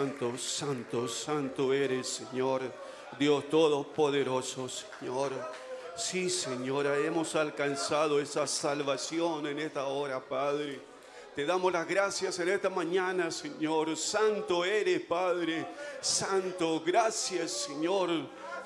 Santo, santo, santo eres, Señor. Dios Todopoderoso, Señor. Sí, Señora, hemos alcanzado esa salvación en esta hora, Padre. Te damos las gracias en esta mañana, Señor. Santo eres, Padre. Santo, gracias, Señor.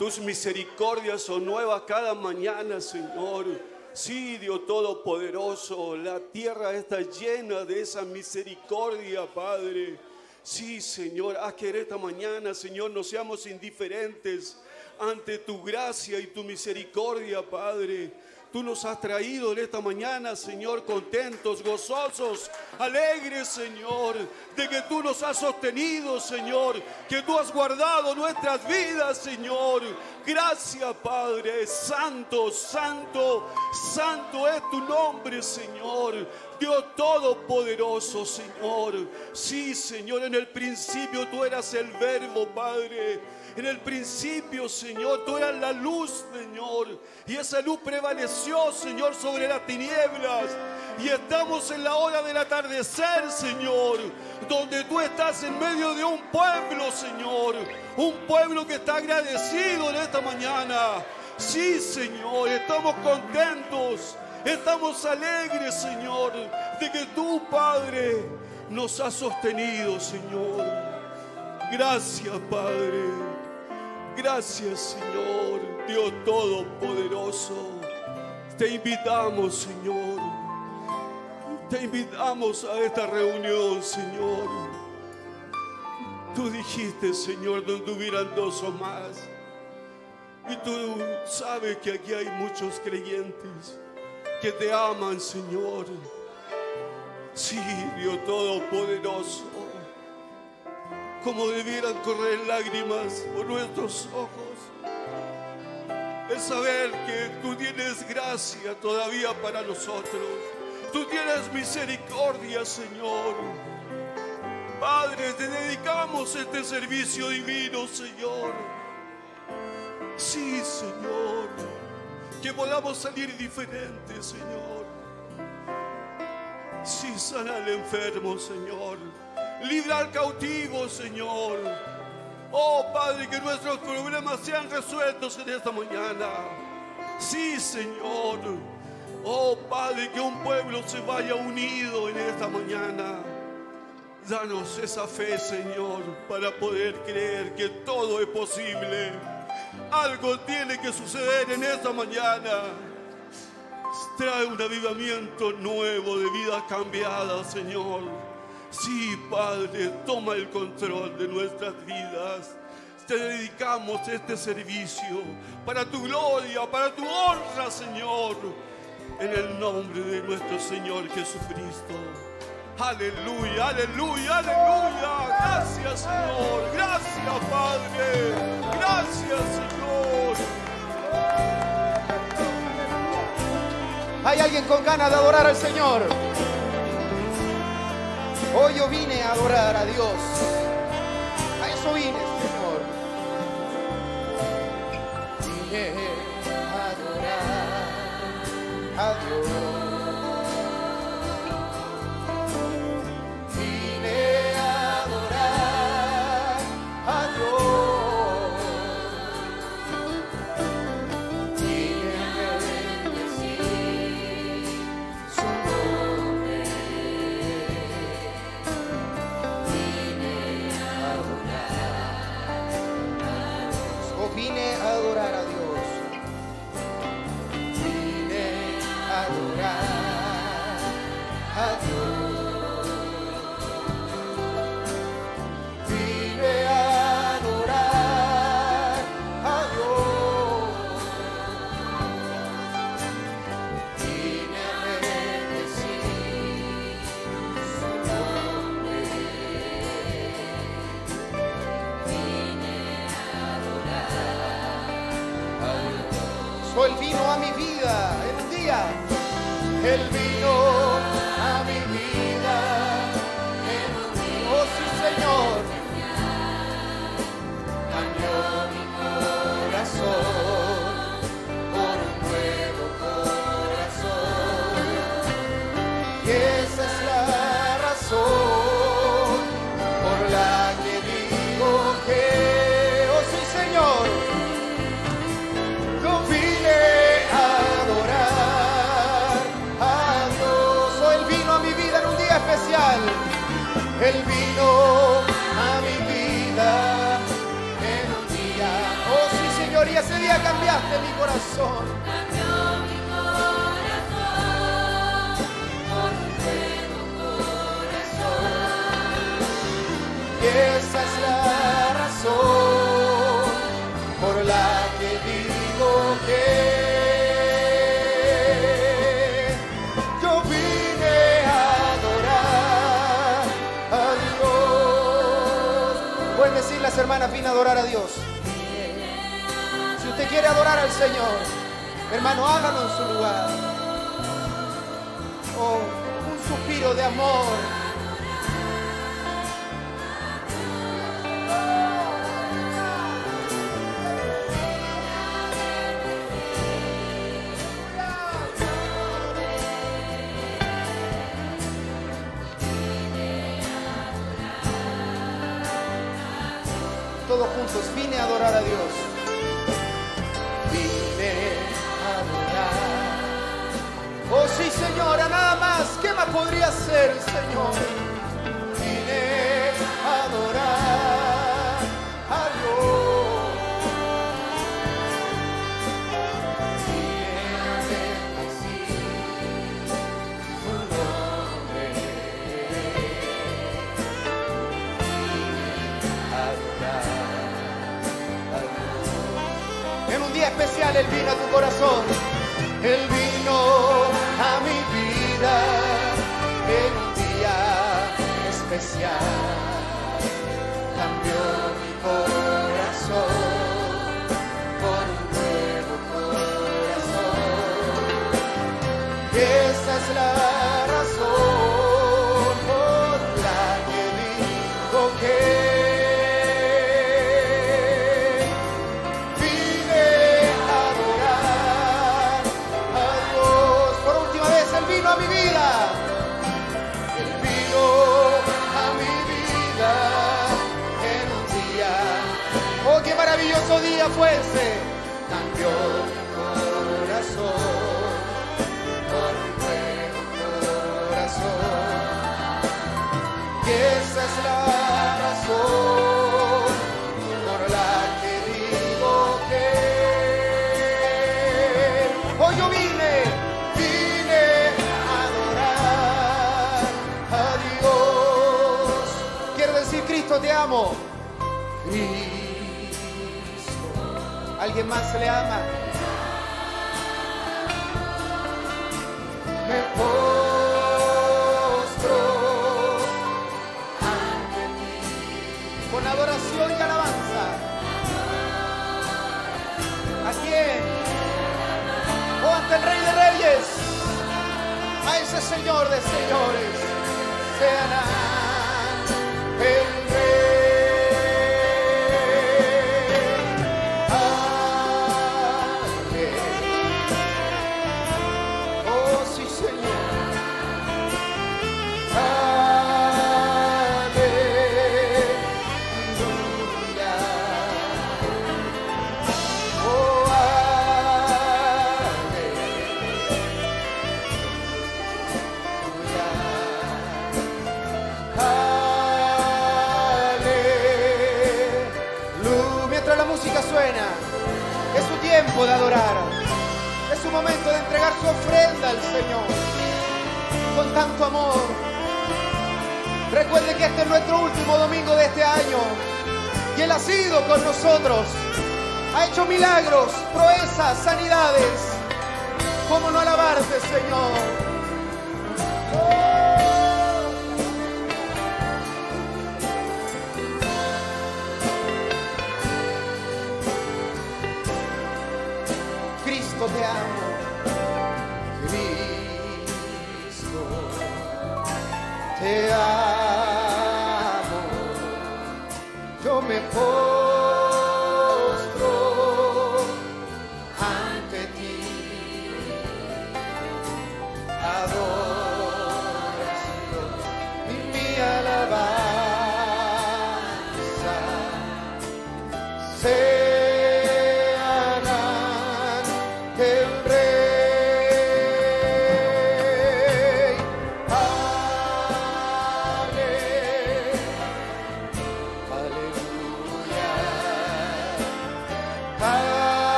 Tus misericordias son nuevas cada mañana, Señor. Sí, Dios Todopoderoso, la tierra está llena de esa misericordia, Padre. Sí, Señor, haz que esta mañana, Señor, no seamos indiferentes ante tu gracia y tu misericordia, Padre. Tú nos has traído en esta mañana, Señor, contentos, gozosos, alegres, Señor, de que tú nos has sostenido, Señor, que tú has guardado nuestras vidas, Señor. Gracias, Padre, santo, santo, santo es tu nombre, Señor. Dios Todopoderoso, Señor. Sí, Señor, en el principio tú eras el verbo, Padre. En el principio, Señor, tú eras la luz, Señor. Y esa luz prevaleció, Señor, sobre las tinieblas. Y estamos en la hora del atardecer, Señor, donde tú estás en medio de un pueblo, Señor. Un pueblo que está agradecido en esta mañana. Sí, Señor, estamos contentos. Estamos alegres, Señor, de que tú, Padre, nos has sostenido, Señor. Gracias, Padre. Gracias, Señor, Dios Todopoderoso. Te invitamos, Señor. Te invitamos a esta reunión, Señor. Tú dijiste, Señor, donde hubieran dos o más. Y tú sabes que aquí hay muchos creyentes que te aman, Señor. Sí, Dios Todopoderoso. Como debieran correr lágrimas por nuestros ojos. El saber que tú tienes gracia todavía para nosotros. Tú tienes misericordia, Señor. Padre, te dedicamos este servicio divino, Señor. Sí, Señor que podamos salir diferentes, Señor. Sí, sana al enfermo, Señor. Libra al cautivo, Señor. Oh, Padre, que nuestros problemas sean resueltos en esta mañana. Sí, Señor. Oh, Padre, que un pueblo se vaya unido en esta mañana. Danos esa fe, Señor, para poder creer que todo es posible. Algo tiene que suceder en esta mañana. Trae un avivamiento nuevo de vida cambiada, Señor. Sí, Padre, toma el control de nuestras vidas. Te dedicamos este servicio para tu gloria, para tu honra, Señor. En el nombre de nuestro Señor Jesucristo. Aleluya, aleluya, aleluya. Gracias, Señor. Gracias, Padre. Gracias, Señor. ¿Hay alguien con ganas de adorar al Señor? Hoy yo vine a adorar a Dios. A eso vine, Señor. Vine a adorar a Dios. mi corazón. Cambió mi corazón por un corazón. Y esa es la razón por la que digo que. yo vine a adorar a Dios. Puede decir las hermanas, vine a adorar a Dios quiere adorar al Señor, hermano, hágalo en su lugar. Oh, un suspiro de amor. todos juntos, vine a adorar a Dios. podría ser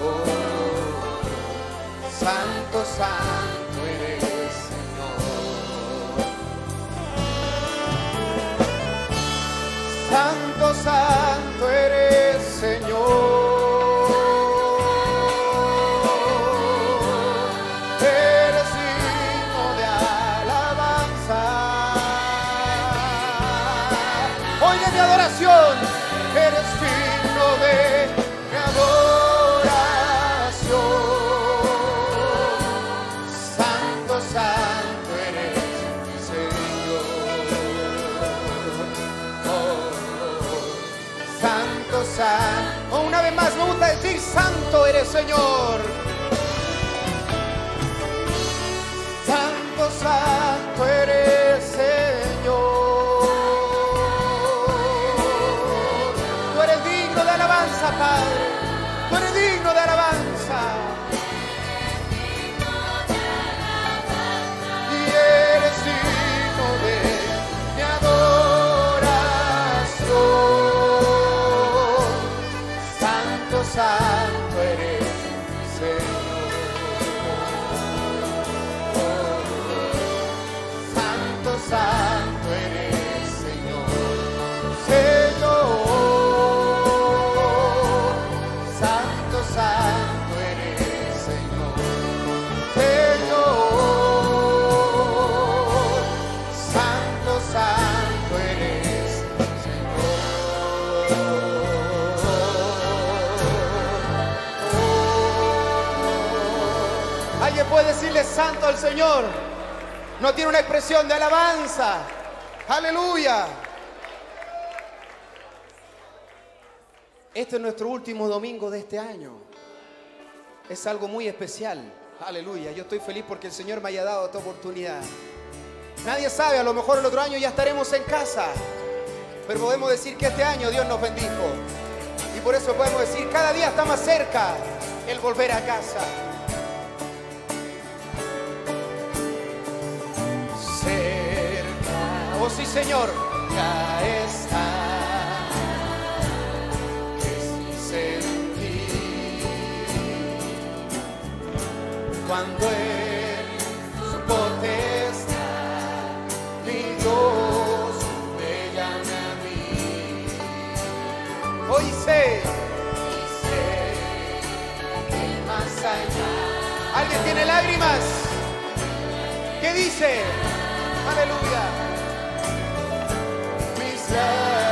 Oh, santo, santo Señor. Santo al Señor. No tiene una expresión de alabanza. Aleluya. Este es nuestro último domingo de este año. Es algo muy especial. Aleluya. Yo estoy feliz porque el Señor me haya dado esta oportunidad. Nadie sabe, a lo mejor el otro año ya estaremos en casa. Pero podemos decir que este año Dios nos bendijo. Y por eso podemos decir, cada día está más cerca el volver a casa. Sí Señor, ya está. Es mi sentir cuando en su potestad mi Dios me llama a mí. Hoy sé, y sé que más allá. ¿Alguien tiene lágrimas? ¿Qué dice? Aleluya. Mis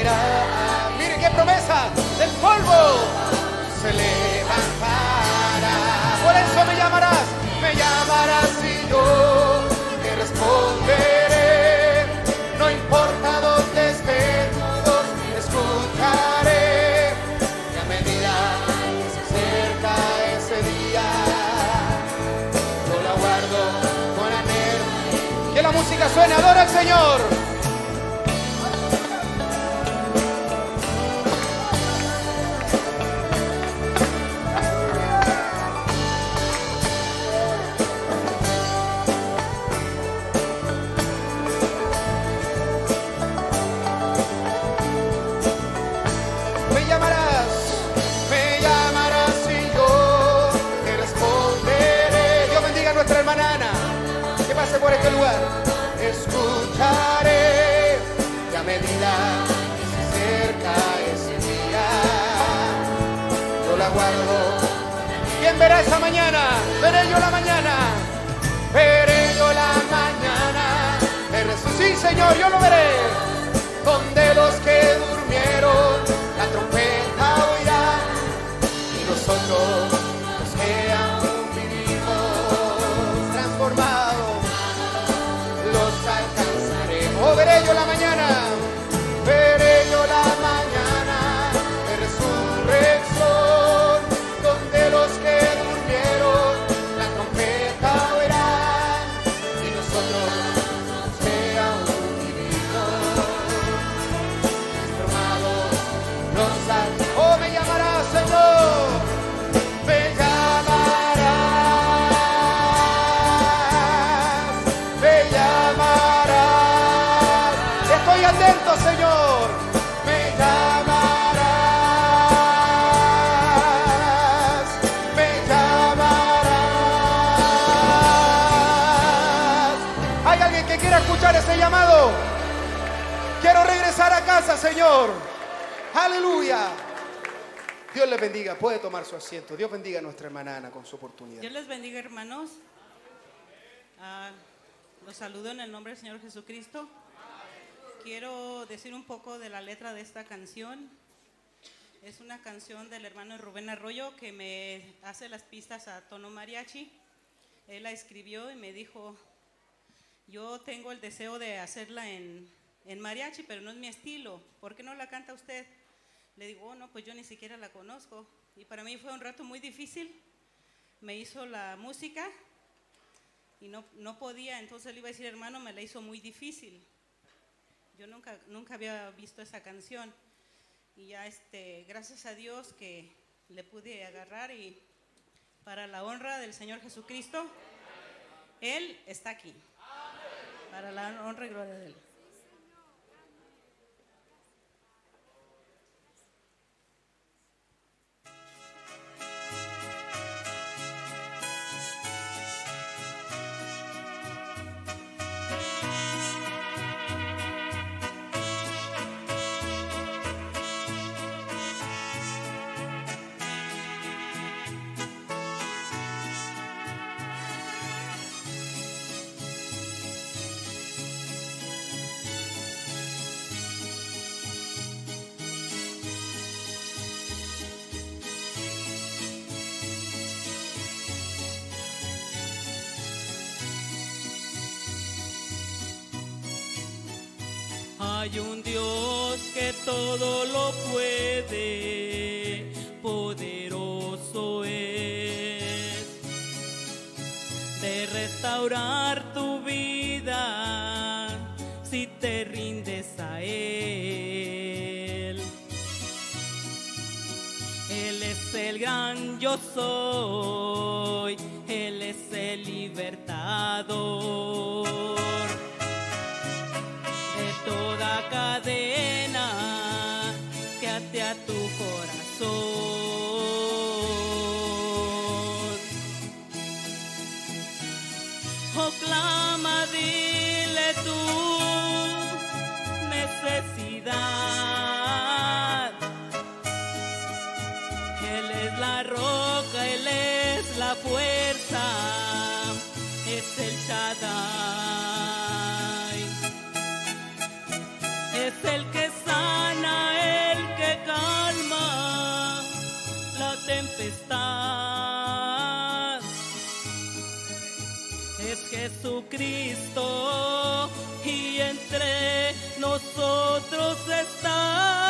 ¡Mire qué promesa! ¡Del polvo se levantará! Por eso me llamarás, me llamarás y yo te responderé. No importa dónde esté, tu voz escucharé. Y a medida que se acerca ese día, yo la guardo con anhelo. Que la música suene, adora al Señor. Verá esa mañana? Veré yo la mañana. Veré yo la mañana. Resu- Sí, Señor, yo lo veré. Señor. Aleluya. Dios les bendiga. Puede tomar su asiento. Dios bendiga a nuestra hermana Ana con su oportunidad. Dios les bendiga, hermanos. Ah, los saludo en el nombre del Señor Jesucristo. Quiero decir un poco de la letra de esta canción. Es una canción del hermano Rubén Arroyo que me hace las pistas a tono mariachi. Él la escribió y me dijo, yo tengo el deseo de hacerla en, en mariachi, pero no es mi estilo. ¿Por qué no la canta usted? Le digo, oh, no, pues yo ni siquiera la conozco. Y para mí fue un rato muy difícil. Me hizo la música y no, no podía, entonces le iba a decir, hermano, me la hizo muy difícil. Yo nunca, nunca había visto esa canción. Y ya, este, gracias a Dios que le pude agarrar y para la honra del Señor Jesucristo, Él está aquí. Para la honra y gloria de Él. Hay un Dios que todo lo puede, poderoso es. De restaurar Cristo y entre nosotros está.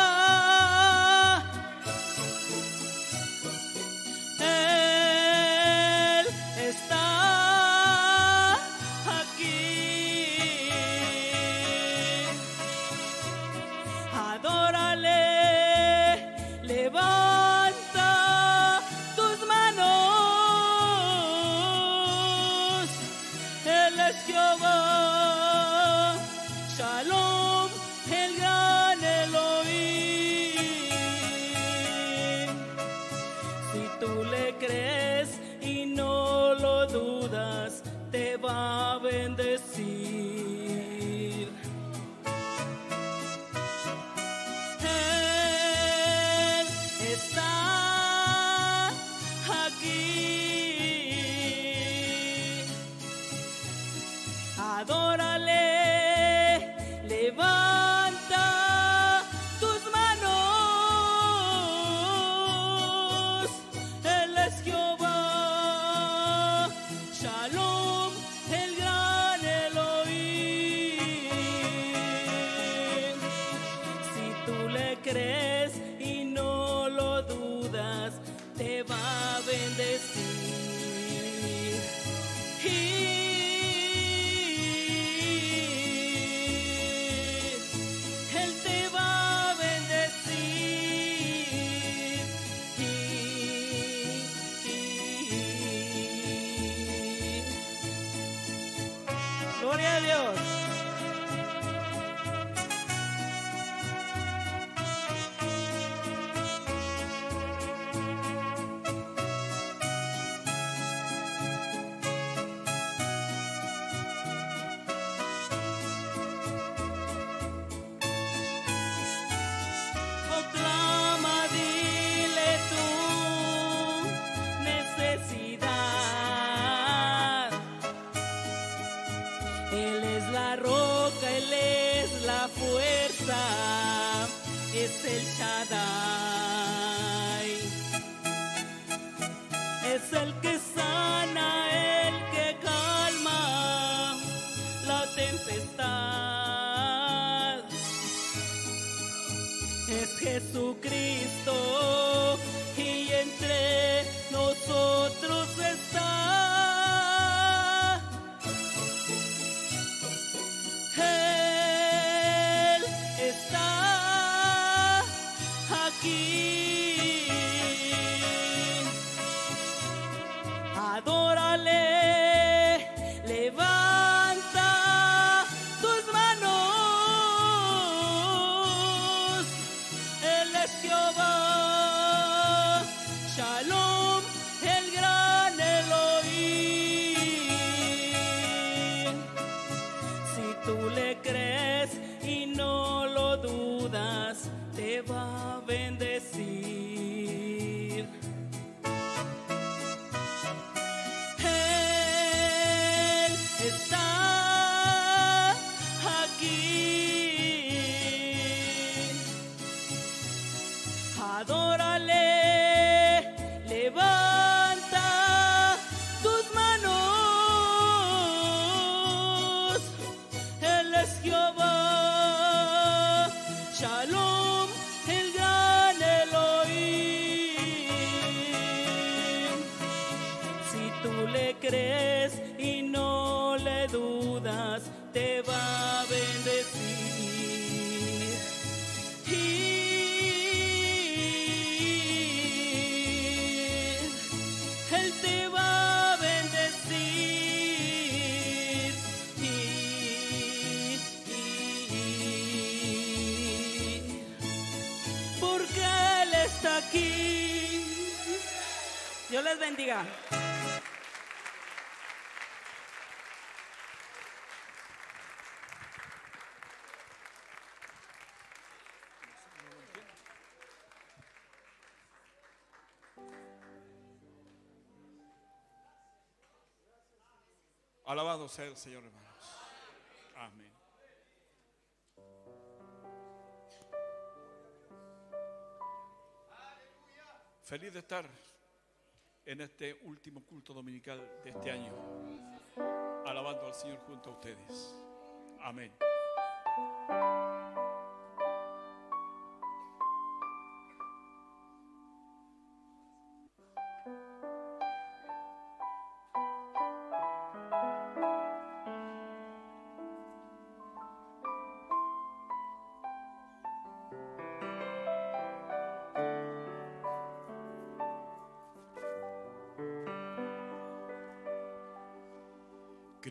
Alabado sea el Señor, hermanos. Amén. Feliz de estar en este último culto dominical de este año, alabando al Señor junto a ustedes. Amén.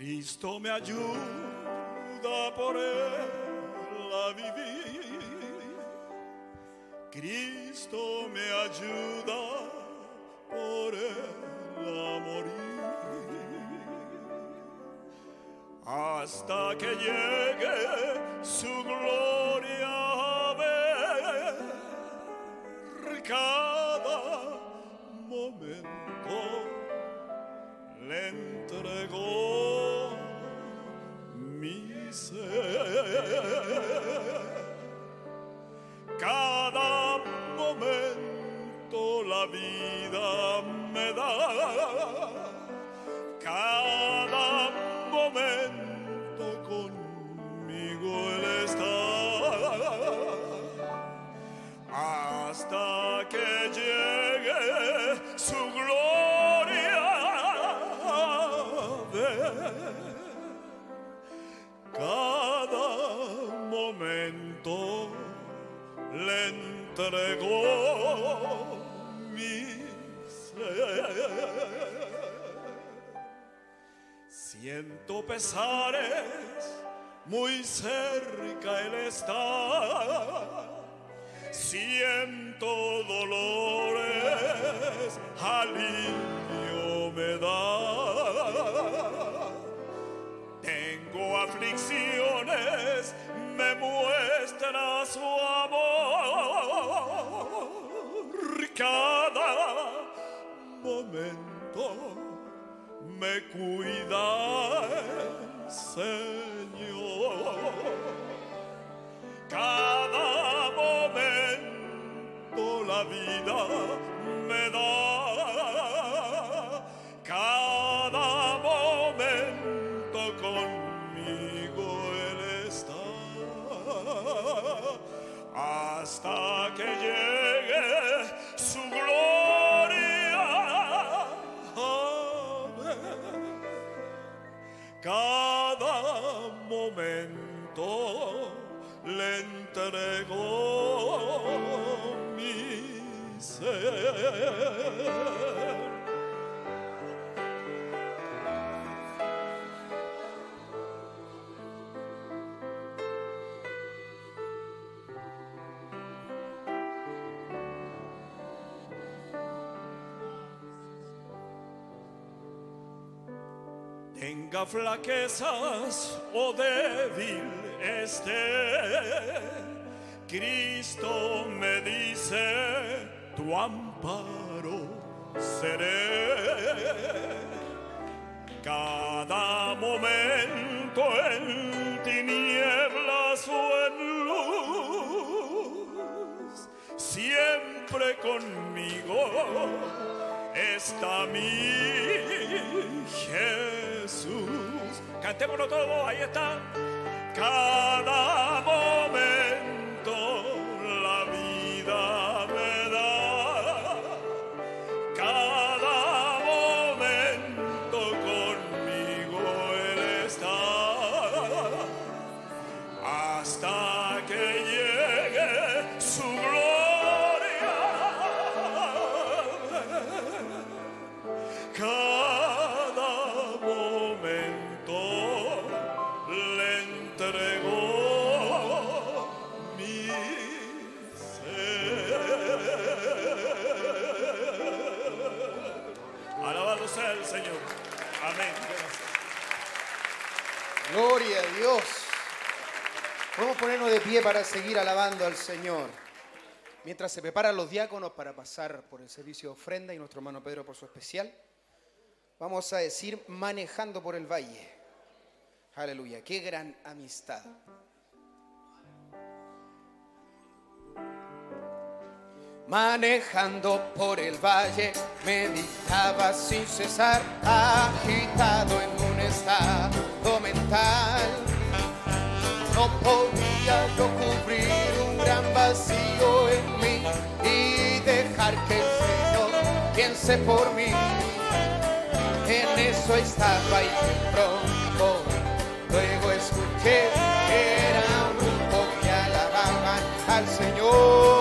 Cristo me ayuda por él a vivir. Cristo me ayuda por él a morir. Hasta que llegue su gloria. Siento pesares, muy cerca Él está. Siento dolores, alivio me da. Tenga flaquezas o débil esté, Cristo me dice, tu amparo seré. Cada momento en tinieblas o en luz, siempre conmigo está mi Jesús. Cantémoslo todo, ahí está. Cada momento ponernos de pie para seguir alabando al Señor. Mientras se preparan los diáconos para pasar por el servicio de ofrenda y nuestro hermano Pedro por su especial, vamos a decir manejando por el valle. Aleluya, qué gran amistad. Manejando por el valle, meditaba sin cesar, agitado en un estado mental. No podía yo cubrir un gran vacío en mí y dejar que el Señor piense por mí. En eso estaba de pronto luego escuché que era un grupo que alababan al Señor.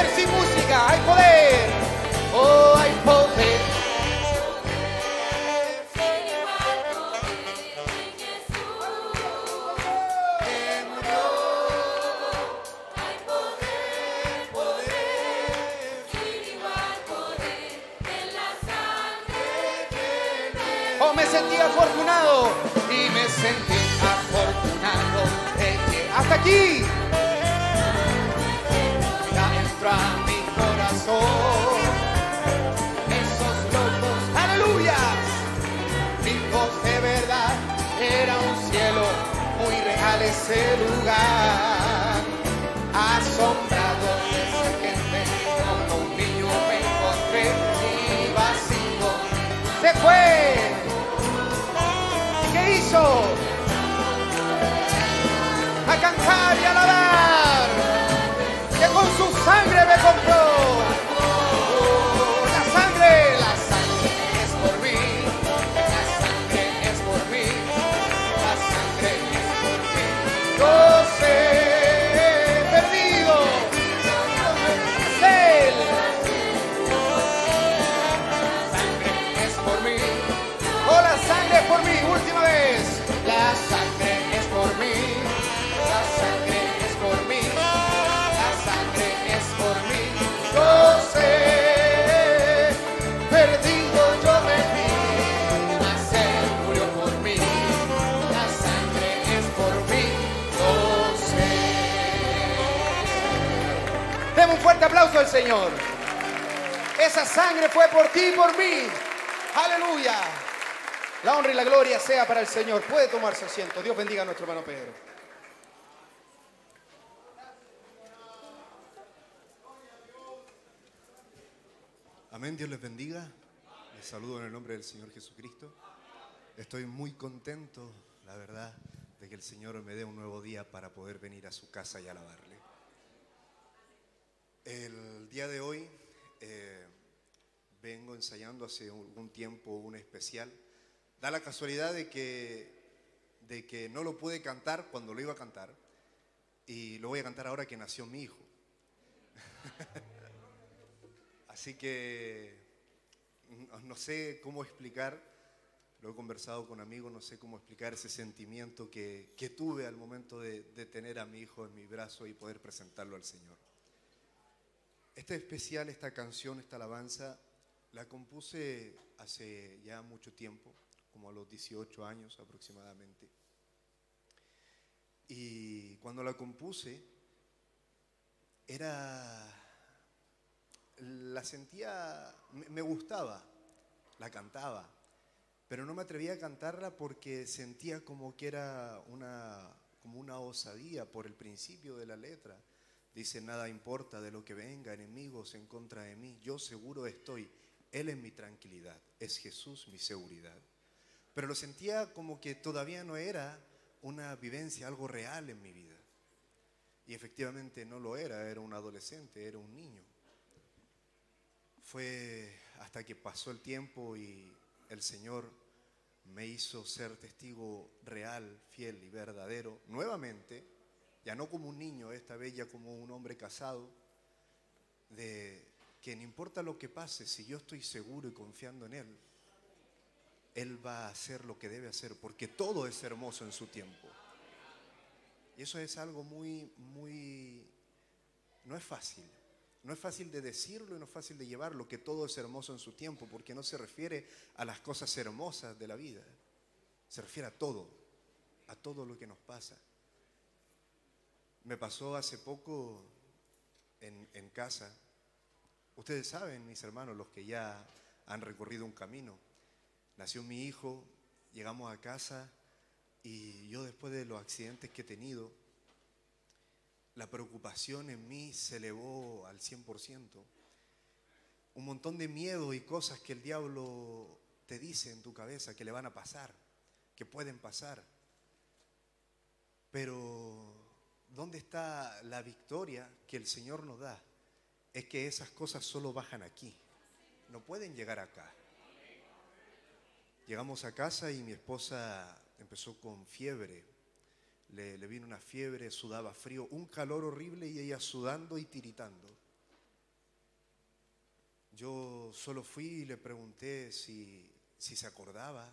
Poder sin música, hay poder. Oh, ese lugar, asombrado de esa gente, como un niño me encontré y vacío se fue. ¿Y qué hizo? A cantar y alabar. Que con su sangre me compró. Señor. Esa sangre fue por ti y por mí. Aleluya. La honra y la gloria sea para el Señor. Puede tomarse asiento. Dios bendiga a nuestro hermano Pedro. Amén, Dios les bendiga. Les saludo en el nombre del Señor Jesucristo. Estoy muy contento, la verdad, de que el Señor me dé un nuevo día para poder venir a su casa y alabarle. El día de hoy eh, vengo ensayando hace algún tiempo un especial. Da la casualidad de que, de que no lo pude cantar cuando lo iba a cantar y lo voy a cantar ahora que nació mi hijo. Así que no, no sé cómo explicar, lo he conversado con amigos, no sé cómo explicar ese sentimiento que, que tuve al momento de, de tener a mi hijo en mi brazo y poder presentarlo al Señor. Este especial, esta canción, esta alabanza, la compuse hace ya mucho tiempo, como a los 18 años aproximadamente. Y cuando la compuse, era la sentía, me- gustaba, la cantaba, pero no me atrevía a cantarla porque sentía como que era una, como una osadía por el principio de la letra. Dice, nada importa de lo que venga, enemigos en contra de mí, yo seguro estoy, Él es mi tranquilidad, es Jesús mi seguridad. Pero lo sentía como que todavía no era una vivencia, algo real en mi vida. Y efectivamente no lo era, era un adolescente, era un niño. Fue hasta que pasó el tiempo y el Señor me hizo ser testigo real, fiel y verdadero, nuevamente, ya no como un niño, esta vez ya como un hombre casado, de que no importa lo que pase, si yo estoy seguro y confiando en Él, Él va a hacer lo que debe hacer, porque todo es hermoso en su tiempo. Y eso es algo muy, muy, no es fácil. No es fácil de decirlo y no es fácil de llevarlo, que todo es hermoso en su tiempo, porque no se refiere a las cosas hermosas de la vida. Se refiere a todo, a todo lo que nos pasa. Me pasó hace poco en, casa. Ustedes saben, mis hermanos, los que ya han recorrido un camino. Nació mi hijo, llegamos a casa y yo después de los accidentes que he tenido, la preocupación en mí se elevó al 100%. Un montón de miedo y cosas que el diablo te dice en tu cabeza que le van a pasar, que pueden pasar. Pero, ¿dónde está la victoria que el Señor nos da? Es que esas cosas solo bajan aquí, no pueden llegar acá. Llegamos a casa y mi esposa empezó con fiebre, le, vino una fiebre, sudaba frío, un calor horrible y ella sudando y tiritando. Yo solo fui y le pregunté si, si se acordaba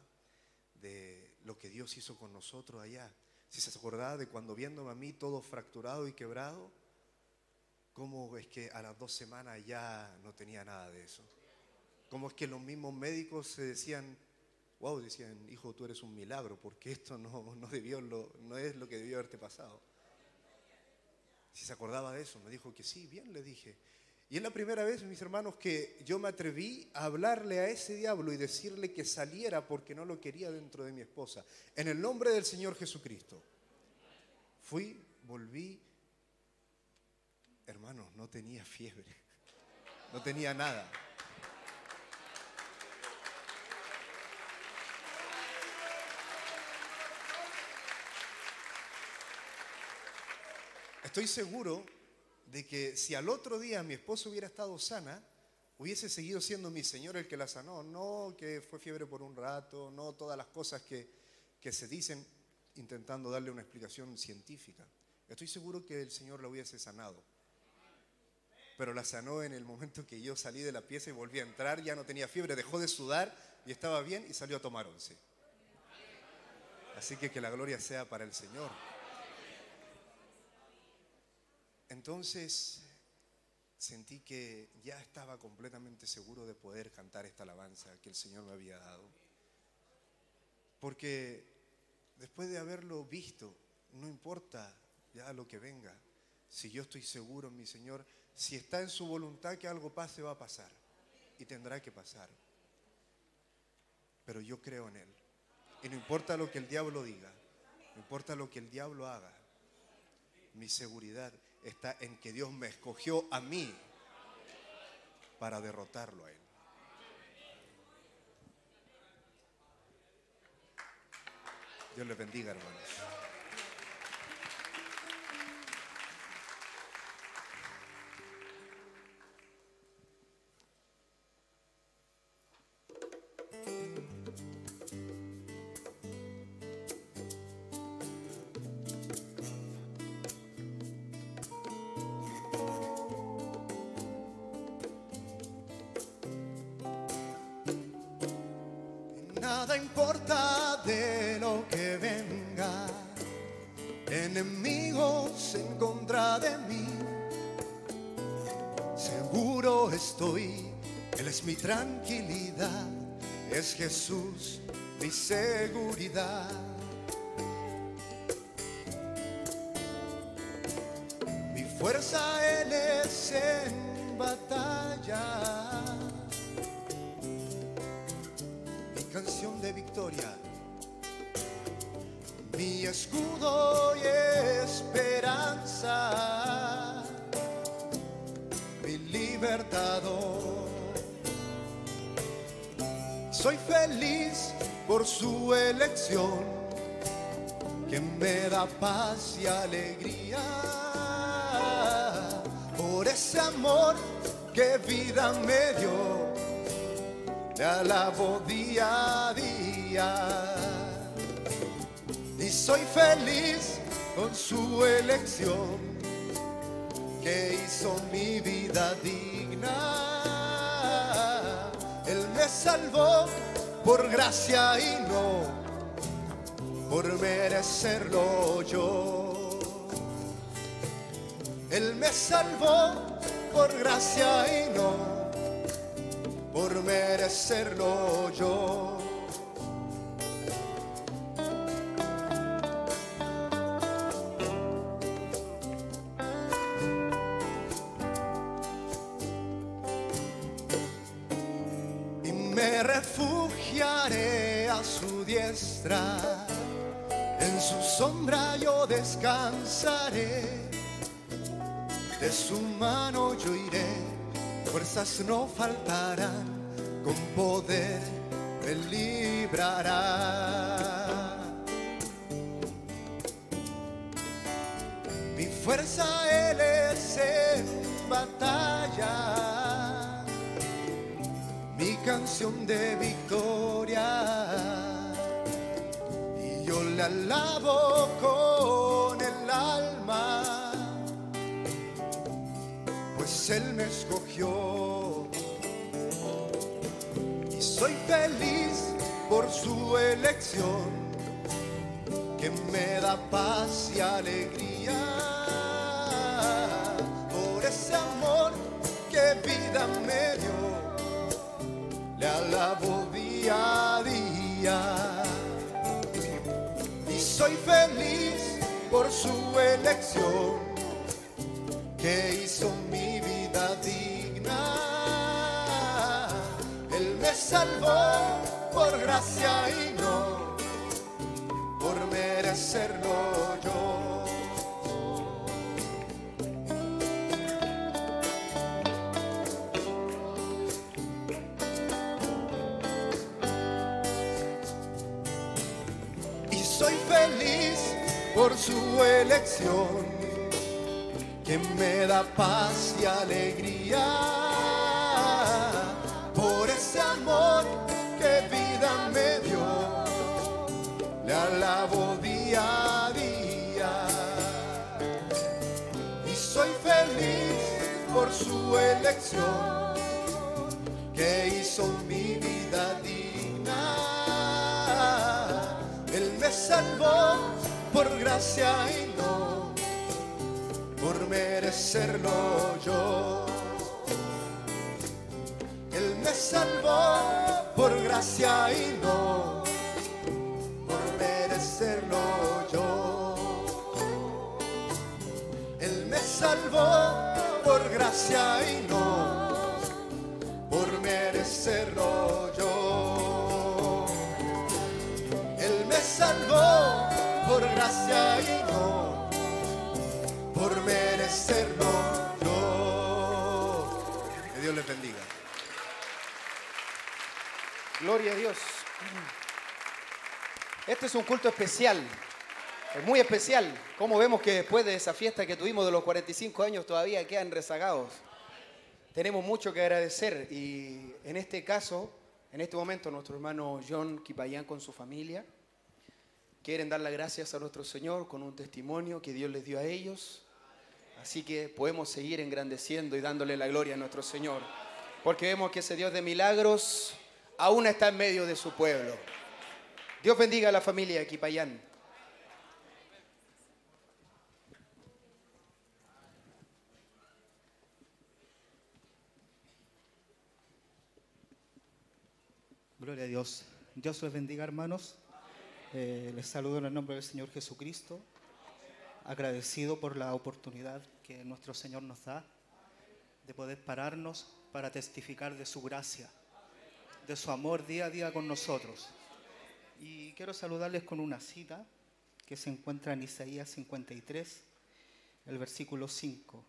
de lo que Dios hizo con nosotros allá, si se acordaba de cuando viéndome a mí todo fracturado y quebrado, cómo es que a las dos semanas ya no tenía nada de eso. Cómo es que los mismos médicos se decían, wow, decían, hijo, tú eres un milagro, porque esto no, no, debió lo, no es lo que debió haberte pasado. Si se acordaba de eso, me dijo que sí, bien, le dije. Y es la primera vez, mis hermanos, que yo me atreví a hablarle a ese diablo y decirle que saliera porque no lo quería dentro de mi esposa. En el nombre del Señor Jesucristo. Fui, volví. Hermanos, no tenía fiebre. No tenía nada. Estoy seguro de que si al otro día mi esposa hubiera estado sana, hubiese seguido siendo mi Señor el que la sanó. No que fue fiebre por un rato, no todas las cosas que, que se dicen intentando darle una explicación científica. Estoy seguro que el Señor la hubiese sanado. Pero la sanó en el momento que yo salí de la pieza y volví a entrar, ya no tenía fiebre, dejó de sudar y estaba bien y salió a tomar once. Así que que la gloria sea para el Señor. Entonces sentí que ya estaba completamente seguro de poder cantar esta alabanza que el Señor me había dado. Porque después de haberlo visto, no importa ya lo que venga, si yo estoy seguro en mi Señor, Si está en su voluntad que algo pase, va a pasar. Y tendrá que pasar. Pero yo creo en Él. Y no importa lo que el diablo diga, no importa lo que el diablo haga, mi seguridad está en que Dios me escogió a mí para derrotarlo a Él. Dios les bendiga, hermanos. Importa de lo que venga, enemigos en contra de mí. Seguro estoy, Él es mi tranquilidad, es Jesús mi seguridad. Mi fuerza Él es en batalla. Canción de victoria, mi escudo y esperanza, mi libertador. Soy feliz por su elección, que me da paz y alegría, por ese amor que vida me dio te alabo día a día. Y soy feliz con su elección que hizo mi vida digna. Él me salvó por gracia y no por merecerlo yo. Él me salvó por gracia y no por merecerlo yo. Y me refugiaré a su diestra, en su sombra yo descansaré, de su mano yo iré fuerzas no faltarán, con poder me librará. Mi fuerza Él es en batalla, mi canción de victoria, y yo le alabo con pues Él me escogió. Y soy feliz por su elección, que me da paz y alegría. Por ese amor que vida me dio, le alabo día a día. Y soy feliz por su elección que hizo mi vida digna. Él me salvó por gracia y no por merecerlo yo. Y soy feliz por su elección que me da paz y alegría por ese amor que vida me dio. Le alabo día a día y soy feliz por su elección que hizo mi vida digna. Él me salvó por gracia y no por merecerlo yo. Él me salvó por gracia y no por merecerlo yo. Él me salvó por gracia y no por merecerlo yo. Él me salvó por gracia y no Que Dios les bendiga. Gloria a Dios. Este es un culto especial, es muy especial. Como vemos que después de esa fiesta que tuvimos de los 45 años todavía quedan rezagados. Tenemos mucho que agradecer y en este caso, en este momento, nuestro hermano John Kipayán con su familia quieren dar las gracias a nuestro Señor con un testimonio que Dios les dio a ellos. Así que podemos seguir engrandeciendo y dándole la gloria a nuestro Señor. Porque vemos que ese Dios de milagros aún está en medio de su pueblo. Dios bendiga a la familia de Quipayán. Gloria a Dios. Dios les bendiga, hermanos. Eh, les saludo en el nombre del Señor Jesucristo. Agradecido por la oportunidad que nuestro Señor nos da de poder pararnos para testificar de su gracia, de su amor día a día con nosotros. Y quiero saludarles con una cita que se encuentra en Isaías 53, el versículo 5.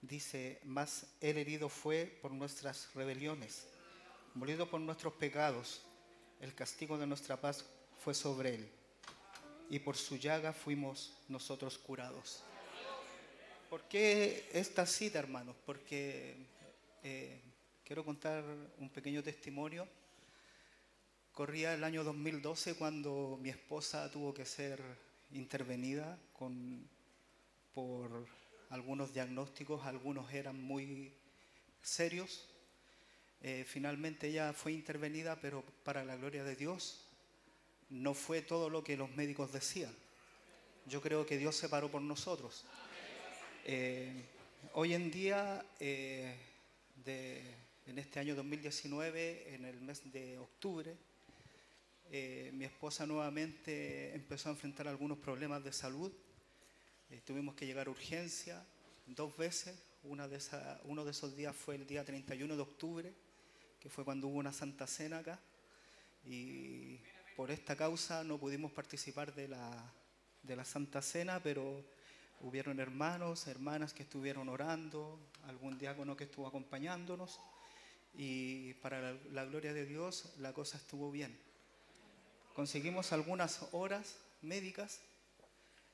Dice, más el herido fue por nuestras rebeliones, molido por nuestros pecados, el castigo de nuestra paz fue sobre él, y por su llaga fuimos nosotros curados. ¿Por qué esta cita, hermanos? Porque eh, quiero contar un pequeño testimonio. Corría el año 2012 cuando mi esposa tuvo que ser intervenida con, por algunos diagnósticos, algunos eran muy serios. Eh, finalmente ella fue intervenida, pero para la gloria de Dios no fue todo lo que los médicos decían. Yo creo que Dios se paró por nosotros. Eh, hoy en día, eh, de- en este año 2019, en el mes de octubre, eh, mi esposa nuevamente empezó a enfrentar algunos problemas de salud. Tuvimos que llegar a urgencia dos veces. Uno de esos días fue el día 31 de octubre, que fue cuando hubo una Santa Cena acá. Y por esta causa no pudimos participar de la, de la Santa Cena, pero hubieron hermanos, hermanas que estuvieron orando, algún diácono que estuvo acompañándonos. Y para la, gloria de Dios la cosa estuvo bien. Conseguimos algunas horas médicas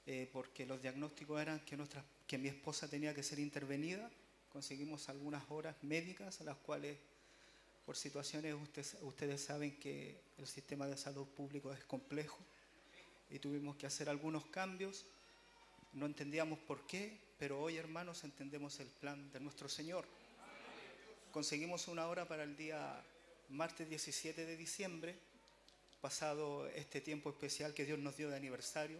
eh, porque los diagnósticos eran que, nuestra, que mi esposa tenía que ser intervenida. Conseguimos algunas horas médicas, a las cuales por situaciones usted- ustedes saben que el sistema de salud público es complejo y tuvimos que hacer algunos cambios. No entendíamos por qué, pero hoy hermanos entendemos el plan de nuestro Señor. Conseguimos una hora para el día martes 17 de diciembre, pasado este tiempo especial que Dios nos dio de aniversario.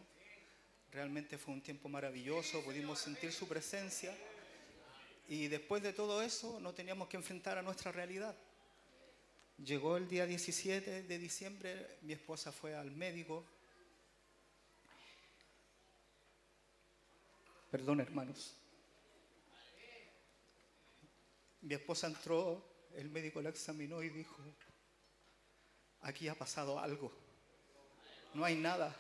Realmente fue un tiempo maravilloso, pudimos sentir su presencia y después de todo eso no teníamos que enfrentar a nuestra realidad. Llegó el día 17 de diciembre, mi esposa fue al médico. Perdón, hermanos. Mi esposa entró, el médico la examinó y dijo, aquí ha pasado algo. No hay nada.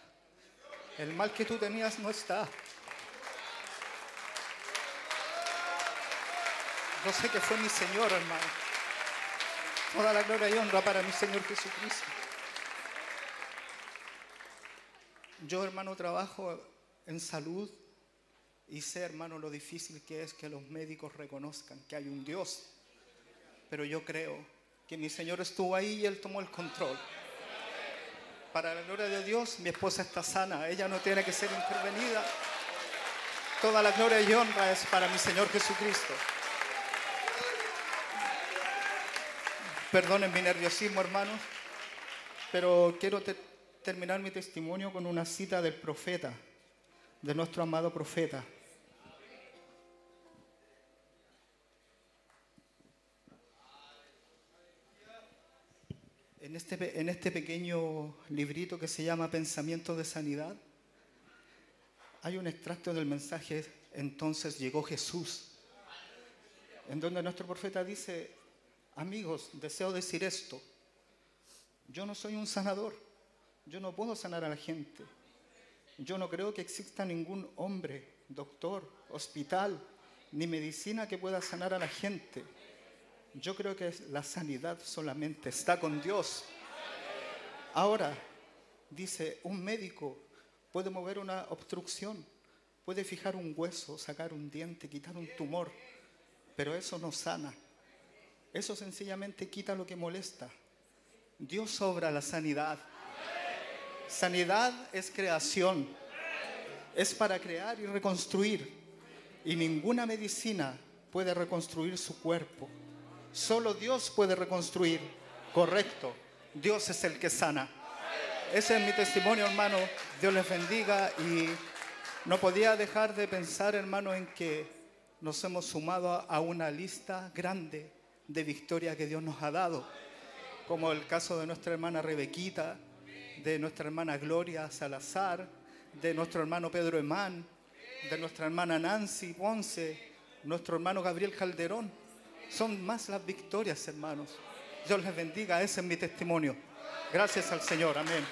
El mal que tú tenías no está. Yo sé que fue mi Señor, hermano. Toda la gloria y honra para mi Señor Jesucristo. Yo, hermano, trabajo en salud y sé, hermano, lo difícil que es que los médicos reconozcan que hay un Dios. Pero yo creo que mi Señor estuvo ahí y Él tomó el control. Para la gloria de Dios, mi esposa está sana. Ella no tiene que ser intervenida. Toda la gloria y honra es para mi Señor Jesucristo. Perdonen mi nerviosismo, hermanos, pero quiero te- terminar mi testimonio con una cita del profeta, de nuestro amado profeta. En este, en este pequeño librito que se llama Pensamiento de Sanidad, hay un extracto del mensaje, entonces llegó Jesús. en donde nuestro profeta dice, amigos, deseo decir esto, yo no soy un sanador, yo no puedo sanar a la gente, yo no creo que exista ningún hombre, doctor, hospital, ni medicina que pueda sanar a la gente. Yo creo que la sanidad solamente está con Dios. Ahora, dice, un médico puede mover una obstrucción, puede fijar un hueso, sacar un diente, quitar un tumor, pero eso no sana. Eso sencillamente quita lo que molesta. Dios obra la sanidad. Sanidad es creación. Es para crear y reconstruir. Y ninguna medicina puede reconstruir su cuerpo. Solo Dios puede reconstruir. Correcto. Dios es el que sana. Ese es mi testimonio, hermano. Dios les bendiga y no podía dejar de pensar, hermano, en que nos hemos sumado a- una lista grande de victorias que Dios nos ha dado, como el caso de nuestra hermana Rebequita, de nuestra hermana Gloria Salazar, de nuestro hermano Pedro Emán, de nuestra hermana Nancy Ponce, nuestro hermano Gabriel Calderón. Son más las victorias, hermanos. Dios les bendiga, ese es mi testimonio. Gracias al Señor, amén.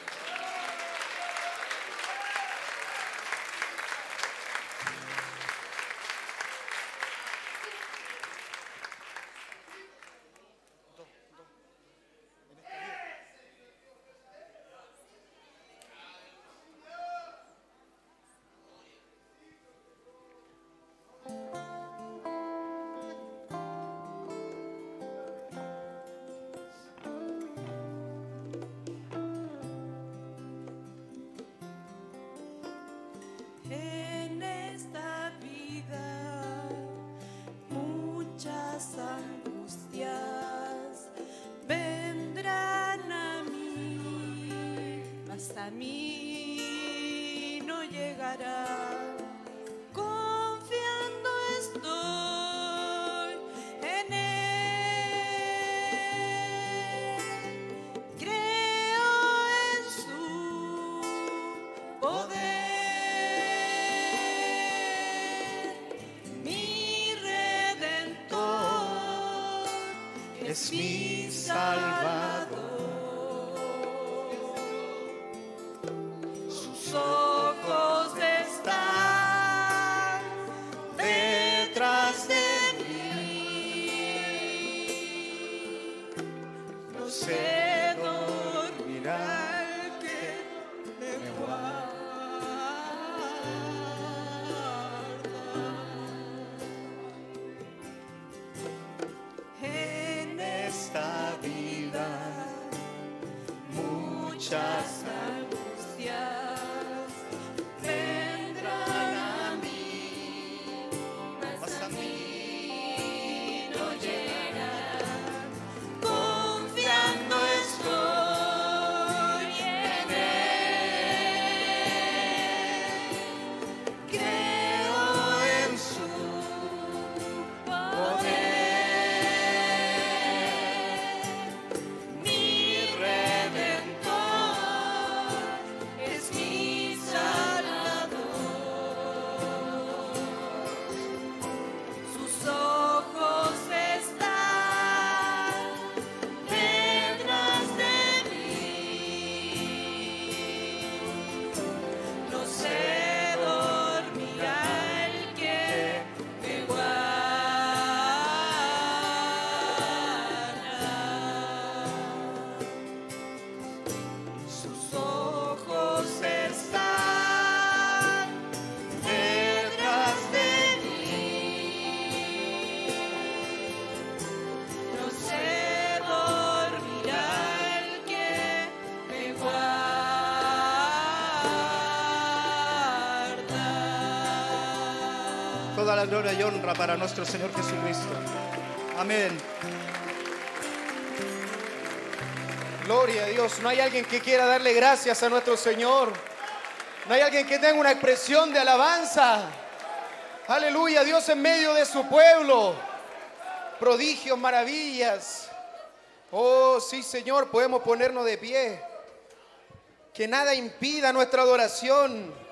Gloria y honra para nuestro Señor Jesucristo. Amén. Gloria a Dios. No hay alguien que quiera darle gracias a nuestro Señor. No hay alguien que tenga una expresión de alabanza. Aleluya, Dios en medio de su pueblo. Prodigios, maravillas. Oh, sí, Señor, podemos ponernos de pie. Que nada impida nuestra adoración.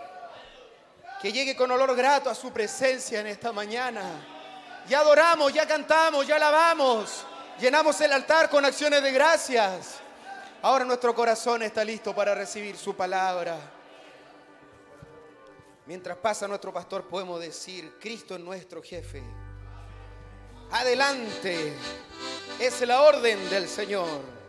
Que llegue con olor grato a su presencia en esta mañana. Ya adoramos, ya cantamos, ya alabamos. Llenamos el altar con acciones de gracias. Ahora nuestro corazón está listo para recibir su palabra. Mientras pasa nuestro pastor podemos decir, Cristo es nuestro jefe. Adelante. Es la orden del Señor.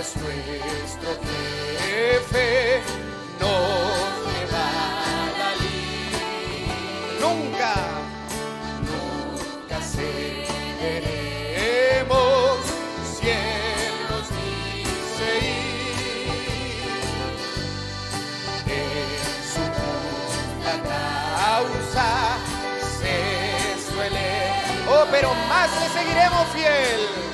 Es nuestro jefe. Nos llevará al Nunca, nunca cederemos. Cielos dice ir. En su justa causa se suele. Oh, pero más le seguiremos fiel.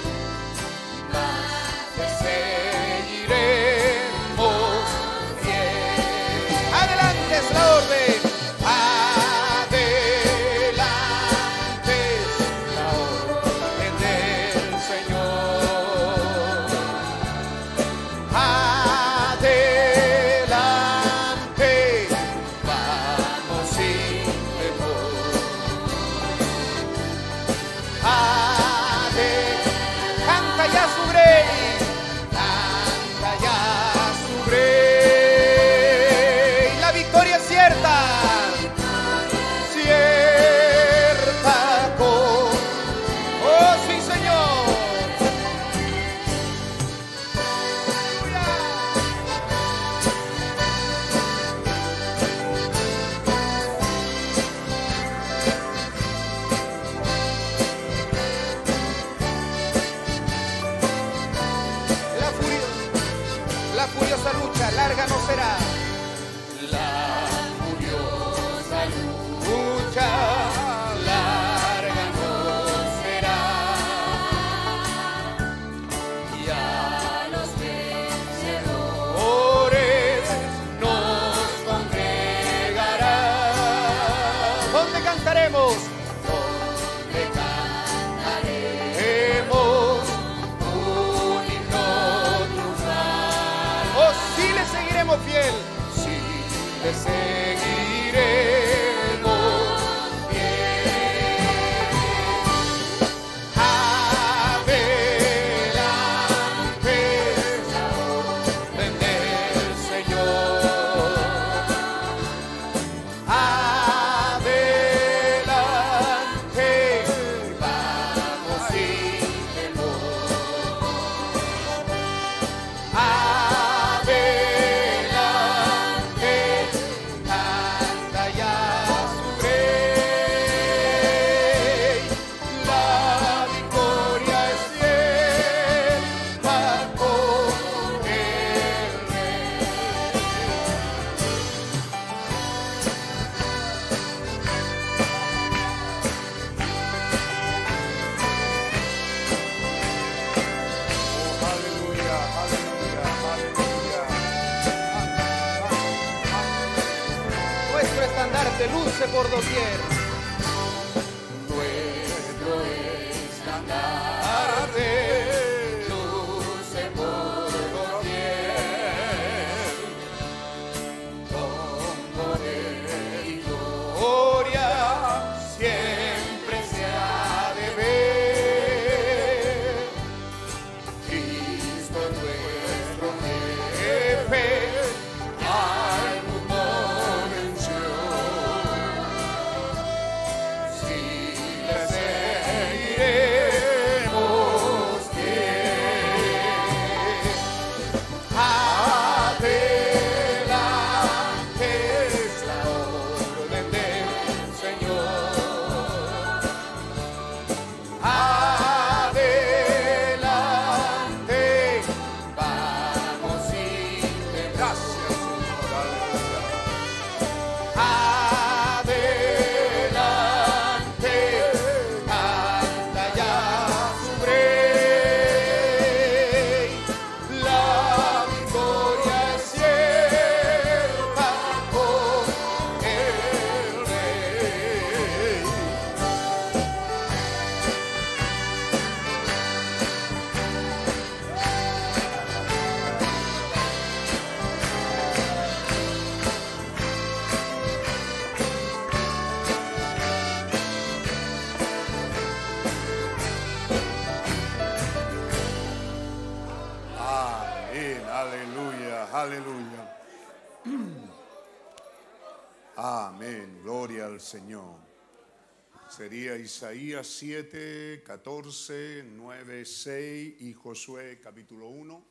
Isaías 7, 14, 9, 6 y Josué capítulo 1,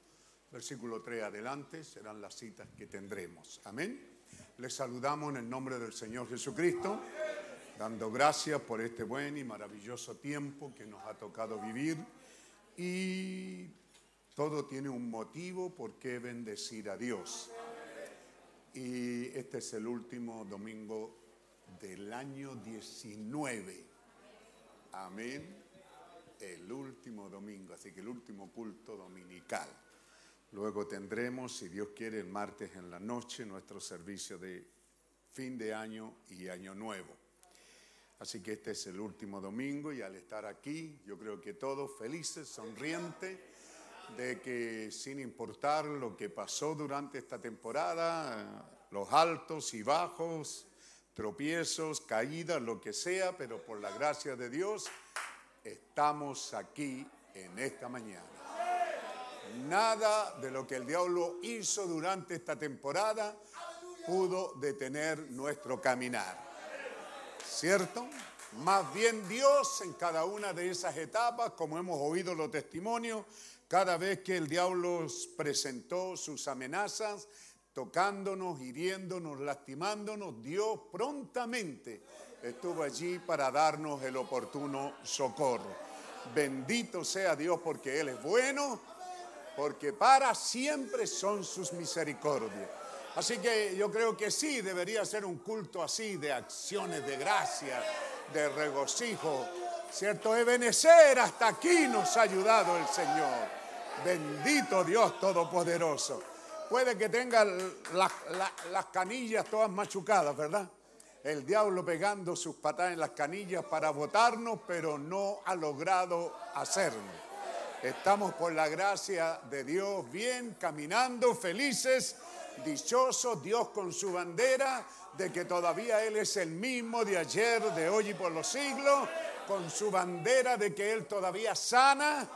versículo 3 adelante, serán las citas que tendremos. Amén. Les saludamos en el nombre del Señor Jesucristo, dando gracias por este buen y maravilloso tiempo que nos ha tocado vivir y todo tiene un motivo por qué bendecir a Dios. Y este es el último domingo del año 19. Amén. El último domingo, así que el último culto dominical. Luego tendremos, si Dios quiere, el martes en la noche nuestro servicio de fin de año y año nuevo. Así que este es el último domingo y al estar aquí, yo creo que todos felices, sonrientes, de que sin importar lo que pasó durante esta temporada, los altos y bajos, tropiezos, caídas, lo que sea, pero por la gracia de Dios estamos aquí en esta mañana. Nada de lo que el diablo hizo durante esta temporada pudo detener nuestro caminar. ¿Cierto? Más bien Dios en cada una de esas etapas, como hemos oído los testimonios, cada vez que el diablo presentó sus amenazas, tocándonos, hiriéndonos, lastimándonos, Dios prontamente estuvo allí para darnos el oportuno socorro. Bendito sea Dios porque Él es bueno, porque para siempre son sus misericordias. Así que yo creo que sí, debería ser un culto así de acciones de gracia, de regocijo. ¿Cierto? Ebenecer hasta aquí nos ha ayudado el Señor. Bendito Dios Todopoderoso. Puede que tenga la- la- las canillas todas machucadas, ¿verdad? El diablo pegando sus patadas en las canillas para votarnos, pero no ha logrado hacerlo. Estamos por la gracia de Dios bien, caminando, felices, dichosos, Dios con su bandera, de que todavía Él es el mismo de ayer, de hoy y por los siglos, con su bandera de que Él todavía sana,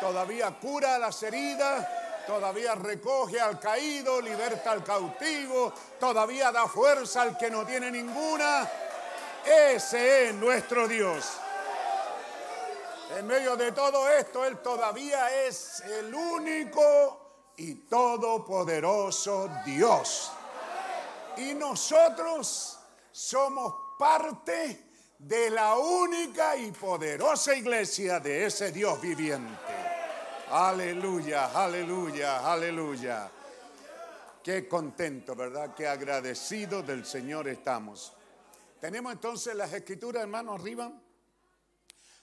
todavía cura las heridas, todavía recoge al caído, liberta al cautivo, todavía da fuerza al que no tiene ninguna. Ese es nuestro Dios. En medio de todo esto, Él todavía es el único y todopoderoso Dios. Y nosotros somos parte de la única y poderosa iglesia de ese Dios viviente. Aleluya, aleluya, aleluya. Qué contento, ¿verdad? Qué agradecido del Señor estamos. Tenemos entonces las escrituras, hermano, arriba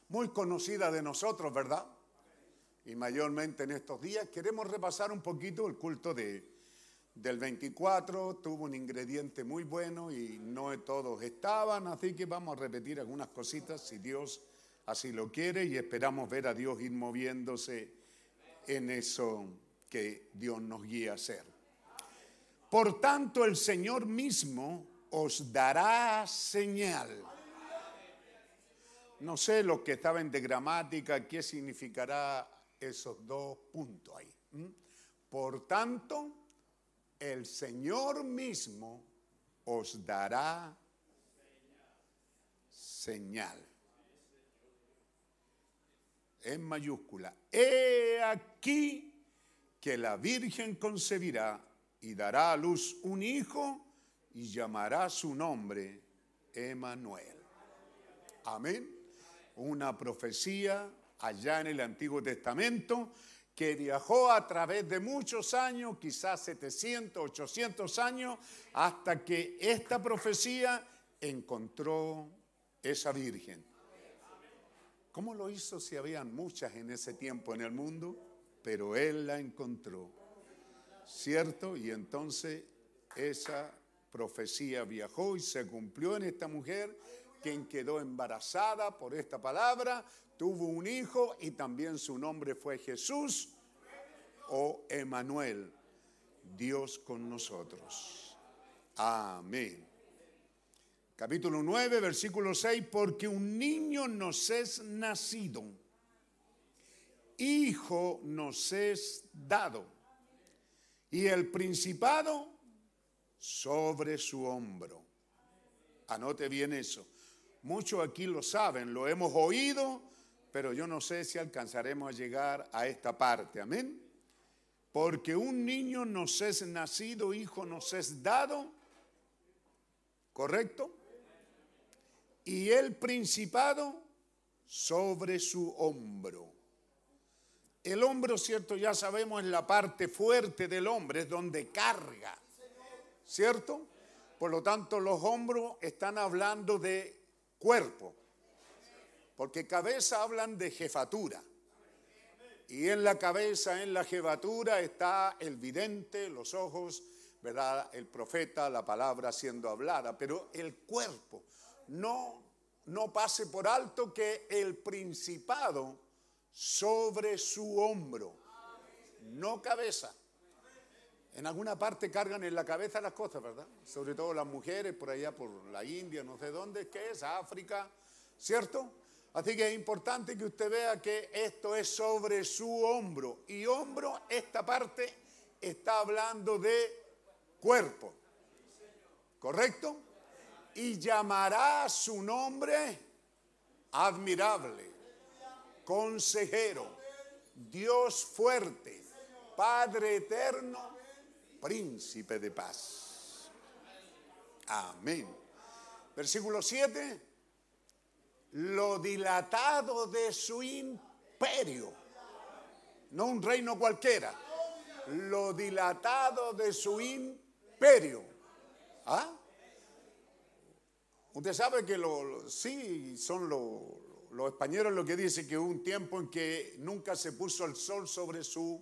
muy conocida de nosotros, ¿verdad? Y mayormente en estos días queremos repasar un poquito el culto de, del 24. Tuvo un ingrediente muy bueno y no todos estaban, así que vamos a repetir algunas cositas si Dios así lo quiere y esperamos ver a Dios ir moviéndose en eso que Dios nos guía a hacer. Por tanto, el Señor mismo os dará señal. No sé lo que estaban de gramática, qué significará esos dos puntos ahí. Por tanto, el Señor mismo os dará señal. En mayúscula. He aquí que la Virgen concebirá y dará a luz un hijo y llamará su nombre Emanuel. Amén. Una profecía allá en el Antiguo Testamento que viajó a través de muchos años, quizás 700, 800 años, hasta que esta profecía encontró esa virgen. ¿Cómo lo hizo si habían muchas en ese tiempo en el mundo? Pero él la encontró. ¿Cierto? Y entonces esa profecía viajó y se cumplió en esta mujer, quien quedó embarazada por esta palabra, tuvo un hijo y también su nombre fue Jesús o Emanuel, Dios con nosotros. Amén. Capítulo 9, versículo 6, porque un niño nos es nacido, hijo nos es dado, y el principado sobre su hombro. Anote bien eso. Muchos aquí lo saben, lo hemos oído, pero yo no sé si alcanzaremos a llegar a esta parte. Amén. Porque un niño nos es nacido, hijo nos es dado, ¿correcto? Y el principado sobre su hombro. El hombro, cierto, ya sabemos, es la parte fuerte del hombre, es donde carga, ¿cierto? Por lo tanto, los hombros están hablando de cuerpo, porque cabeza hablan de jefatura. Y en la cabeza, en la jefatura, está el vidente, los ojos, ¿verdad? El profeta, la palabra siendo hablada, pero el cuerpo. No, no pase por alto que el principado sobre su hombro, no cabeza. En alguna parte cargan en la cabeza las cosas, ¿verdad? Sobre todo las mujeres por allá, por la India, no sé dónde, ¿qué es? África, ¿cierto? Así que es importante que usted vea que esto es sobre su hombro. Y hombro, esta parte está hablando de cuerpo. ¿Correcto? Y llamará su nombre admirable, consejero, Dios fuerte, Padre eterno, príncipe de paz. Amén. Versículo 7 lo dilatado de su imperio. No un reino cualquiera. Lo dilatado de su imperio. ¿Ah? Usted sabe que lo, sí son lo- los españoles lo que dicen que hubo un tiempo en que nunca se puso el sol sobre su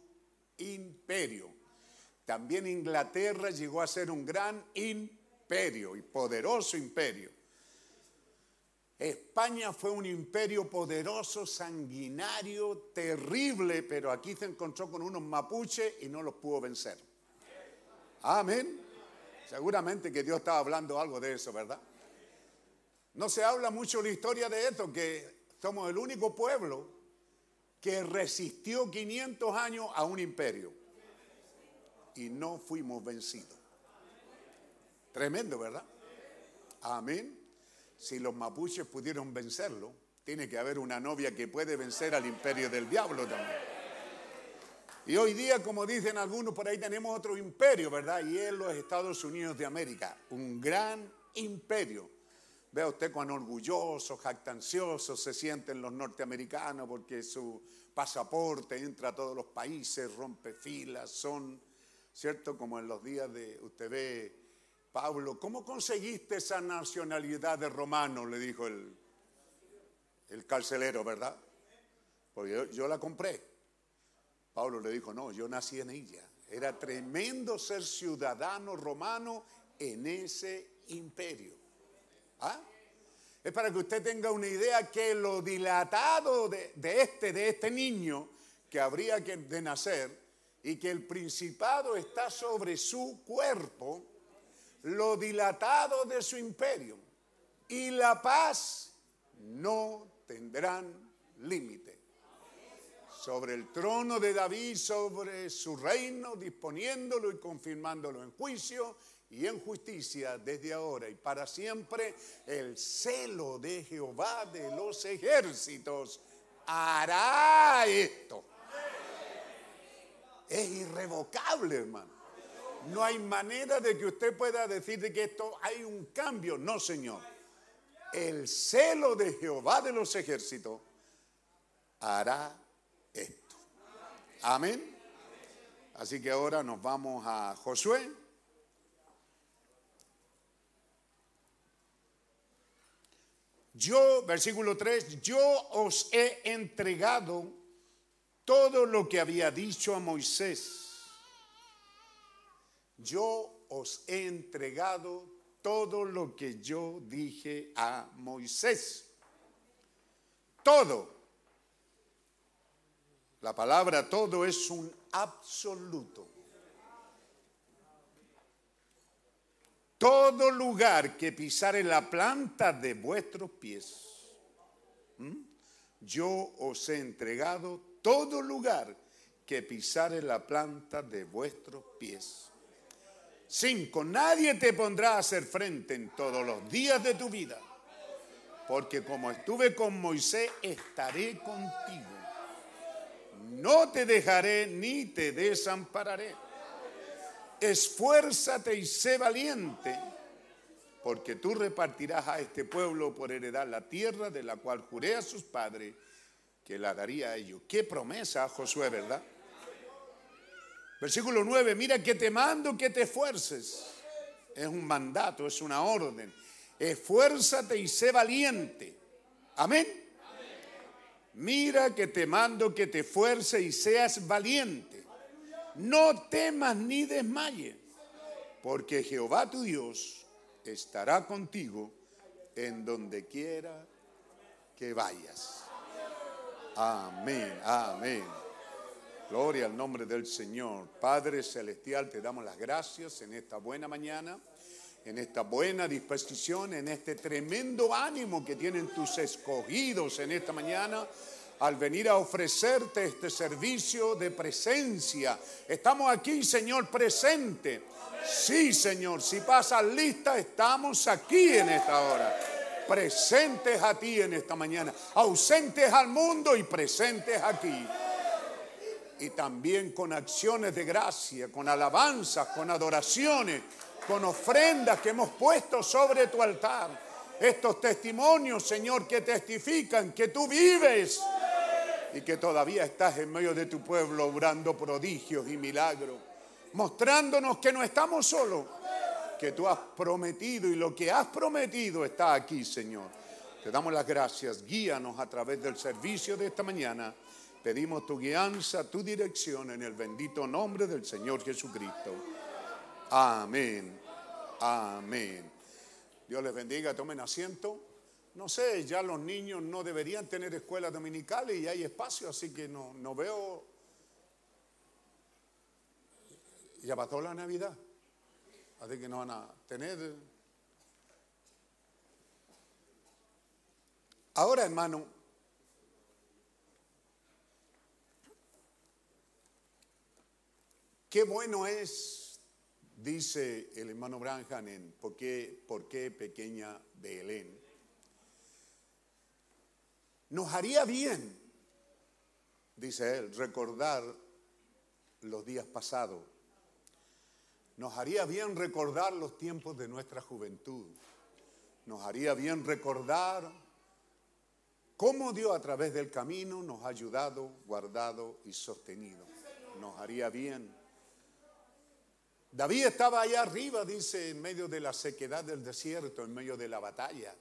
imperio. También Inglaterra llegó a ser un gran imperio y poderoso imperio. España fue un imperio poderoso, sanguinario, terrible, pero aquí se encontró con unos mapuches y no los pudo vencer. Amén. Seguramente que Dios estaba hablando algo de eso, ¿verdad? No se habla mucho la historia de esto, que somos el único pueblo que resistió 500 años a un imperio y no fuimos vencidos. Tremendo, ¿verdad? Amén. Si los mapuches pudieron vencerlo, tiene que haber una novia que puede vencer al imperio del diablo también. Y hoy día, como dicen algunos, por ahí tenemos otro imperio, ¿verdad? Y es los Estados Unidos de América, un gran imperio. Vea usted cuán orgullosos, jactanciosos se sienten los norteamericanos porque su pasaporte entra a todos los países, rompe filas, son, ¿cierto? Como en los días de, usted ve, Pablo, ¿cómo conseguiste esa nacionalidad de romano? Le dijo el, el carcelero, ¿verdad? Porque yo, yo la compré. Pablo le dijo, no, yo nací en ella. Era tremendo ser ciudadano romano en ese imperio. ¿Ah? Es para que usted tenga una idea que lo dilatado de, este, de este niño que habría que nacer y que el principado está sobre su cuerpo, lo dilatado de su imperio y la paz no tendrán límite. Sobre el trono de David, sobre su reino, disponiéndolo y confirmándolo en juicio y en justicia desde ahora y para siempre, el celo de Jehová de los ejércitos hará esto. Es irrevocable, hermano. No hay manera de que usted pueda decir de que esto hay un cambio. No, Señor. El celo de Jehová de los ejércitos hará esto. Amén. Así que ahora nos vamos a Josué. Yo, versículo 3, yo os he entregado todo lo que había dicho a Moisés. Yo os he entregado todo lo que yo dije a Moisés. Todo. La palabra todo es un absoluto. Todo lugar que pisare la planta de vuestros pies, yo os he entregado todo lugar que pisare la planta de vuestros pies. Cinco, nadie te pondrá a hacer frente en todos los días de tu vida, porque como estuve con Moisés, estaré contigo. No te dejaré ni te desampararé. Esfuérzate y sé valiente, porque tú repartirás a este pueblo por heredad la tierra de la cual juré a sus padres que la daría a ellos. Qué promesa, Josué, ¿verdad? Versículo 9, mira que te mando que te esfuerces. Es un mandato, es una orden. Esfuérzate y sé valiente. Amén. Mira que te mando que te esfuerces y seas valiente. No temas ni desmayes, porque Jehová tu Dios estará contigo en donde quiera que vayas. Amén, amén. Gloria al nombre del Señor. Padre Celestial, te damos las gracias en esta buena mañana, en esta buena disposición, en este tremendo ánimo que tienen tus escogidos en esta mañana al venir a ofrecerte este servicio de presencia. Estamos aquí, Señor, presente. Sí, Señor, si pasas lista, estamos aquí en esta hora. Presentes a ti en esta mañana. Ausentes al mundo y presentes aquí. Y también con acciones de gracia, con alabanzas, con adoraciones, con ofrendas que hemos puesto sobre tu altar. Estos testimonios, Señor, que testifican que tú vives y que todavía estás en medio de tu pueblo obrando prodigios y milagros, mostrándonos que no estamos solos, que tú has prometido y lo que has prometido está aquí, Señor. Te damos las gracias, guíanos a través del servicio de esta mañana. Pedimos tu guianza, tu dirección en el bendito nombre del Señor Jesucristo. Amén. Amén. Dios les bendiga, tomen asiento. No sé, ya los niños no deberían tener escuelas dominicales y hay espacio, así que no, no veo. Ya pasó la Navidad, así que no van a tener. Ahora, hermano, qué bueno es, dice el hermano Branham en ¿Por qué, por qué pequeña Belén? Nos haría bien, dice él, recordar los días pasados. Nos haría bien recordar los tiempos de nuestra juventud. Nos haría bien recordar cómo Dios a través del camino nos ha ayudado, guardado y sostenido. Nos haría bien. David estaba allá arriba, dice, en medio de la sequedad del desierto, en medio de la batalla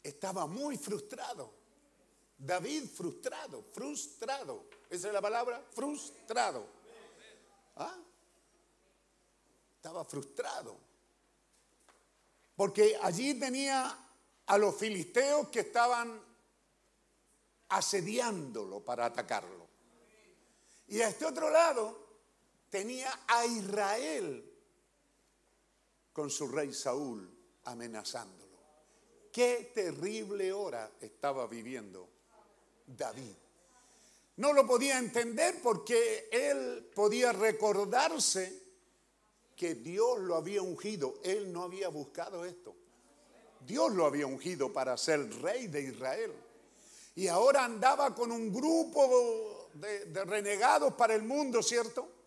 estaba muy frustrado. David frustrado, frustrado. ¿Esa es la palabra? Frustrado. ¿Ah? Estaba frustrado. Porque allí tenía a los filisteos que estaban asediándolo para atacarlo. Y a este otro lado tenía a Israel con su rey Saúl amenazando. Qué terrible hora estaba viviendo David. No lo podía entender porque él podía recordarse que Dios lo había ungido. Él no había buscado esto. Dios lo había ungido para ser rey de Israel. Y ahora andaba con un grupo de, de renegados para el mundo, ¿cierto?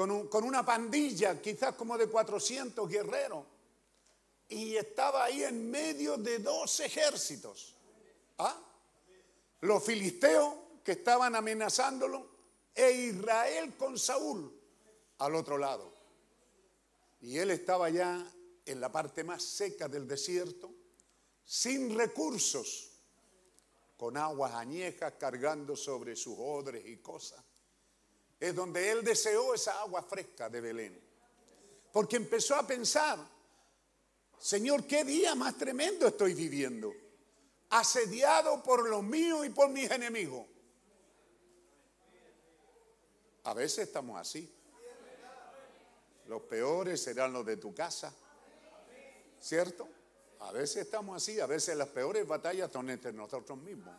Con, un, con una pandilla, quizás como de 400 guerreros y estaba ahí en medio de dos ejércitos. ¿Ah? Los filisteos que estaban amenazándolo e Israel con Saúl al otro lado. Y él estaba ya en la parte más seca del desierto, sin recursos, con aguas añejas cargando sobre sus odres y cosas. Es donde él deseó esa agua fresca de Belén. Porque empezó a pensar, Señor, qué día más tremendo estoy viviendo. Asediado por los míos y por mis enemigos. A veces estamos así. Los peores serán los de tu casa. ¿Cierto? A veces estamos así, a veces las peores batallas son entre nosotros mismos.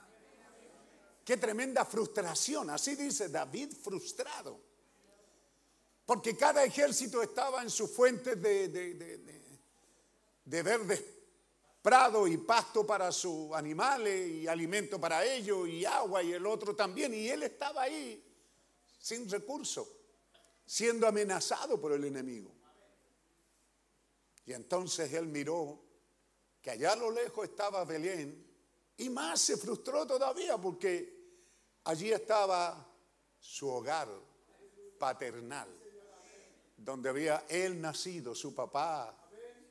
Qué tremenda frustración. Así dice David frustrado. Porque cada ejército estaba en sus fuentes de, de, de, de, de verdes prado y pasto para sus animales y alimento para ellos y agua y el otro también. Y él estaba ahí sin recursos, siendo amenazado por el enemigo. Y entonces él miró que allá a lo lejos estaba Belén y más se frustró todavía porque allí estaba su hogar paternal, donde había él nacido, su papá,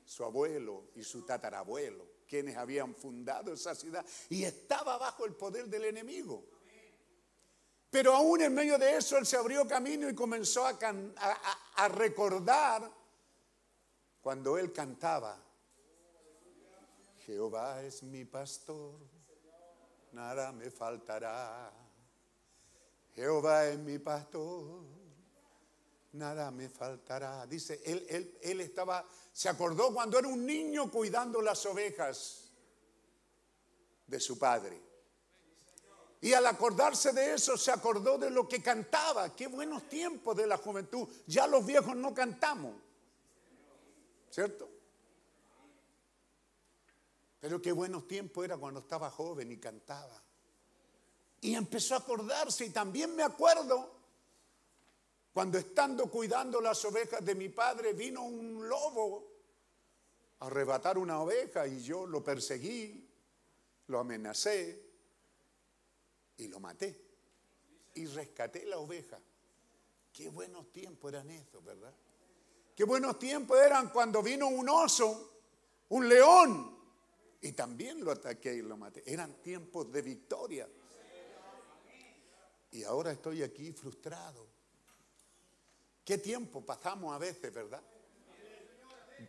su abuelo y su tatarabuelo, quienes habían fundado esa ciudad, y estaba bajo el poder del enemigo. Pero aún en medio de eso él se abrió camino y comenzó a, a recordar cuando él cantaba, Jehová es mi pastor, nada me faltará. Jehová es mi pastor, nada me faltará. Dice, él, él, él estaba, se acordó cuando era un niño cuidando las ovejas de su padre. Y al acordarse de eso, se acordó de lo que cantaba. Qué buenos tiempos de la juventud. Ya los viejos no cantamos. ¿Cierto? Pero qué buenos tiempos era cuando estaba joven y cantaba. Y empezó a acordarse. Y también me acuerdo cuando estando cuidando las ovejas de mi padre, vino un lobo a arrebatar una oveja y yo lo perseguí, lo amenacé y lo maté. Y rescaté la oveja. Qué buenos tiempos eran esos, ¿verdad? Qué buenos tiempos eran cuando vino un oso, un león, y también lo ataqué y lo maté. Eran tiempos de victoria. Y ahora estoy aquí frustrado. ¿Qué tiempo pasamos a veces, verdad?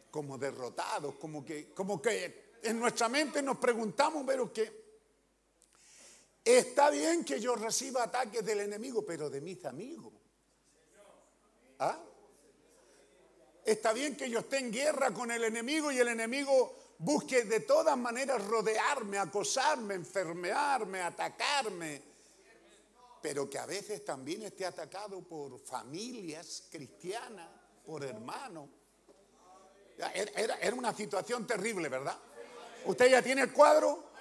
Como derrotados, como que, como que en nuestra mente nos preguntamos, pero que está bien que yo reciba ataques del enemigo, pero de mis amigos. ¿Ah? Está bien que yo esté en guerra con el enemigo y el enemigo busque de todas maneras rodearme, acosarme, enfermearme, atacarme, pero que a veces también esté atacado por familias cristianas, por hermanos. Era, era- era una situación terrible, ¿verdad? ¿Usted ya tiene el cuadro?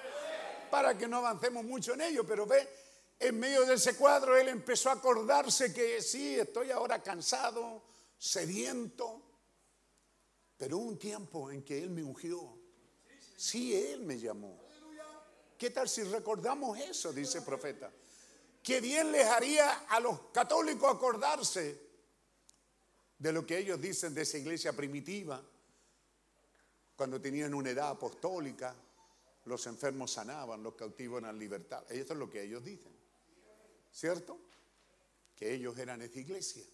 Para que no avancemos mucho en ello, pero ve, en medio de ese cuadro él empezó a acordarse que sí, estoy ahora cansado, sediento, pero hubo un tiempo en que él me ungió. Sí, él me llamó. ¿Qué tal si recordamos eso? Dice el profeta. Qué bien les haría a los católicos acordarse de lo que ellos dicen de esa iglesia primitiva, cuando tenían una edad apostólica, los enfermos sanaban, los cautivos eran libertad. Eso es lo que ellos dicen, ¿cierto? Que ellos eran esa iglesia,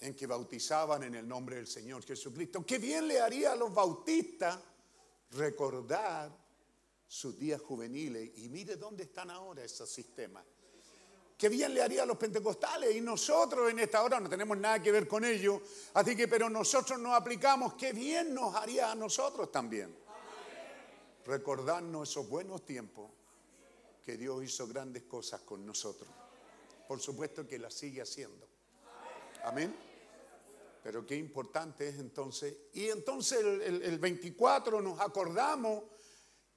en que bautizaban en el nombre del Señor Jesucristo. Qué bien le haría a los bautistas recordar sus días juveniles y mire dónde están ahora esos sistemas. Qué bien le haría a los pentecostales y nosotros en esta hora no tenemos nada que ver con ello, así que pero nosotros nos aplicamos, qué bien nos haría a nosotros también. Recordarnos esos buenos tiempos que Dios hizo grandes cosas con nosotros. Por supuesto que las sigue haciendo. Amén. Pero qué importante es entonces. Y entonces el, el- el 24 nos acordamos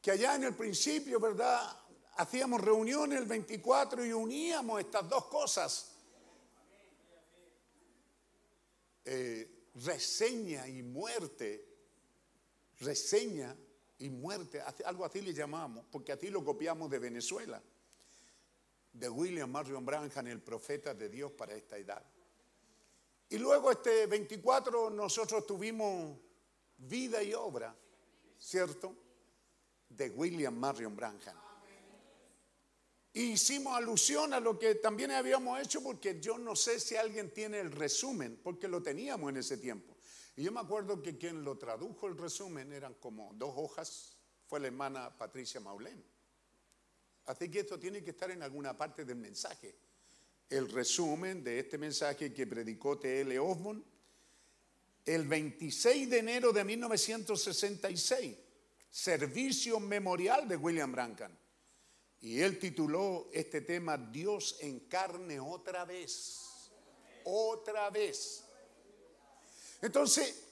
que allá en el principio, ¿verdad? Hacíamos reuniones el 24 y uníamos estas dos cosas. Eh, reseña y muerte. Reseña y muerte. Algo así le llamamos, porque así lo copiamos de Venezuela. De William Marion Branham, el profeta de Dios para esta edad. Y luego este 24 nosotros tuvimos vida y obra, ¿cierto? De William Marion Branham. Y hicimos alusión a lo que también habíamos hecho porque yo no sé si alguien tiene el resumen, porque lo teníamos en ese tiempo. Y yo me acuerdo que quien lo tradujo el resumen eran como dos hojas, fue la hermana Patricia Maulén. Así que esto tiene que estar en alguna parte del mensaje el resumen de este mensaje que predicó T.L. Osborne el 26 de enero de 1966, servicio memorial de William Branham. Y él tituló este tema Dios en carne otra vez. Otra vez. Entonces,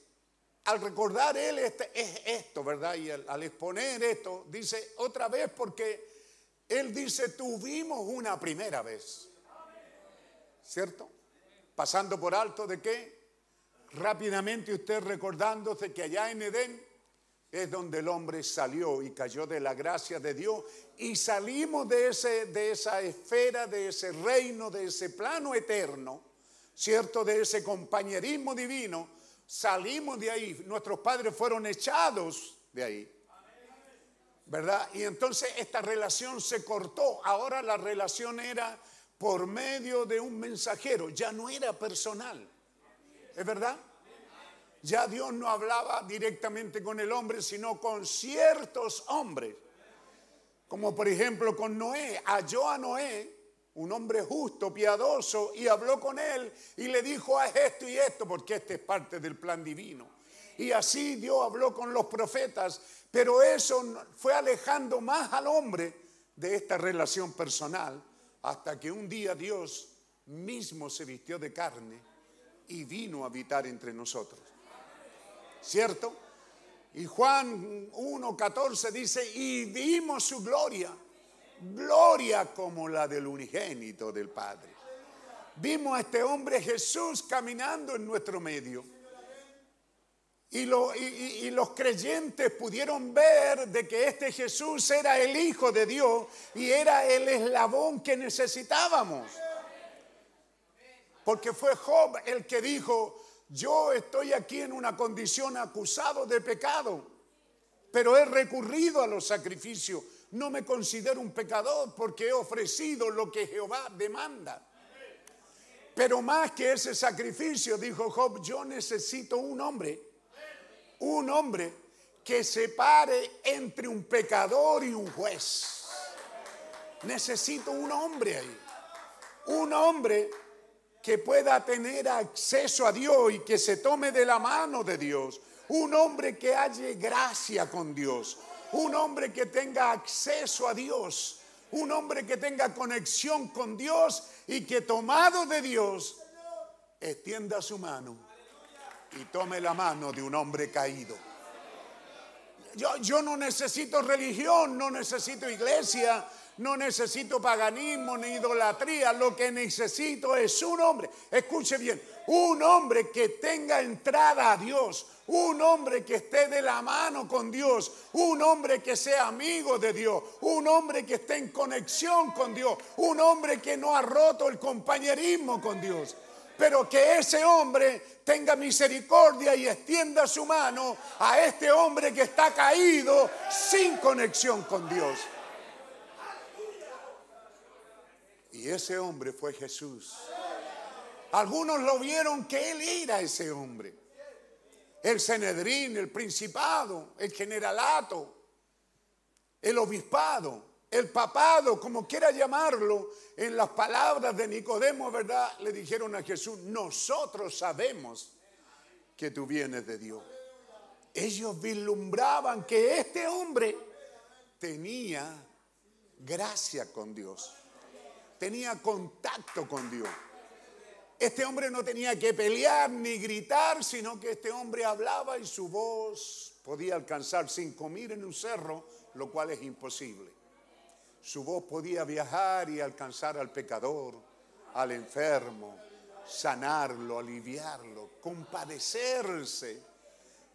al recordar él este- es esto, ¿verdad? Y al exponer esto, dice otra vez porque él dice, tuvimos una primera vez. ¿Cierto? Pasando por alto de qué? Rápidamente usted recordándose que allá en Edén es donde el hombre salió y cayó de la gracia de Dios y salimos de, ese, de esa esfera, de ese reino, de ese plano eterno, ¿cierto? De ese compañerismo divino, salimos de ahí, nuestros padres fueron echados de ahí. ¿Verdad? Y entonces esta relación se cortó. Ahora la relación era por medio de un mensajero, ya no era personal. ¿Es verdad? Ya Dios no hablaba directamente con el hombre, sino con ciertos hombres. Como por ejemplo con Noé. Halló a Noé, un hombre justo, piadoso, y habló con él y le dijo a esto y esto, porque este es parte del plan divino. Y así Dios habló con los profetas, pero eso fue alejando más al hombre de esta relación personal, hasta que un día Dios mismo se vistió de carne y vino a habitar entre nosotros. ¿Cierto? Y Juan 1.14 dice, y vimos su gloria, gloria como la del unigénito del Padre. Vimos a este hombre Jesús caminando en nuestro medio. Y, lo- y- y- y los creyentes pudieron ver de que este Jesús era el Hijo de Dios y era el eslabón que necesitábamos. Porque fue Job el que dijo, yo estoy aquí en una condición acusado de pecado, pero he recurrido a los sacrificios. No me considero un pecador porque he ofrecido lo que Jehová demanda. Pero más que ese sacrificio, dijo Job, yo necesito un hombre, un hombre que separe entre un pecador y un juez. Necesito un hombre ahí, un hombre que pueda tener acceso a Dios y que se tome de la mano de Dios. Un hombre que haya gracia con Dios. Un hombre que tenga acceso a Dios. Un hombre que tenga conexión con Dios y que tomado de Dios extienda su mano y tome la mano de un hombre caído. Yo, yo no necesito religión, no necesito iglesia, no necesito paganismo ni idolatría. Lo que necesito es un hombre, escuche bien, un hombre que tenga entrada a Dios, un hombre que esté de la mano con Dios, un hombre que sea amigo de Dios, un hombre que esté en conexión con Dios, un hombre que no ha roto el compañerismo con Dios pero que ese hombre tenga misericordia y extienda su mano a este hombre que está caído sin conexión con Dios. Y ese hombre fue Jesús. Algunos lo vieron que él era ese hombre. El Senedrín, el principado, el generalato, el obispado, el papado, como quiera llamarlo, en las palabras de Nicodemo, ¿verdad? Le dijeron a Jesús, nosotros sabemos que tú vienes de Dios. Ellos vislumbraban que este hombre tenía gracia con Dios, tenía contacto con Dios. Este hombre no tenía que pelear ni gritar, sino que este hombre hablaba y su voz podía alcanzar cinco mil en un cerro, lo cual es imposible. Su voz podía viajar y alcanzar al pecador, al enfermo, sanarlo, aliviarlo, compadecerse.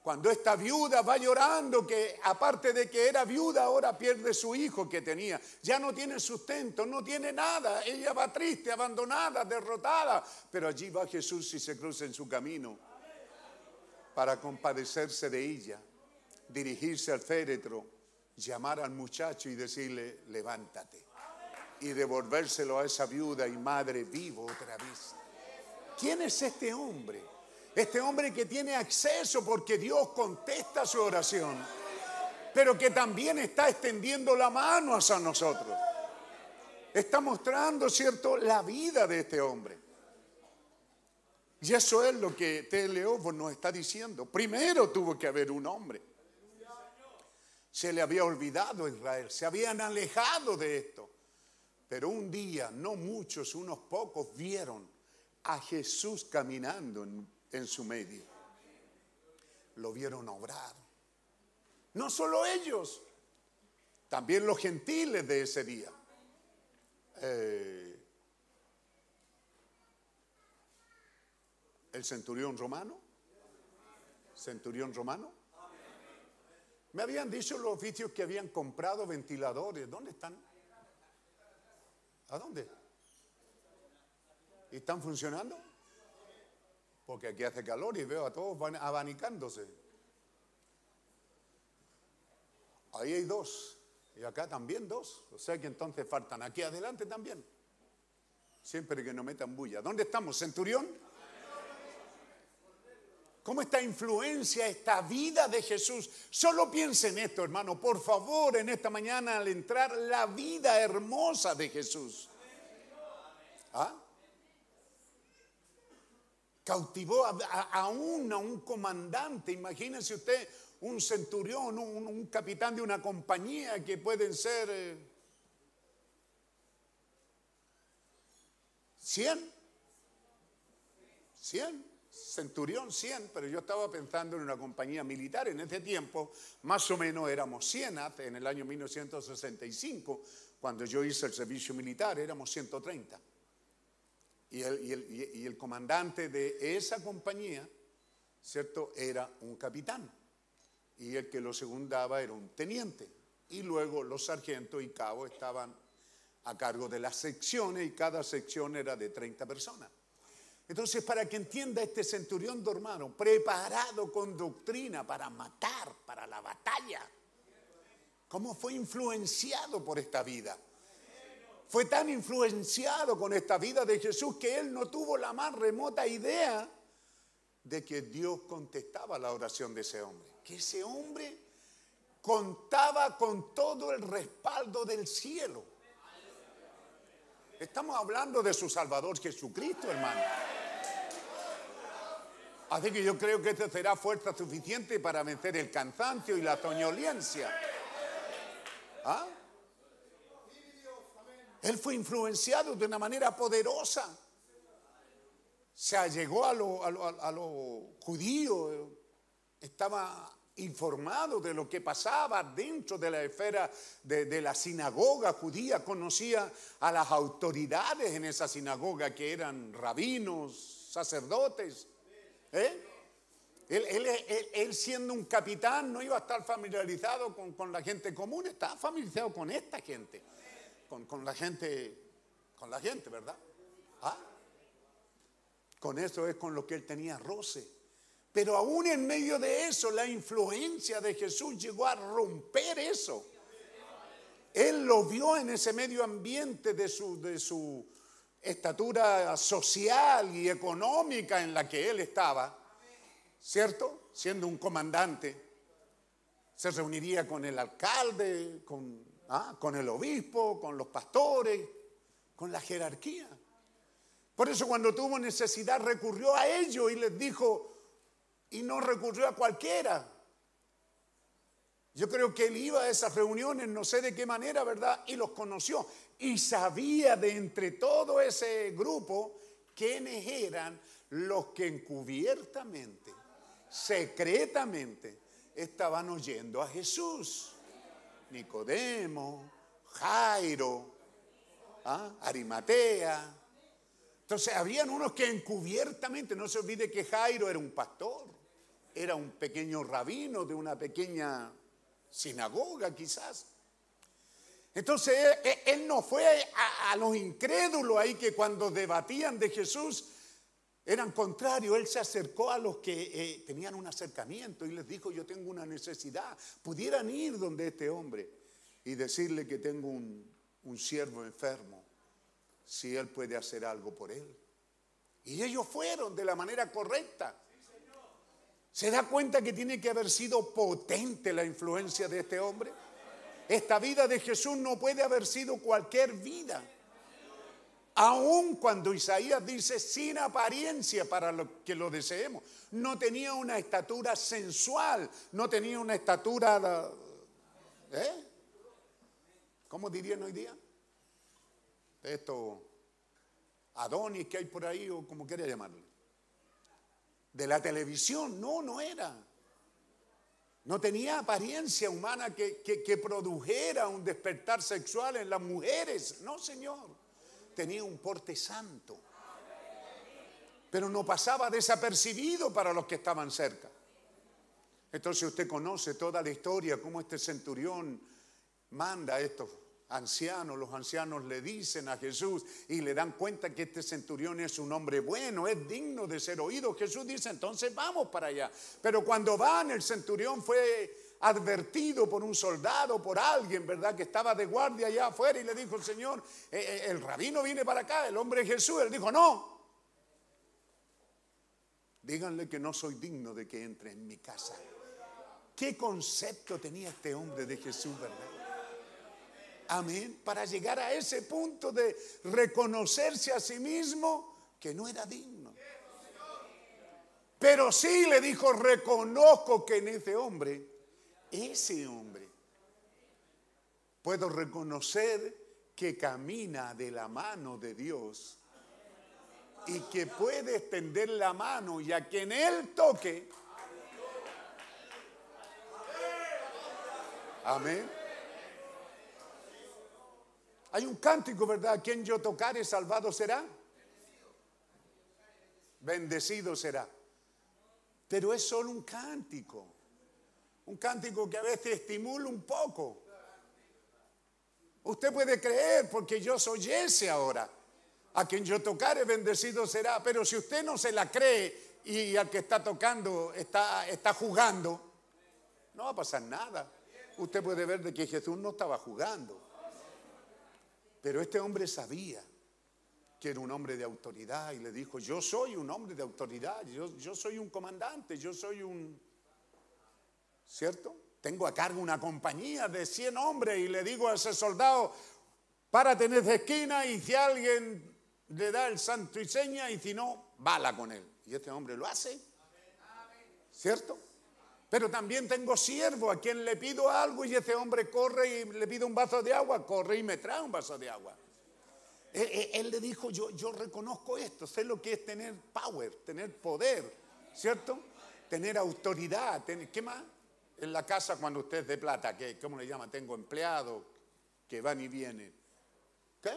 Cuando esta viuda va llorando, que aparte de que era viuda, ahora pierde su hijo que tenía. Ya no tiene sustento, no tiene nada. Ella va triste, abandonada, derrotada. Pero allí va Jesús y se cruza en su camino para compadecerse de ella, dirigirse al féretro, llamar al muchacho y decirle, levántate. Y devolvérselo a esa viuda y madre vivo otra vez. ¿Quién es este hombre? Este hombre que tiene acceso porque Dios contesta su oración, pero que también está extendiendo la mano hacia nosotros. Está mostrando, ¿cierto?, la vida de este hombre. Y eso es lo que T. Leobo nos está diciendo. Primero tuvo que haber un hombre. Se le había olvidado a Israel, se habían alejado de esto. Pero un día, no muchos, unos pocos, vieron a Jesús caminando en, su medio. Lo vieron obrar. No solo ellos, también los gentiles de ese día. Eh, el centurión romano, centurión romano. Me habían dicho los oficios que habían comprado ventiladores. ¿Dónde están? ¿A dónde? ¿Y están funcionando? Porque aquí hace calor y veo a todos van abanicándose. Ahí hay dos. Y acá también dos. O sea que entonces faltan aquí adelante también. Siempre que no metan bulla. ¿Dónde estamos? ¿Centurión? ¿Cómo esta influencia, esta vida de Jesús? Solo piense en esto, hermano. Por favor, en esta mañana al entrar, la vida hermosa de Jesús. ¿Ah? Cautivó a, a, aún a un comandante. Imagínense usted un centurión, un, un capitán de una compañía que pueden ser eh, 100. 100. Centurión 100, pero yo estaba pensando en una compañía militar. En ese tiempo, más o menos éramos 100, en el año 1965, cuando yo hice el servicio militar, éramos 130. Y el, y el, y el comandante de esa compañía, ¿cierto?, era un capitán. Y el que lo segundaba era un teniente. Y luego los sargentos y cabos estaban a cargo de las secciones y cada sección era de 30 personas. Entonces, para que entienda este centurión hermano, preparado con doctrina para matar, para la batalla, cómo fue influenciado por esta vida. Fue tan influenciado con esta vida de Jesús que él no tuvo la más remota idea de que Dios contestaba la oración de ese hombre. Que ese hombre contaba con todo el respaldo del cielo. Estamos hablando de su Salvador Jesucristo, hermano. Así que yo creo que este será fuerza suficiente para vencer el cansancio y la soñolencia. ¿Ah? Él fue influenciado de una manera poderosa. Se allegó a los lo judíos, estaba informado de lo que pasaba dentro de la esfera de, la sinagoga judía, conocía a las autoridades en esa sinagoga que eran rabinos, sacerdotes. ¿Eh? Él, él, él, siendo un capitán no iba a estar familiarizado con, la gente común, estaba familiarizado con esta gente, con, con, la gente, con la gente, ¿verdad? ¿Ah? Con eso es con lo que él tenía roce. Pero aún en medio de eso, la influencia de Jesús llegó a romper eso. Él lo vio en ese medio ambiente de su, de su estatura social y económica en la que él estaba, ¿cierto? Siendo un comandante, se reuniría con el alcalde, con, ¿ah? con el obispo, con los pastores, con la jerarquía. Por eso cuando tuvo necesidad recurrió a ellos y les dijo, y no recurrió a cualquiera. Yo creo que él iba a esas reuniones, no sé de qué manera, ¿verdad? Y los conoció. Y sabía de entre todo ese grupo quiénes eran los que encubiertamente, secretamente, estaban oyendo a Jesús. Nicodemo, Jairo, ¿ah? Arimatea. Entonces, habían unos que encubiertamente, no se olvide que Jairo era un pastor, era un pequeño rabino de una pequeña sinagoga quizás. Entonces él, no fue a, a, los incrédulos ahí que cuando debatían de Jesús eran contrarios. Él se acercó a los que eh, tenían un acercamiento y les dijo, yo tengo una necesidad. Pudieran ir donde este hombre y decirle que tengo un, un siervo enfermo, si él puede hacer algo por él. Y ellos fueron de la manera correcta. ¿Se da cuenta que tiene que haber sido potente la influencia de este hombre? Esta vida de Jesús no puede haber sido cualquier vida. Aun cuando Isaías dice sin apariencia para lo que lo deseemos, no tenía una estatura sensual, no tenía una estatura ¿Eh? ¿Cómo dirían hoy día? Esto, Adonis que hay por ahí o como quiera llamarle. De la televisión, no, no era. No tenía apariencia humana que, que, produjera un despertar sexual en las mujeres. No, Señor. Tenía un porte santo. Pero no pasaba desapercibido para los que estaban cerca. Entonces usted conoce toda la historia, cómo este centurión manda a estos ancianos, los ancianos le dicen a Jesús y le dan cuenta que este centurión es un hombre bueno, es digno de ser oído. Jesús dice, entonces vamos para allá. Pero cuando van, el centurión fue advertido por un soldado, por alguien, ¿verdad? Que estaba de guardia allá afuera y le dijo, Señor, eh, eh, el rabino viene para acá, el hombre Jesús. Él dijo, no. Díganle que no soy digno de que entre en mi casa. ¿Qué concepto tenía este hombre de Jesús, verdad? Amén. Para llegar a ese punto de reconocerse a sí mismo que no era digno. Pero sí le dijo, reconozco que en ese hombre, ese hombre, puedo reconocer que camina de la mano de Dios y que puede extender la mano y a quien él toque. Amén. Hay un cántico, ¿verdad? Quien yo tocare, salvado será. Bendecido será. Pero es solo un cántico. Un cántico que a veces estimula un poco. Usted puede creer porque yo soy ese ahora. A quien yo tocare, bendecido será. Pero si usted no se la cree y al que está tocando está, está jugando, no va a pasar nada. Usted puede ver de que Jesús no estaba jugando. Pero este hombre sabía que era un hombre de autoridad y le dijo, yo soy un hombre de autoridad, yo, soy un comandante, yo soy un... ¿Cierto? Tengo a cargo una compañía de 100 hombres y le digo a ese soldado, párate en esa esquina y si alguien le da el santo y seña y si no, bala con él. Y este hombre lo hace. ¿Cierto? Pero también tengo siervo a quien le pido algo y ese hombre corre y le pido un vaso de agua, corre y me trae un vaso de agua. Él, él- él le dijo, yo, yo reconozco esto, sé lo que es tener power, tener poder, ¿cierto? Tener autoridad, tener, ¿qué más? En la casa cuando usted es de plata, ¿qué, ¿cómo le llama? Tengo empleados que van y vienen. ¿Qué?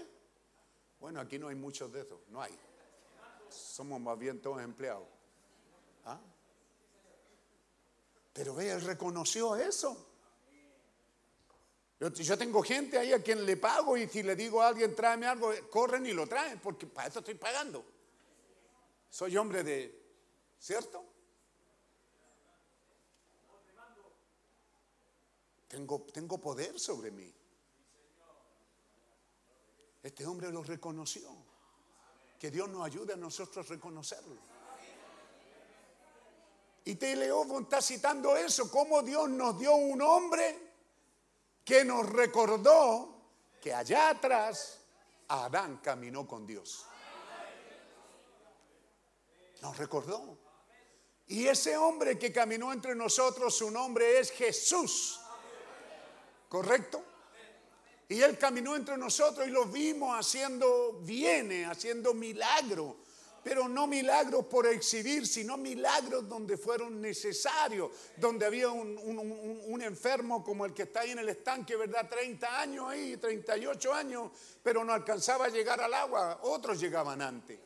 Bueno, aquí no hay muchos de esos, no hay. Somos más bien todos empleados. ¿Ah? Pero ve, él reconoció eso. Yo, tengo gente ahí a quien le pago y si le digo a alguien tráeme algo, corren y lo traen, porque para eso estoy pagando. Soy hombre de, ¿cierto? Tengo, tengo poder sobre mí. Este hombre lo reconoció. Que Dios nos ayude a nosotros a reconocerlo. Y Teleofo está citando eso, cómo Dios nos dio un hombre que nos recordó que allá atrás Adán caminó con Dios. Nos recordó. Y ese hombre que caminó entre nosotros, su nombre es Jesús. ¿Correcto? Y Él caminó entre nosotros y lo vimos haciendo bienes, haciendo milagros. Pero no milagros por exhibir, sino milagros donde fueron necesarios. Donde había un, enfermo como el que está ahí en el estanque, ¿verdad? 30 años ahí, 38 años, pero no alcanzaba a llegar al agua. Otros llegaban antes.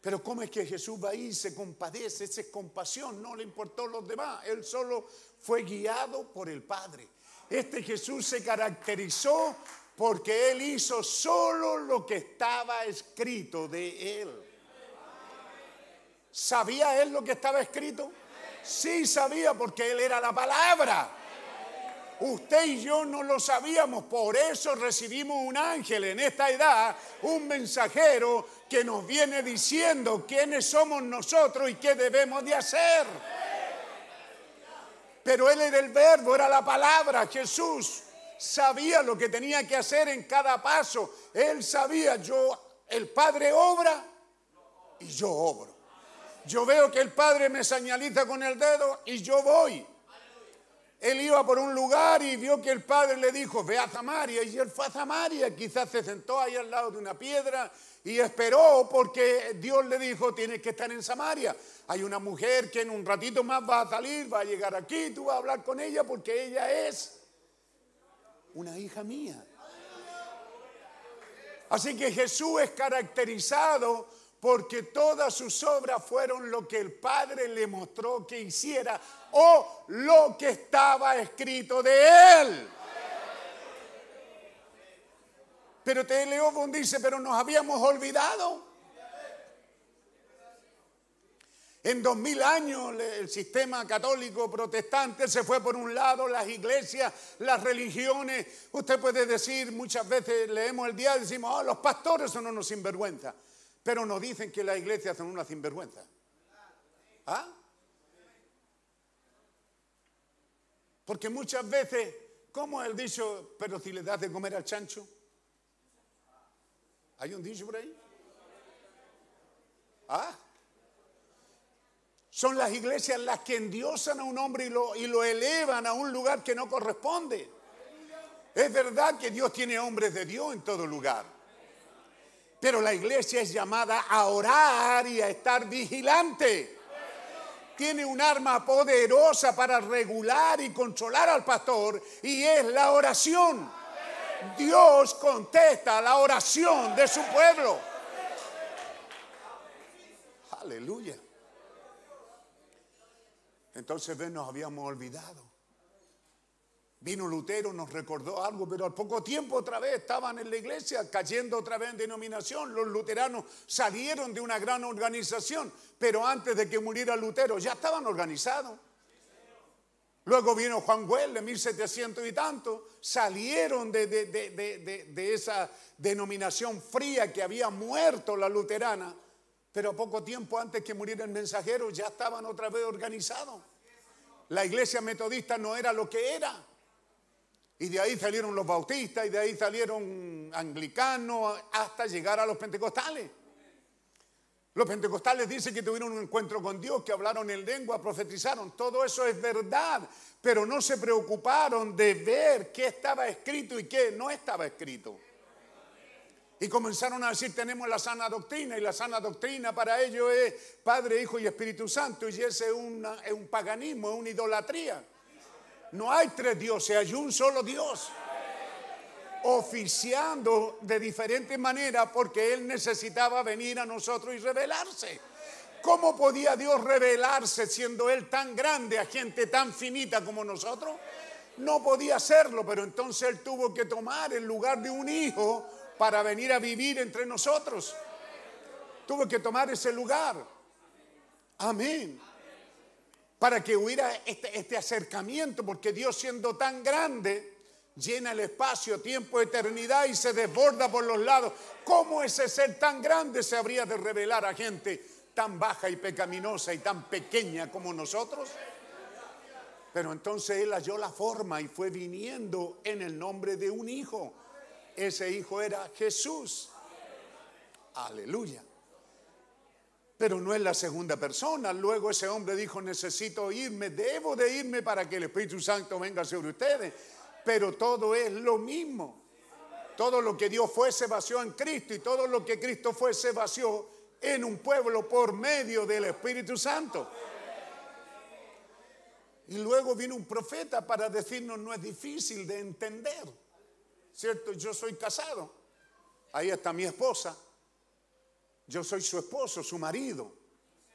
Pero ¿cómo es que Jesús va ahí se compadece? Esa es compasión, no le importó los demás. Él solo fue guiado por el Padre. Este Jesús se caracterizó porque Él hizo solo lo que estaba escrito de Él. ¿Sabía Él lo que estaba escrito? Sí sabía porque Él era la palabra. Usted y yo no lo sabíamos, por eso recibimos un ángel en esta edad, un mensajero que nos viene diciendo quiénes somos nosotros y qué debemos de hacer. Pero Él era el verbo, era la palabra, Jesús sabía lo que tenía que hacer en cada paso. Él sabía, yo, el Padre obra y yo obro. Yo veo que el Padre me señaliza con el dedo y yo voy. él iba por un lugar y vio que el padre le dijo, ve a Samaria. Y él fue a Samaria, quizás se sentó ahí al lado de una piedra y esperó porque Dios le dijo, tienes que estar en Samaria. Hay una mujer que en un ratito más va a salir, va a llegar aquí, tú vas a hablar con ella porque ella es una hija mía. Así que Jesús es caracterizado porque todas sus obras fueron lo que el Padre le mostró que hiciera o lo que estaba escrito de él. Pero Teleofón dice, pero nos habíamos olvidado. En dos mil años el sistema católico protestante se fue por un lado, las iglesias, las religiones. Usted puede decir, muchas veces leemos el día y decimos, oh, los pastores son unos sinvergüenza. Pero nos dicen que las iglesias son una sinvergüenza. ¿Ah? Porque muchas veces, ¿cómo es el dicho? Pero si le das de comer al chancho. ¿Hay un dicho por ahí? ¿Ah? Son las iglesias las que endiosan a un hombre y lo, elevan a un lugar que no corresponde. Es verdad que Dios tiene hombres de Dios en todo lugar. Pero la iglesia es llamada a orar y a estar vigilante. Tiene un arma poderosa para regular y controlar al pastor y es la oración. Dios contesta la oración de su pueblo. Aleluya. Entonces ven, nos habíamos olvidado. Vino Lutero, nos recordó algo, pero al poco tiempo otra vez estaban en la iglesia, cayendo otra vez en denominación. Los luteranos salieron de una gran organización, pero antes de que muriera Lutero ya estaban organizados. Luego vino Juan Güell de 1700 y tanto, salieron de, de, de, de, esa denominación fría que había muerto la luterana, pero poco tiempo antes que muriera el mensajero ya estaban otra vez organizados. La iglesia metodista no era lo que era. Y de ahí salieron los bautistas y de ahí salieron anglicanos hasta llegar a los pentecostales. Los pentecostales dicen que tuvieron un encuentro con Dios, que hablaron en lengua, profetizaron. Todo eso es verdad, pero no se preocuparon de ver qué estaba escrito y qué no estaba escrito. Y comenzaron a decir, tenemos la sana doctrina, y la sana doctrina para ellos es Padre, Hijo y Espíritu Santo, y ese es, es un paganismo, es una idolatría. No hay tres dioses, hay un solo Dios. Oficiando de diferentes maneras porque Él necesitaba venir a nosotros y revelarse. ¿Cómo podía Dios revelarse siendo Él tan grande a gente tan finita como nosotros? No podía hacerlo, pero entonces Él tuvo que tomar el lugar de un hijo para venir a vivir entre nosotros. Tuvo que tomar ese lugar. Amén para que hubiera este, este, acercamiento, porque Dios siendo tan grande, llena el espacio, tiempo, eternidad y se desborda por los lados. ¿Cómo ese ser tan grande se habría de revelar a gente tan baja y pecaminosa y tan pequeña como nosotros? Pero entonces Él halló la forma y fue viniendo en el nombre de un hijo. Ese hijo era Jesús. Aleluya pero no es la segunda persona. Luego ese hombre dijo, necesito irme, debo de irme para que el Espíritu Santo venga sobre ustedes. Pero todo es lo mismo. Todo lo que Dios fue se vació en Cristo y todo lo que Cristo fue se vació en un pueblo por medio del Espíritu Santo. Y luego vino un profeta para decirnos, no es difícil de entender. ¿Cierto? Yo soy casado. Ahí está mi esposa. Yo soy su esposo, su marido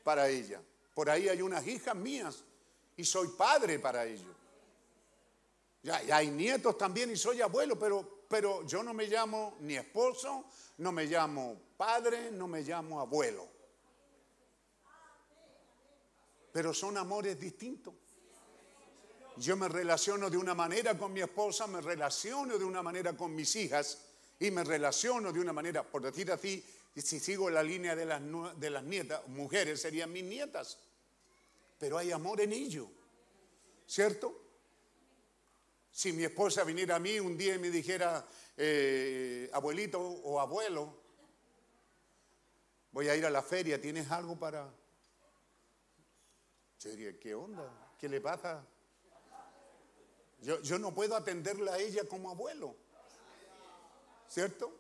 para ella. Por ahí hay unas hijas mías y soy padre para ellos. Ya, hay nietos también y soy abuelo, pero, pero yo no me llamo ni esposo, no me llamo padre, no me llamo abuelo. Pero son amores distintos. Yo me relaciono de una manera con mi esposa, me relaciono de una manera con mis hijas y me relaciono de una manera, por decir así, si sigo la línea de las, de las nietas, mujeres serían mis nietas. Pero hay amor en ello. ¿Cierto? Si mi esposa viniera a mí un día y me dijera, eh, abuelito o abuelo, voy a ir a la feria, ¿tienes algo para...? Yo diría, ¿qué onda? ¿Qué le pasa? Yo, yo no puedo atenderla a ella como abuelo. ¿Cierto?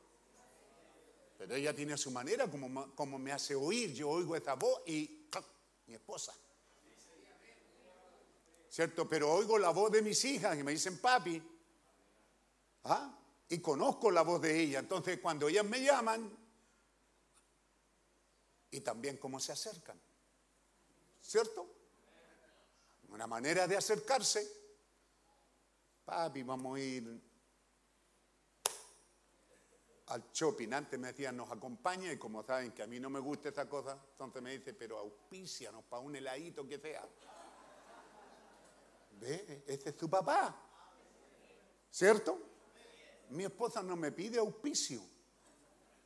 Pero ella tiene su manera como, como me hace oír. Yo oigo esa voz y mi esposa. ¿Cierto? Pero oigo la voz de mis hijas y me dicen papi. ¿Ah? Y conozco la voz de ella. Entonces cuando ellas me llaman, y también cómo se acercan. ¿Cierto? Una manera de acercarse. Papi, vamos a ir al shopping. Antes me decían, nos acompaña y como saben que a mí no me gusta esa cosa, entonces me dice, pero auspícianos para un heladito que sea. ¿Ve? Este es tu papá. ¿Cierto? Mi esposa no me pide auspicio.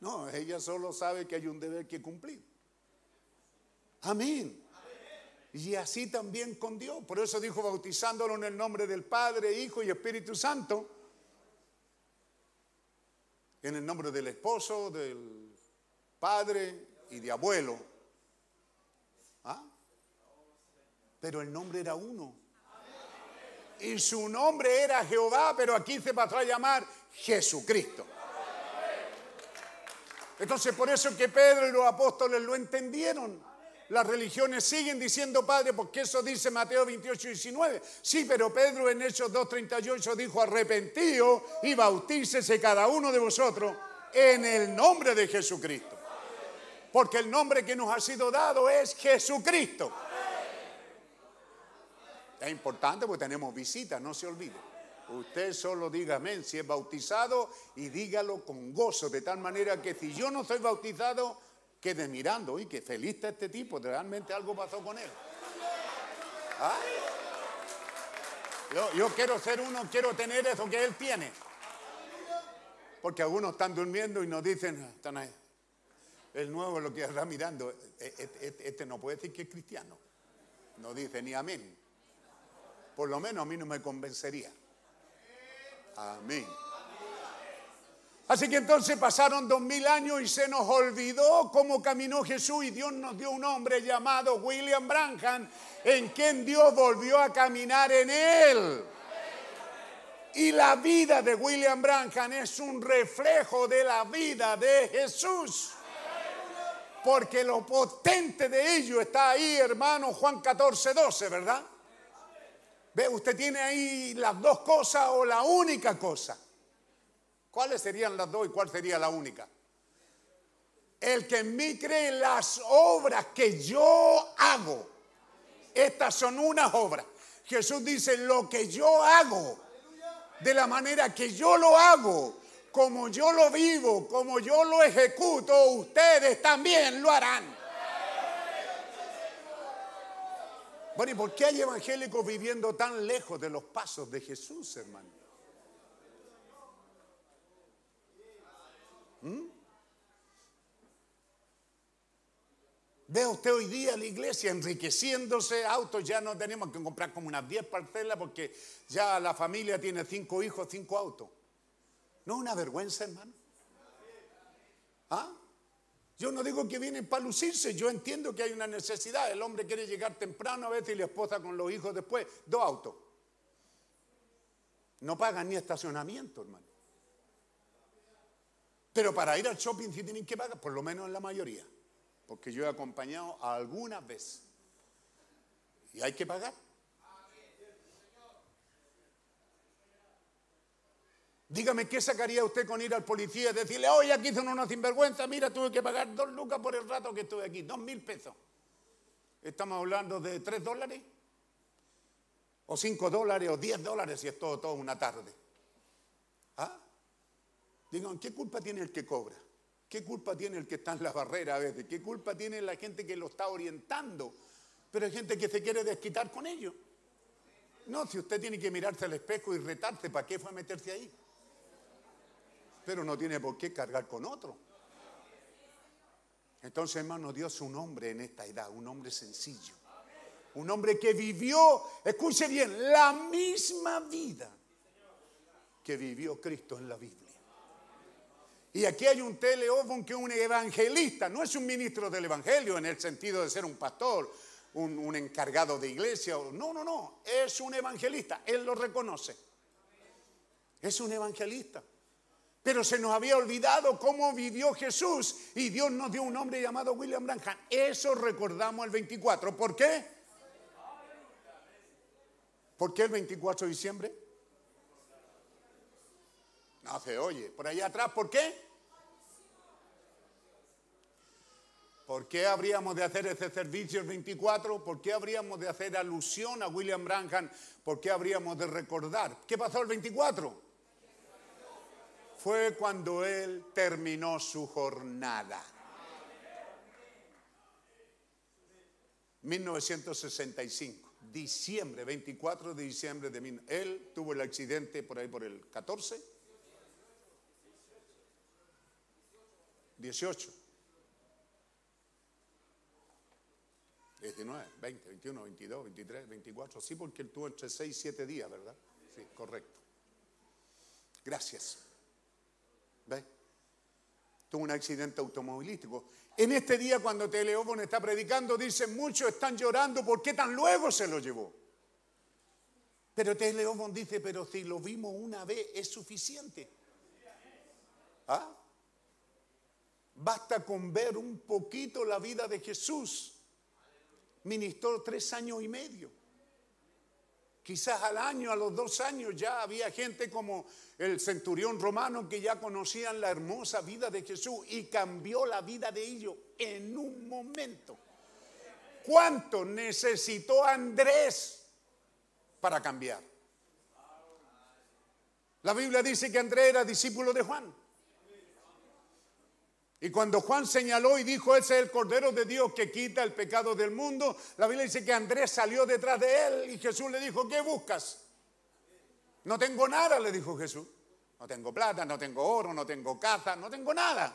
No, ella solo sabe que hay un deber que cumplir. Amén. Y así también con Dios. Por eso dijo bautizándolo en el nombre del Padre, Hijo y Espíritu Santo. En el nombre del esposo, del padre y de abuelo. ¿Ah? Pero el nombre era uno. Y su nombre era Jehová, pero aquí se pasó a llamar Jesucristo. Entonces por eso que Pedro y los apóstoles lo entendieron. Las religiones siguen diciendo Padre, porque eso dice Mateo 28, 19. Sí, pero Pedro en Hechos 2.38 dijo, arrepentíos y bautícese cada uno de vosotros en el nombre de Jesucristo. Porque el nombre que nos ha sido dado es Jesucristo. Es importante porque tenemos visitas, no se olvide. Usted solo diga amén si es bautizado y dígalo con gozo, de tal manera que si yo no soy bautizado, quede mirando, y que feliz está este tipo, realmente algo pasó con él. ¿Ah? Yo, quiero ser uno, quiero tener eso que él tiene. Porque algunos están durmiendo y nos dicen, "Ah, están ahí. El nuevo lo que está mirando, e- e- e- este no puede decir que es cristiano. No dice ni amén. Por lo menos a mí no me convencería. Amén. Así que entonces pasaron dos mil años y se nos olvidó cómo caminó Jesús y Dios nos dio un hombre llamado William Branham en quien Dios volvió a caminar en él. Y la vida de William Branham es un reflejo de la vida de Jesús. Porque lo potente de ello está ahí, hermano, Juan 14, 12, ¿verdad? Ve, usted tiene ahí las dos cosas o la única cosa. ¿Cuáles serían las dos y cuál sería la única? El que en mí cree las obras que yo hago. Estas son unas obras. Jesús dice, lo que yo hago, de la manera que yo lo hago, como yo lo vivo, como yo lo ejecuto, ustedes también lo harán. Bueno, ¿y por qué hay evangélicos viviendo tan lejos de los pasos de Jesús, hermano? ¿Mm? Ve usted hoy día la iglesia enriqueciéndose, autos ya no tenemos que comprar como unas 10 parcelas porque ya la familia tiene cinco hijos, cinco autos. ¿No es una vergüenza, hermano? ¿Ah? Yo no digo que vienen para lucirse, yo entiendo que hay una necesidad. El hombre quiere llegar temprano a veces y la esposa con los hijos después. Dos autos. No pagan ni estacionamiento, hermano. Pero para ir al shopping sí tienen que pagar, por lo menos en la mayoría. Porque yo he acompañado algunas veces. Y hay que pagar. Dígame, ¿qué sacaría usted con ir al policía y decirle, oye, aquí son unos sinvergüenza, mira, tuve que pagar dos lucas por el rato que estuve aquí, dos mil pesos? Estamos hablando de tres dólares, o cinco dólares, o diez dólares, si es todo, todo una tarde. ¿Ah? Digan, ¿qué culpa tiene el que cobra? ¿Qué culpa tiene el que está en la barrera a veces? ¿Qué culpa tiene la gente que lo está orientando? Pero hay gente que se quiere desquitar con ello. No, si usted tiene que mirarse al espejo y retarse, ¿para qué fue a meterse ahí? Pero no tiene por qué cargar con otro. Entonces, hermano, Dios un hombre en esta edad, un hombre sencillo. Un hombre que vivió, escuche bien, la misma vida que vivió Cristo en la Biblia. Y aquí hay un teleófono que es un evangelista, no es un ministro del evangelio en el sentido de ser un pastor, un, encargado de iglesia. No, no, no, es un evangelista, él lo reconoce. Es un evangelista. Pero se nos había olvidado cómo vivió Jesús y Dios nos dio un hombre llamado William Branham. Eso recordamos el 24. ¿Por qué? ¿Por qué el 24 de diciembre? No se oye. Por allá atrás, ¿por qué? ¿Por qué habríamos de hacer ese servicio el 24? ¿Por qué habríamos de hacer alusión a William Branham? ¿Por qué habríamos de recordar? ¿Qué pasó el 24? Fue cuando él terminó su jornada. 1965, diciembre, 24 de diciembre de mil. Él tuvo el accidente por ahí por el 14, 18. 19, 20, 21, 22, 23, 24. Sí, porque él tuvo entre 6 y 7 días, ¿verdad? Sí, correcto. Gracias. ¿Ve? Tuvo un accidente automovilístico. En este día, cuando Teleófone está predicando, dice: Muchos están llorando, ¿por qué tan luego se lo llevó? Pero Teleófone dice: Pero si lo vimos una vez, es suficiente. ¿Ah? Basta con ver un poquito la vida de Jesús ministró tres años y medio. Quizás al año, a los dos años, ya había gente como el centurión romano que ya conocían la hermosa vida de Jesús y cambió la vida de ellos en un momento. ¿Cuánto necesitó Andrés para cambiar? La Biblia dice que Andrés era discípulo de Juan. Y cuando Juan señaló y dijo, ese es el Cordero de Dios que quita el pecado del mundo, la Biblia dice que Andrés salió detrás de él y Jesús le dijo, ¿qué buscas? No tengo nada, le dijo Jesús. No tengo plata, no tengo oro, no tengo caza, no tengo nada.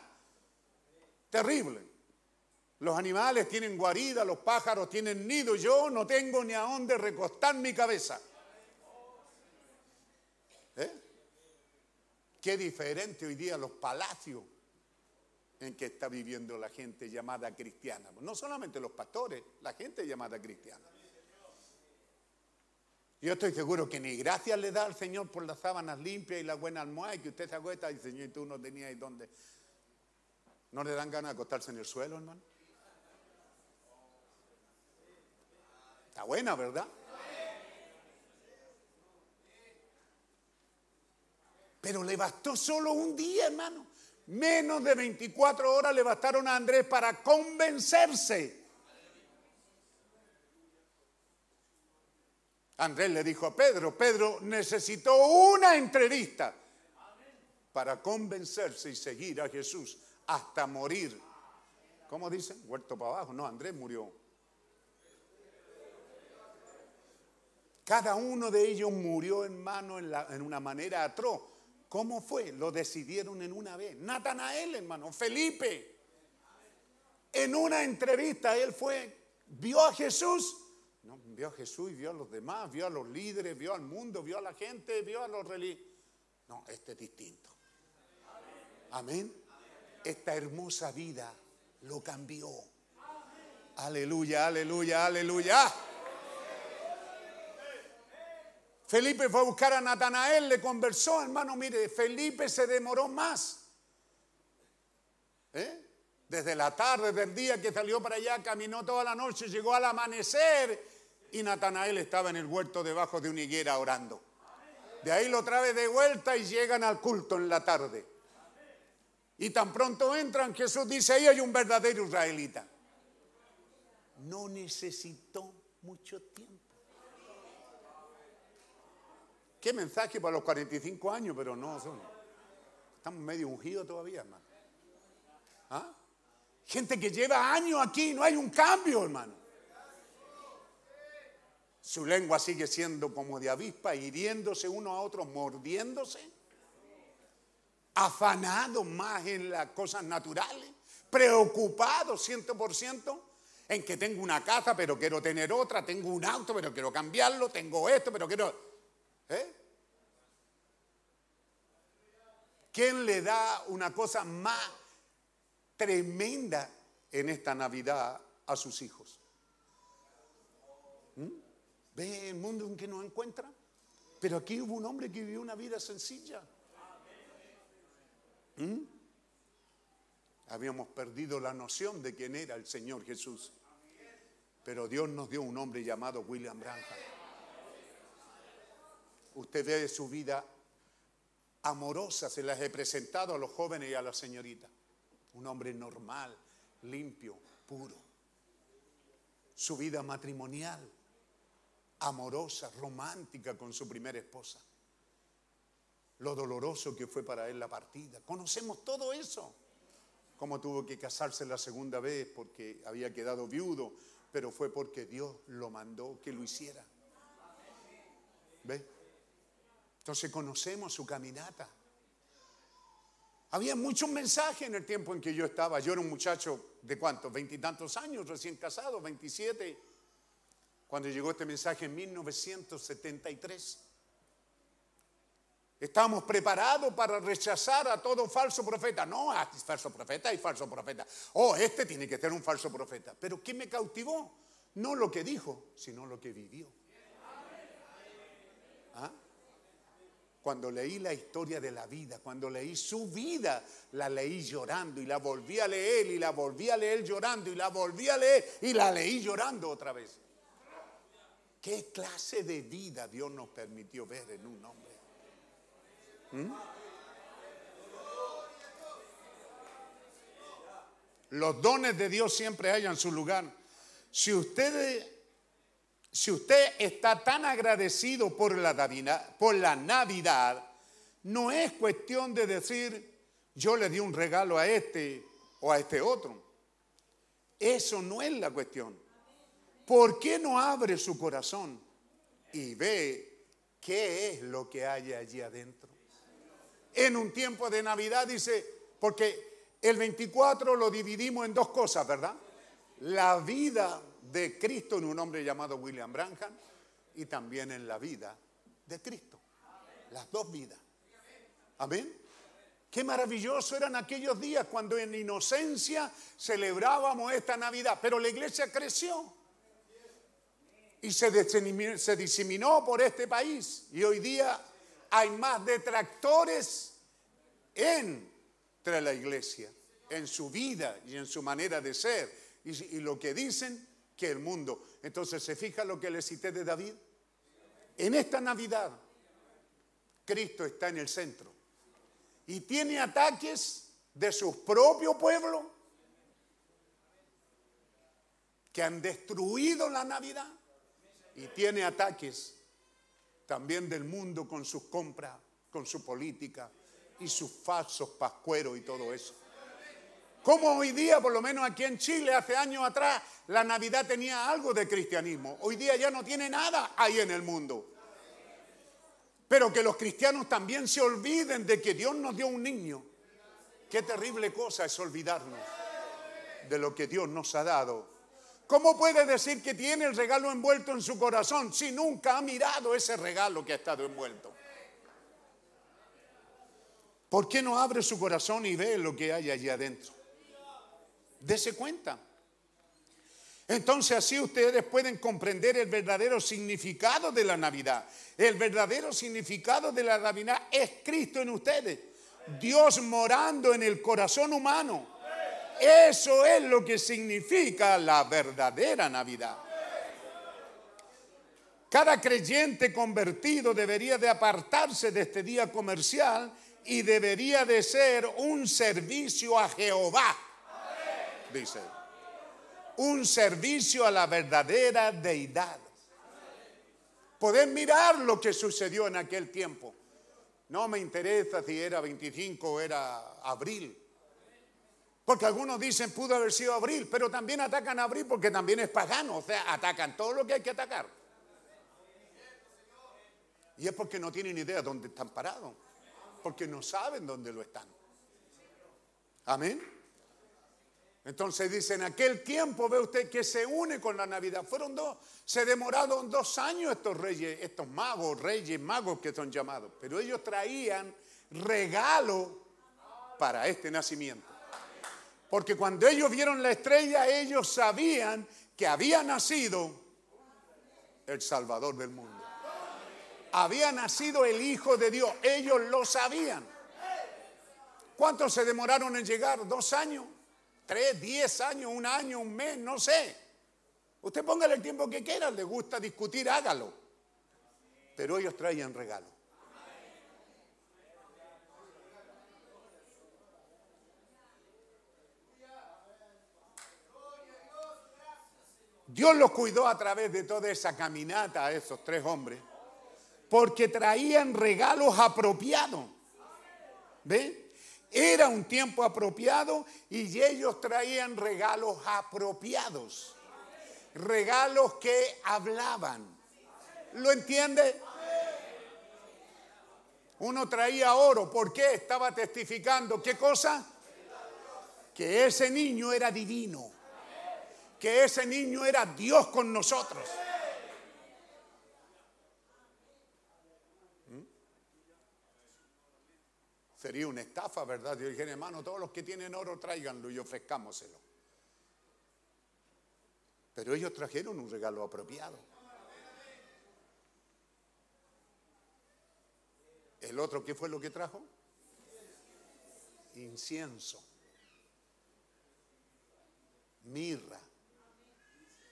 Terrible. Los animales tienen guarida, los pájaros tienen nido, yo no tengo ni a dónde recostar mi cabeza. ¿Eh? Qué diferente hoy día los palacios en que está viviendo la gente llamada cristiana. No solamente los pastores, la gente llamada cristiana. Yo estoy seguro que ni gracias le da al Señor por las sábanas limpias y la buena almohada que usted se acuesta y Señor, y tú no tenías dónde. ¿No le dan ganas de acostarse en el suelo, hermano? Está buena, ¿verdad? Pero le bastó solo un día, hermano. Menos de 24 horas le bastaron a Andrés para convencerse. Andrés le dijo a Pedro, Pedro necesitó una entrevista para convencerse y seguir a Jesús hasta morir. ¿Cómo dicen? Huerto para abajo. No, Andrés murió. Cada uno de ellos murió, en, la, en una manera atroz. ¿Cómo fue? Lo decidieron en una vez. Natanael, hermano, Felipe. En una entrevista él fue, vio a Jesús. No, vio a Jesús y vio a los demás, vio a los líderes, vio al mundo, vio a la gente, vio a los religiosos. No, este es distinto. Amén. Esta hermosa vida lo cambió. Aleluya, aleluya, aleluya. Felipe fue a buscar a Natanael, le conversó, hermano, mire, Felipe se demoró más. ¿Eh? Desde la tarde del día que salió para allá, caminó toda la noche, llegó al amanecer y Natanael estaba en el huerto debajo de una higuera orando. De ahí lo trae de vuelta y llegan al culto en la tarde. Y tan pronto entran, Jesús dice, ahí hay un verdadero israelita. No necesitó mucho tiempo. Qué mensaje para los 45 años, pero no, son, estamos medio ungidos todavía, hermano. ¿Ah? Gente que lleva años aquí, no hay un cambio, hermano. Su lengua sigue siendo como de avispa, hiriéndose uno a otro, mordiéndose. Afanado más en las cosas naturales, preocupado ciento por ciento en que tengo una casa, pero quiero tener otra, tengo un auto, pero quiero cambiarlo, tengo esto, pero quiero... ¿Eh? ¿Quién le da una cosa más tremenda en esta Navidad a sus hijos? ¿Mm? ¿Ve el mundo en que nos encuentra? Pero aquí hubo un hombre que vivió una vida sencilla. ¿Mm? Habíamos perdido la noción de quién era el Señor Jesús. Pero Dios nos dio un hombre llamado William Branham. Usted ve su vida amorosa, se las he presentado a los jóvenes y a la señorita. Un hombre normal, limpio, puro. Su vida matrimonial, amorosa, romántica con su primera esposa. Lo doloroso que fue para él la partida. Conocemos todo eso. Cómo tuvo que casarse la segunda vez porque había quedado viudo, pero fue porque Dios lo mandó que lo hiciera. ¿Ve? Entonces conocemos su caminata. Había muchos mensajes en el tiempo en que yo estaba. Yo era un muchacho de cuántos, veintitantos años, recién casado, 27, cuando llegó este mensaje en 1973. Estábamos preparados para rechazar a todo falso profeta. No, ah, es falso profeta y falso profeta. Oh, este tiene que ser un falso profeta. Pero ¿qué me cautivó? No lo que dijo, sino lo que vivió. ¿Ah? Cuando leí la historia de la vida, cuando leí su vida, la leí llorando y la volví a leer y la volví a leer llorando y la volví a leer y la leí llorando otra vez. ¿Qué clase de vida Dios nos permitió ver en un hombre? ¿Mm? Los dones de Dios siempre hallan su lugar. Si usted, si usted está tan agradecido por la, Navidad, no es cuestión de decir, yo le di un regalo a este o a este otro. Eso no es la cuestión. ¿Por qué no abre su corazón y ve qué es lo que hay allí adentro? En un tiempo de Navidad dice, porque el 24 lo dividimos en dos cosas, ¿verdad? La vida de Cristo en un hombre llamado William Branham y también en la vida de Cristo. Las dos vidas. Amén. Qué maravilloso eran aquellos días cuando en inocencia celebrábamos esta Navidad, pero la iglesia creció y se diseminó, se diseminó por este país y hoy día hay más detractores entre la iglesia, en su vida y en su manera de ser y lo que dicen que el mundo. Entonces, ¿se fija lo que le cité de David? En esta Navidad, Cristo está en el centro y tiene ataques de su propio pueblo que han destruido la Navidad y tiene ataques también del mundo con sus compras, con su política y sus falsos pascueros y todo eso. Como hoy día, por lo menos aquí en Chile, hace años atrás, la Navidad tenía algo de cristianismo. Hoy día ya no tiene nada ahí en el mundo. Pero que los cristianos también se olviden de que Dios nos dio un niño. Qué terrible cosa es olvidarnos de lo que Dios nos ha dado. ¿Cómo puede decir que tiene el regalo envuelto en su corazón si nunca ha mirado ese regalo que ha estado envuelto? ¿Por qué no abre su corazón y ve lo que hay allí adentro? Dese cuenta. Entonces así ustedes pueden comprender el verdadero significado de la Navidad. El verdadero significado de la Navidad es Cristo en ustedes. Dios morando en el corazón humano. Eso es lo que significa la verdadera Navidad. Cada creyente convertido debería de apartarse de este día comercial y debería de ser un servicio a Jehová, dice. Un servicio a la verdadera deidad. Poder mirar lo que sucedió en aquel tiempo. No me interesa si era 25 o era abril. Porque algunos dicen pudo haber sido abril, pero también atacan a abril porque también es pagano. O sea, atacan todo lo que hay que atacar. Y es porque no tienen idea dónde están parados. Porque no saben dónde lo están. Amén. Entonces dice, en aquel tiempo ve usted que se une con la Navidad. Fueron dos, se demoraron dos años estos reyes, estos magos, reyes, magos que son llamados. Pero ellos traían regalo para este nacimiento. Porque cuando ellos vieron la estrella, ellos sabían que había nacido el Salvador del mundo. Había nacido el Hijo de Dios. Ellos lo sabían. ¿Cuántos se demoraron en llegar? ¿Dos años? ¿Tres? ¿Diez años? ¿Un año? ¿Un mes? No sé. Usted póngale el tiempo que quiera. Le gusta discutir, hágalo. Pero ellos traían regalo. Dios los cuidó a través de toda esa caminata a esos tres hombres, porque traían regalos apropiados. ¿Ve? Era un tiempo apropiado y ellos traían regalos apropiados. Regalos que hablaban. ¿Lo entiende? Uno traía oro, ¿por qué? Estaba testificando, ¿qué cosa? Que ese niño era divino que ese niño era Dios con nosotros. Sería una estafa, ¿verdad? Yo dije, hermano, todos los que tienen oro tráiganlo y ofrezcámoselo. Pero ellos trajeron un regalo apropiado. ¿El otro qué fue lo que trajo? Incienso. Mirra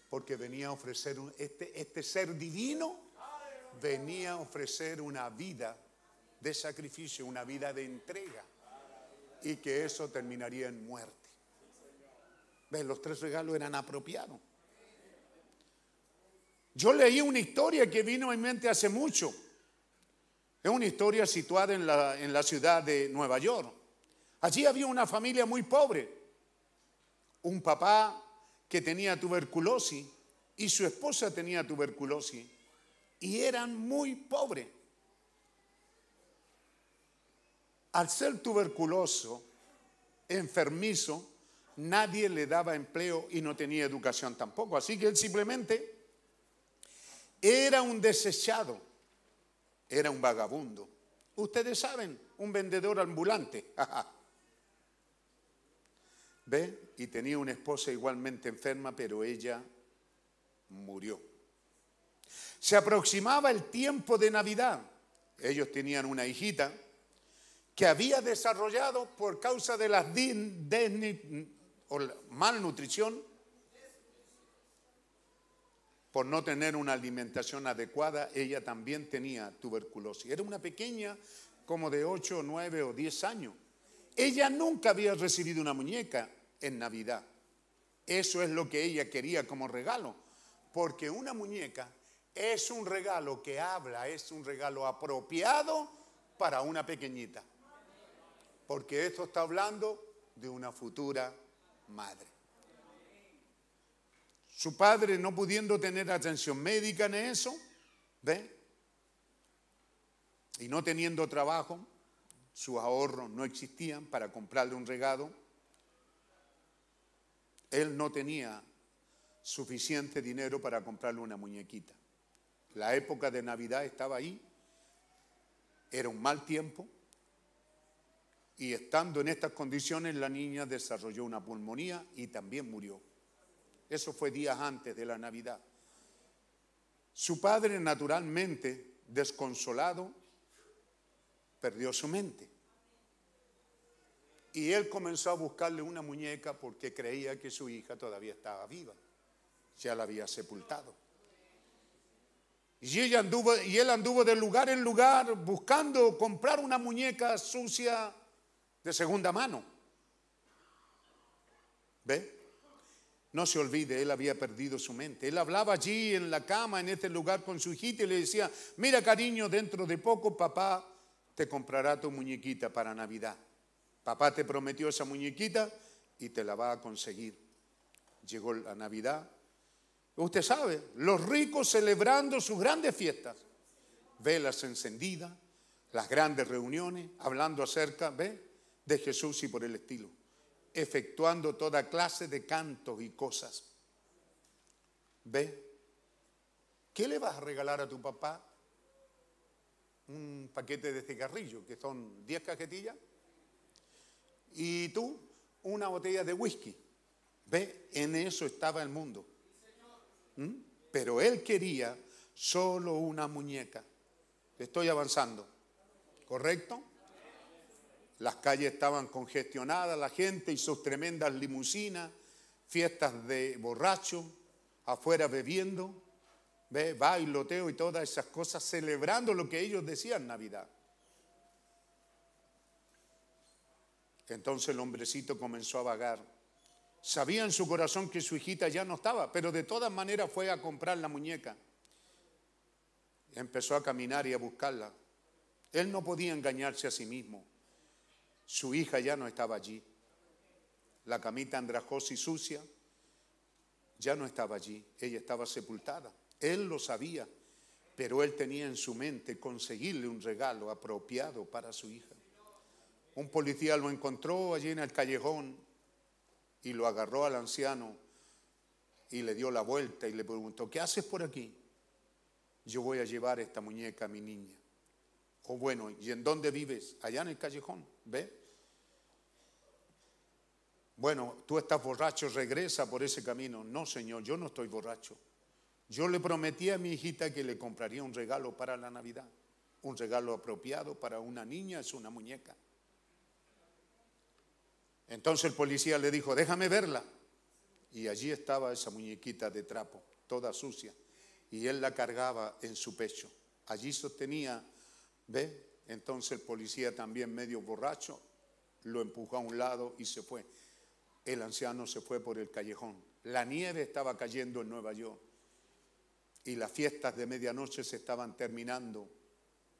porque venía a ofrecer, un, este, este ser divino venía a ofrecer una vida de sacrificio, una vida de entrega, y que eso terminaría en muerte. ¿Ves? Los tres regalos eran apropiados. Yo leí una historia que vino en mente hace mucho. Es una historia situada en la, en la ciudad de Nueva York. Allí había una familia muy pobre. Un papá que tenía tuberculosis y su esposa tenía tuberculosis y eran muy pobres. Al ser tuberculoso, enfermizo, nadie le daba empleo y no tenía educación tampoco. Así que él simplemente era un desechado, era un vagabundo. Ustedes saben, un vendedor ambulante. ¿Ve? Y tenía una esposa igualmente enferma, pero ella murió. Se aproximaba el tiempo de Navidad. Ellos tenían una hijita que había desarrollado por causa de la malnutrición, por no tener una alimentación adecuada, ella también tenía tuberculosis. Era una pequeña, como de 8, 9 o 10 años. Ella nunca había recibido una muñeca en Navidad. Eso es lo que ella quería como regalo, porque una muñeca es un regalo que habla, es un regalo apropiado para una pequeñita, porque esto está hablando de una futura madre. Su padre no pudiendo tener atención médica en eso, ¿ve? Y no teniendo trabajo, sus ahorros no existían para comprarle un regalo, él no tenía suficiente dinero para comprarle una muñequita. La época de Navidad estaba ahí, era un mal tiempo, y estando en estas condiciones la niña desarrolló una pulmonía y también murió. Eso fue días antes de la Navidad. Su padre, naturalmente, desconsolado, perdió su mente. Y él comenzó a buscarle una muñeca porque creía que su hija todavía estaba viva. Ya la había sepultado. Y, y él anduvo de lugar en lugar buscando comprar una muñeca sucia de segunda mano. ¿Ve? No se olvide, él había perdido su mente. Él hablaba allí en la cama, en este lugar con su hijita y le decía, mira cariño, dentro de poco papá te comprará tu muñequita para Navidad. Papá te prometió esa muñequita y te la va a conseguir. Llegó la Navidad. Usted sabe, los ricos celebrando sus grandes fiestas, velas encendidas, las grandes reuniones, hablando acerca, ¿ve? De Jesús y por el estilo, efectuando toda clase de cantos y cosas. ¿Ve? ¿Qué le vas a regalar a tu papá? Un paquete de cigarrillos, que son 10 cajetillas y tú una botella de whisky. Ve, en eso estaba el mundo. ¿Mm? Pero él quería solo una muñeca. Estoy avanzando. ¿Correcto? Las calles estaban congestionadas, la gente sus tremendas limusinas, fiestas de borrachos, afuera bebiendo, bailoteo y todas esas cosas, celebrando lo que ellos decían Navidad. Entonces el hombrecito comenzó a vagar. Sabía en su corazón que su hijita ya no estaba, pero de todas maneras fue a comprar la muñeca. Empezó a caminar y a buscarla. Él no podía engañarse a sí mismo. Su hija ya no estaba allí. La camita andrajosa y sucia ya no estaba allí. Ella estaba sepultada. Él lo sabía, pero él tenía en su mente conseguirle un regalo apropiado para su hija. Un policía lo encontró allí en el callejón y lo agarró al anciano y le dio la vuelta y le preguntó, ¿qué haces por aquí? Yo voy a llevar esta muñeca a mi niña. O bueno, ¿y en dónde vives? Allá en el callejón, ¿ve? Bueno, tú estás borracho, regresa por ese camino. No, señor, yo no estoy borracho. Yo le prometí a mi hijita que le compraría un regalo para la Navidad. Un regalo apropiado para una niña es una muñeca. Entonces el policía le dijo, déjame verla. Y allí estaba esa muñequita de trapo, toda sucia. Y él la cargaba en su pecho. Allí sostenía, ¿ve? Entonces el policía también medio borracho lo empujó a un lado y se fue. El anciano se fue por el callejón. La nieve estaba cayendo en Nueva York y las fiestas de medianoche se estaban terminando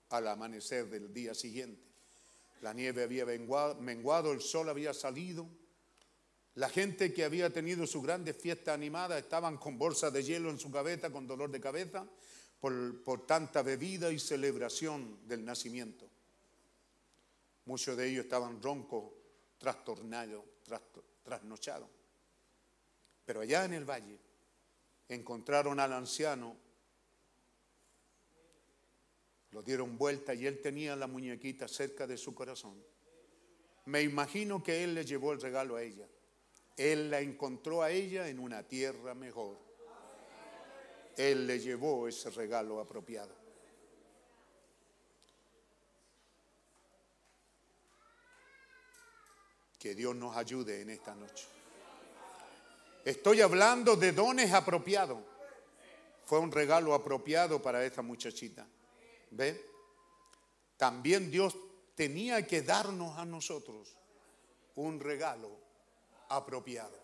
al amanecer del día siguiente. La nieve había menguado, el sol había salido. La gente que había tenido su grandes fiestas animadas estaban con bolsas de hielo en su cabeza, con dolor de cabeza, por, por tanta bebida y celebración del nacimiento. Muchos de ellos estaban roncos, trastornados, trasnochados. Pero allá en el valle encontraron al anciano, lo dieron vuelta y él tenía la muñequita cerca de su corazón. Me imagino que él le llevó el regalo a ella. Él la encontró a ella en una tierra mejor. Él le llevó ese regalo apropiado. Que Dios nos ayude en esta noche. Estoy hablando de dones apropiados. Fue un regalo apropiado para esta muchachita. ¿Ve? También Dios tenía que darnos a nosotros un regalo apropiado.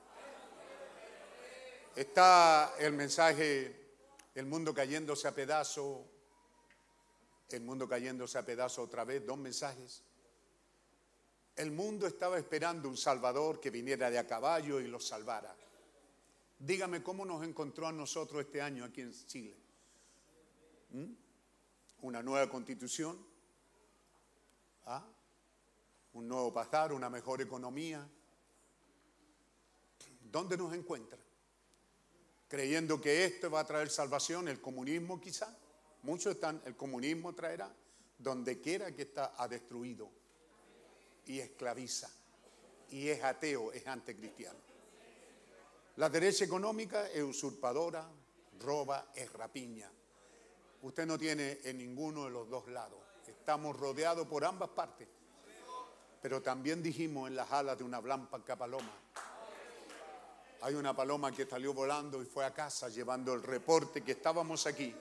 Está el mensaje, el mundo cayéndose a pedazo, el mundo cayéndose a pedazo otra vez, dos mensajes. El mundo estaba esperando un Salvador que viniera de a caballo y los salvara. Dígame cómo nos encontró a nosotros este año aquí en Chile. ¿Mm? Una nueva constitución, ¿Ah? un nuevo pasar, una mejor economía. ¿Dónde nos encuentra? Creyendo que esto va a traer salvación, el comunismo quizá. Muchos están, el comunismo traerá. Donde quiera que está, ha destruido y esclaviza. Y es ateo, es anticristiano. La derecha económica es usurpadora, roba, es rapiña. Usted no tiene en ninguno de los dos lados. Estamos rodeados por ambas partes. Pero también dijimos en las alas de una blanca paloma. Hay una paloma que salió volando y fue a casa llevando el reporte que estábamos aquí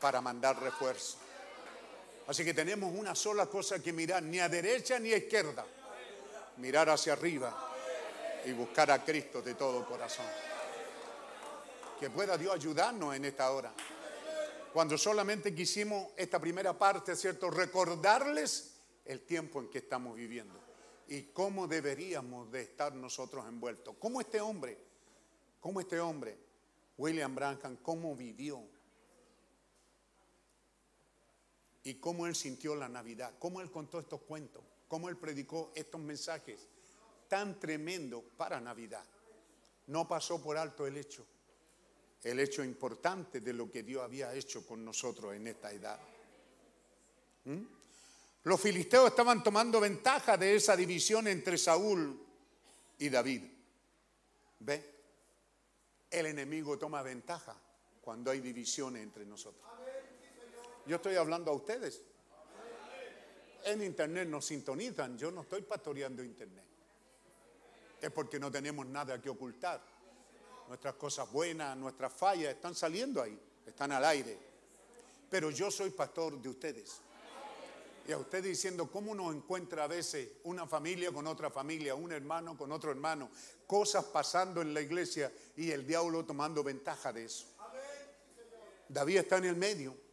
para mandar refuerzo. Así que tenemos una sola cosa que mirar, ni a derecha ni a izquierda. Mirar hacia arriba y buscar a Cristo de todo corazón. Que pueda Dios ayudarnos en esta hora. Cuando solamente quisimos esta primera parte, ¿cierto? Recordarles el tiempo en que estamos viviendo y cómo deberíamos de estar nosotros envueltos. Cómo este hombre, cómo este hombre, William Branham, cómo vivió y cómo él sintió la Navidad, cómo él contó estos cuentos, cómo él predicó estos mensajes tan tremendo para Navidad. No pasó por alto el hecho, el hecho importante de lo que Dios había hecho con nosotros en esta edad. ¿Mm? Los filisteos estaban tomando ventaja de esa división entre Saúl y David. ¿Ve? El enemigo toma ventaja cuando hay divisiones entre nosotros. Yo estoy hablando a ustedes. En internet nos sintonizan. Yo no estoy pastoreando internet. Es porque no tenemos nada que ocultar. Nuestras cosas buenas, nuestras fallas están saliendo ahí, están al aire. Pero yo soy pastor de ustedes. Y a usted diciendo cómo nos encuentra a veces una familia con otra familia, un hermano con otro hermano, cosas pasando en la iglesia y el diablo tomando ventaja de eso. David está en el medio.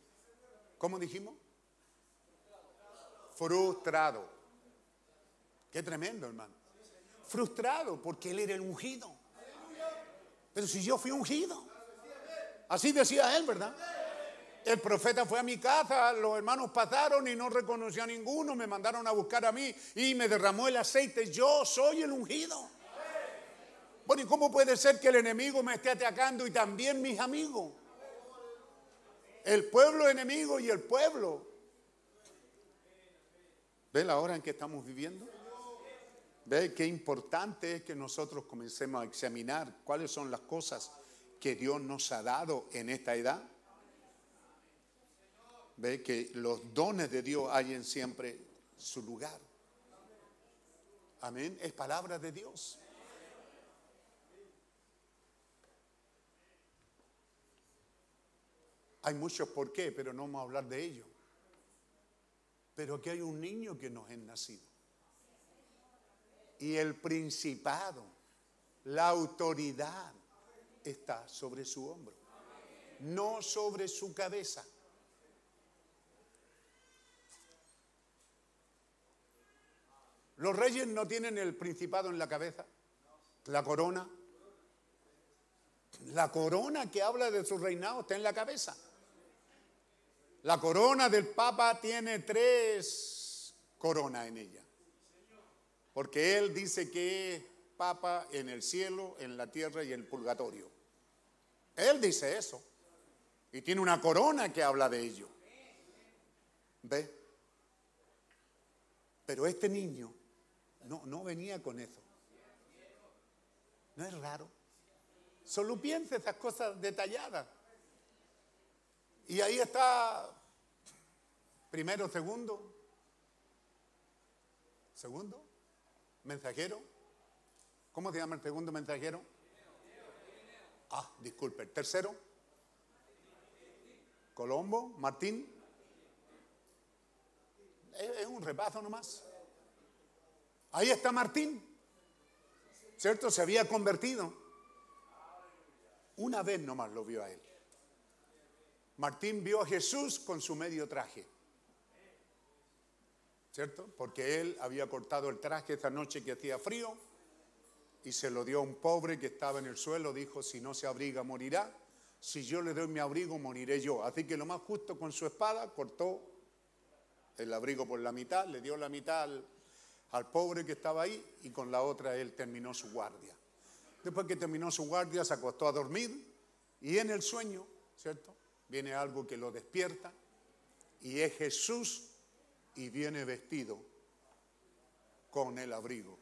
¿Cómo dijimos? Frustrado. Qué tremendo, hermano. Frustrado porque él era el ungido. Pero si yo fui ungido. Así decía él, ¿verdad? El profeta fue a mi casa, los hermanos pasaron y no reconoció a ninguno, me mandaron a buscar a mí y me derramó el aceite. Yo soy el ungido. Bueno, ¿y cómo puede ser que el enemigo me esté atacando y también mis amigos? El pueblo enemigo y el pueblo. ¿Ve la hora en que estamos viviendo? ¿Ve qué importante es que nosotros comencemos a examinar cuáles son las cosas que Dios nos ha dado en esta edad? Ve que los dones de Dios hallen siempre su lugar. Amén. Es palabra de Dios. Hay muchos por qué, pero no vamos a hablar de ello. Pero aquí hay un niño que nos es nacido. Y el principado, la autoridad está sobre su hombro, no sobre su cabeza. Los reyes no tienen el principado en la cabeza, la corona. La corona que habla de su reinado está en la cabeza. La corona del Papa tiene tres coronas en ella. Porque él dice que es Papa en el cielo, en la tierra y en el purgatorio. Él dice eso. Y tiene una corona que habla de ello. ¿Ve? Pero este niño no, no venía con eso. ¿No es raro? Solo piensa esas cosas detalladas. Y ahí está, primero, segundo, segundo, mensajero. ¿Cómo se llama el segundo mensajero? Ah, disculpe, tercero. Colombo, Martín. Es un repaso nomás. Ahí está Martín. ¿Cierto? Se había convertido. Una vez nomás lo vio a él. Martín vio a Jesús con su medio traje. ¿Cierto? Porque él había cortado el traje esa noche que hacía frío y se lo dio a un pobre que estaba en el suelo. Dijo, si no se abriga, morirá. Si yo le doy mi abrigo, moriré yo. Así que lo más justo con su espada cortó el abrigo por la mitad, le dio la mitad al, al pobre que estaba ahí y con la otra él terminó su guardia. Después que terminó su guardia se acostó a dormir y en el sueño, ¿cierto? Viene algo que lo despierta y es Jesús y viene vestido con el abrigo.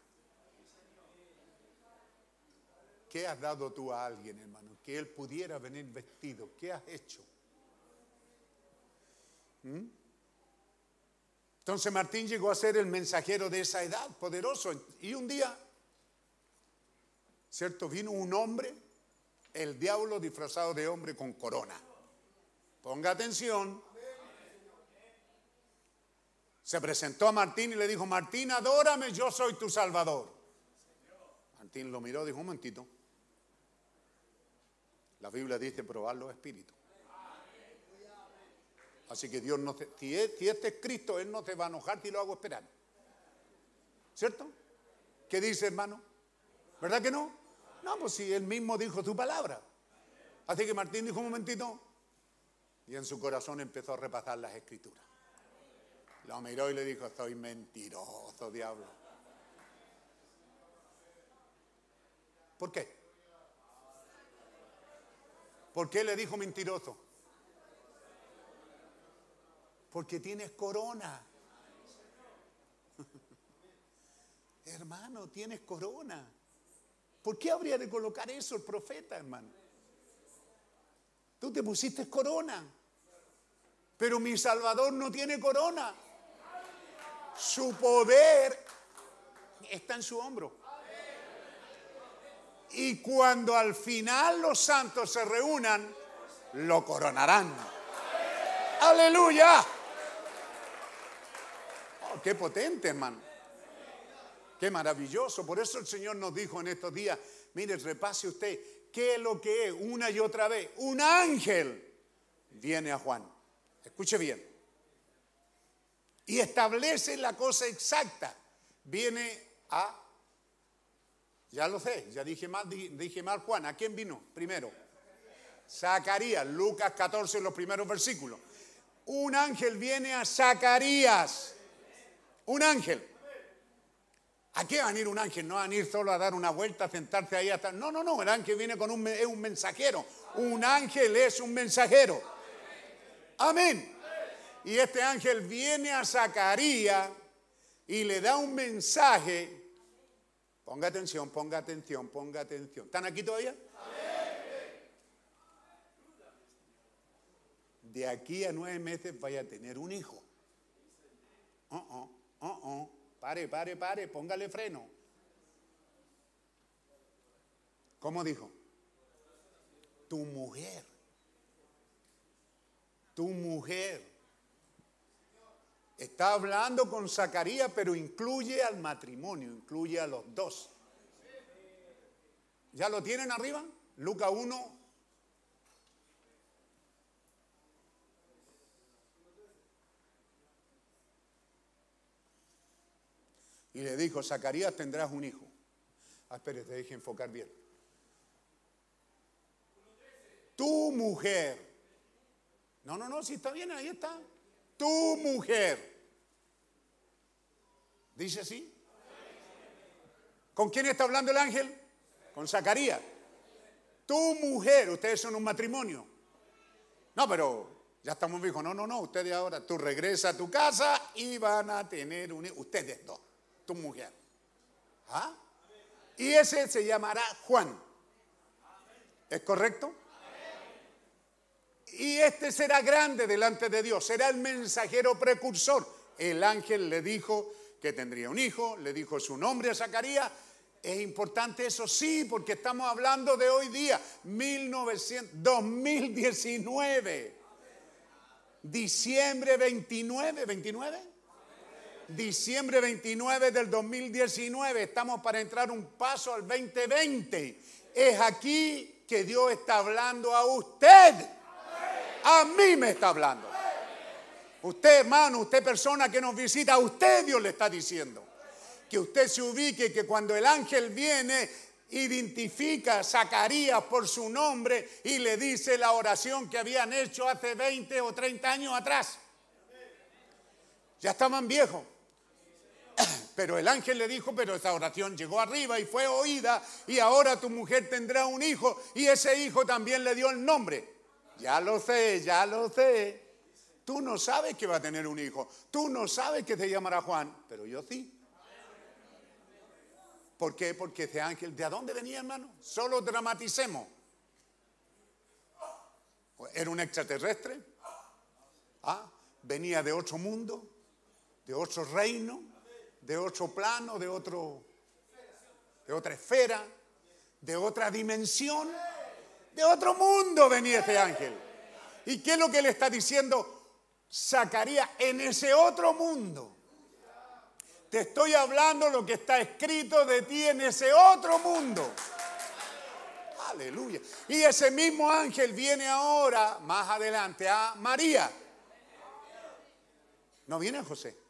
¿Qué has dado tú a alguien, hermano? Que él pudiera venir vestido. ¿Qué has hecho? ¿Mm? Entonces Martín llegó a ser el mensajero de esa edad, poderoso. Y un día, ¿cierto? Vino un hombre, el diablo disfrazado de hombre con corona. Ponga atención. Se presentó a Martín y le dijo, Martín, adórame, yo soy tu salvador. Martín lo miró dijo, un momentito. La Biblia dice probar los espíritus. Así que Dios no te, si este es Cristo, Él no te va a enojar si lo hago esperar. ¿Cierto? ¿Qué dice, hermano? ¿Verdad que no? No, pues si Él mismo dijo tu palabra. Así que Martín dijo un momentito y en su corazón empezó a repasar las escrituras. Lo miró y le dijo, soy mentiroso, diablo. ¿Por qué? ¿Por qué le dijo mentiroso? Porque tienes corona. hermano, tienes corona. ¿Por qué habría de colocar eso el profeta, hermano? Tú te pusiste corona. Pero mi Salvador no tiene corona. Su poder está en su hombro. Y cuando al final los santos se reúnan, lo coronarán. Aleluya. Oh, qué potente, hermano. Qué maravilloso. Por eso el Señor nos dijo en estos días, mire, repase usted, ¿qué es lo que es? Una y otra vez. Un ángel viene a Juan. Escuche bien. Y establece la cosa exacta. Viene a, ya lo sé, ya dije mal, di- dije mal Juan. ¿A quién vino primero? Zacarías, Lucas 14, los primeros versículos. Un ángel viene a Zacarías. Un ángel. ¿A qué va a venir un ángel? No van a ir solo a dar una vuelta, a sentarse ahí hasta. No, no, no. El ángel viene con un, es un mensajero. Un ángel es un mensajero. Amén. Y este ángel viene a Zacarías y le da un mensaje. Ponga atención, ponga atención, ponga atención. ¿Están aquí todavía? De aquí a nueve meses vaya a tener un hijo. Oh, oh, oh, oh. Pare, pare, pare, póngale freno. ¿Cómo dijo? Tu mujer. Tu mujer. Está hablando con Zacarías, pero incluye al matrimonio, incluye a los dos. ¿Ya lo tienen arriba? Lucas 1. Y le dijo, Zacarías tendrás un hijo. Ah, espere, te deje enfocar bien. Tu mujer. No, no, no, si está bien, ahí está. Tu mujer. ¿Dice así? ¿Con quién está hablando el ángel? Con Zacarías. Tu mujer, ustedes son un matrimonio. No, pero ya estamos viejos. No, no, no, ustedes ahora, tú regresas a tu casa y van a tener un. Ustedes dos, tu mujer. ¿Ah? Y ese se llamará Juan. ¿Es correcto? Y este será grande delante de Dios, será el mensajero precursor. El ángel le dijo que tendría un hijo, le dijo su nombre a Zacarías. Es importante eso, sí, porque estamos hablando de hoy día, 1900, 2019. Diciembre 29, 29. Diciembre 29 del 2019, estamos para entrar un paso al 2020. Es aquí que Dios está hablando a usted. A mí me está hablando. Usted, hermano, usted persona que nos visita, a usted Dios le está diciendo. Que usted se ubique, que cuando el ángel viene, identifica a Zacarías por su nombre y le dice la oración que habían hecho hace 20 o 30 años atrás. Ya estaban viejos. Pero el ángel le dijo, pero esa oración llegó arriba y fue oída y ahora tu mujer tendrá un hijo y ese hijo también le dio el nombre. Ya lo sé, ya lo sé. Tú no sabes que va a tener un hijo. Tú no sabes que se llamará Juan, pero yo sí. ¿Por qué? Porque ese ángel, ¿de dónde venía, hermano? Solo dramaticemos. Era un extraterrestre. ¿Ah? Venía de otro mundo, de otro reino, de otro plano, de otro, de otra esfera, de otra dimensión, de otro mundo venía este ángel. ¿Y qué es lo que le está diciendo Zacarías en ese otro mundo? Te estoy hablando lo que está escrito de ti en ese otro mundo. Aleluya. Y ese mismo ángel viene ahora, más adelante, a María. No viene a José.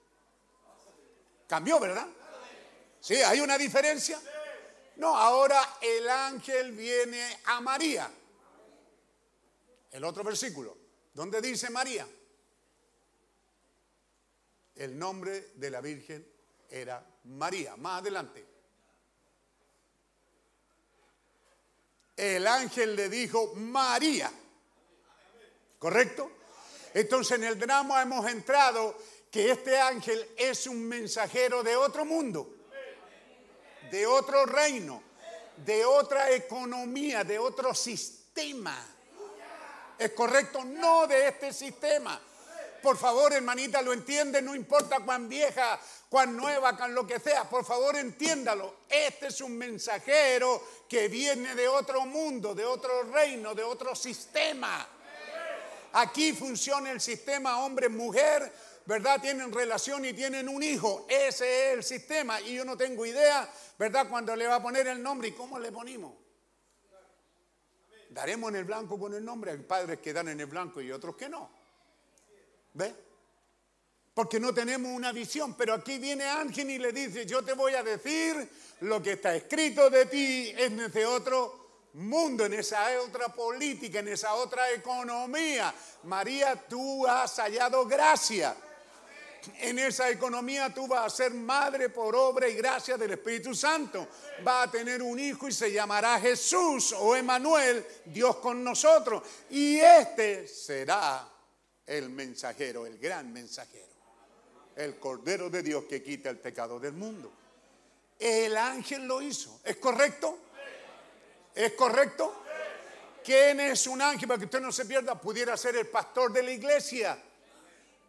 Cambió, ¿verdad? Sí, hay una diferencia. No, ahora el ángel viene a María. El otro versículo, ¿dónde dice María? El nombre de la Virgen era María. Más adelante. El ángel le dijo María. ¿Correcto? Entonces en el drama hemos entrado que este ángel es un mensajero de otro mundo, de otro reino, de otra economía, de otro sistema. ¿Es correcto? No de este sistema. Por favor, hermanita, lo entiende, no importa cuán vieja, cuán nueva, cuán lo que sea, por favor entiéndalo. Este es un mensajero que viene de otro mundo, de otro reino, de otro sistema. Aquí funciona el sistema hombre-mujer, ¿verdad? Tienen relación y tienen un hijo. Ese es el sistema. Y yo no tengo idea, ¿verdad? Cuando le va a poner el nombre y cómo le ponemos. Daremos en el blanco con el nombre. Hay padres que dan en el blanco y otros que no. ¿Ve? Porque no tenemos una visión. Pero aquí viene Ángel y le dice, yo te voy a decir lo que está escrito de ti en ese otro mundo, en esa otra política, en esa otra economía. María, tú has hallado gracia. En esa economía tú vas a ser madre por obra y gracia del Espíritu Santo. Va a tener un hijo y se llamará Jesús o Emanuel, Dios con nosotros. Y este será el mensajero, el gran mensajero. El Cordero de Dios que quita el pecado del mundo. El ángel lo hizo. ¿Es correcto? ¿Es correcto? ¿Quién es un ángel? Para que usted no se pierda, pudiera ser el pastor de la iglesia.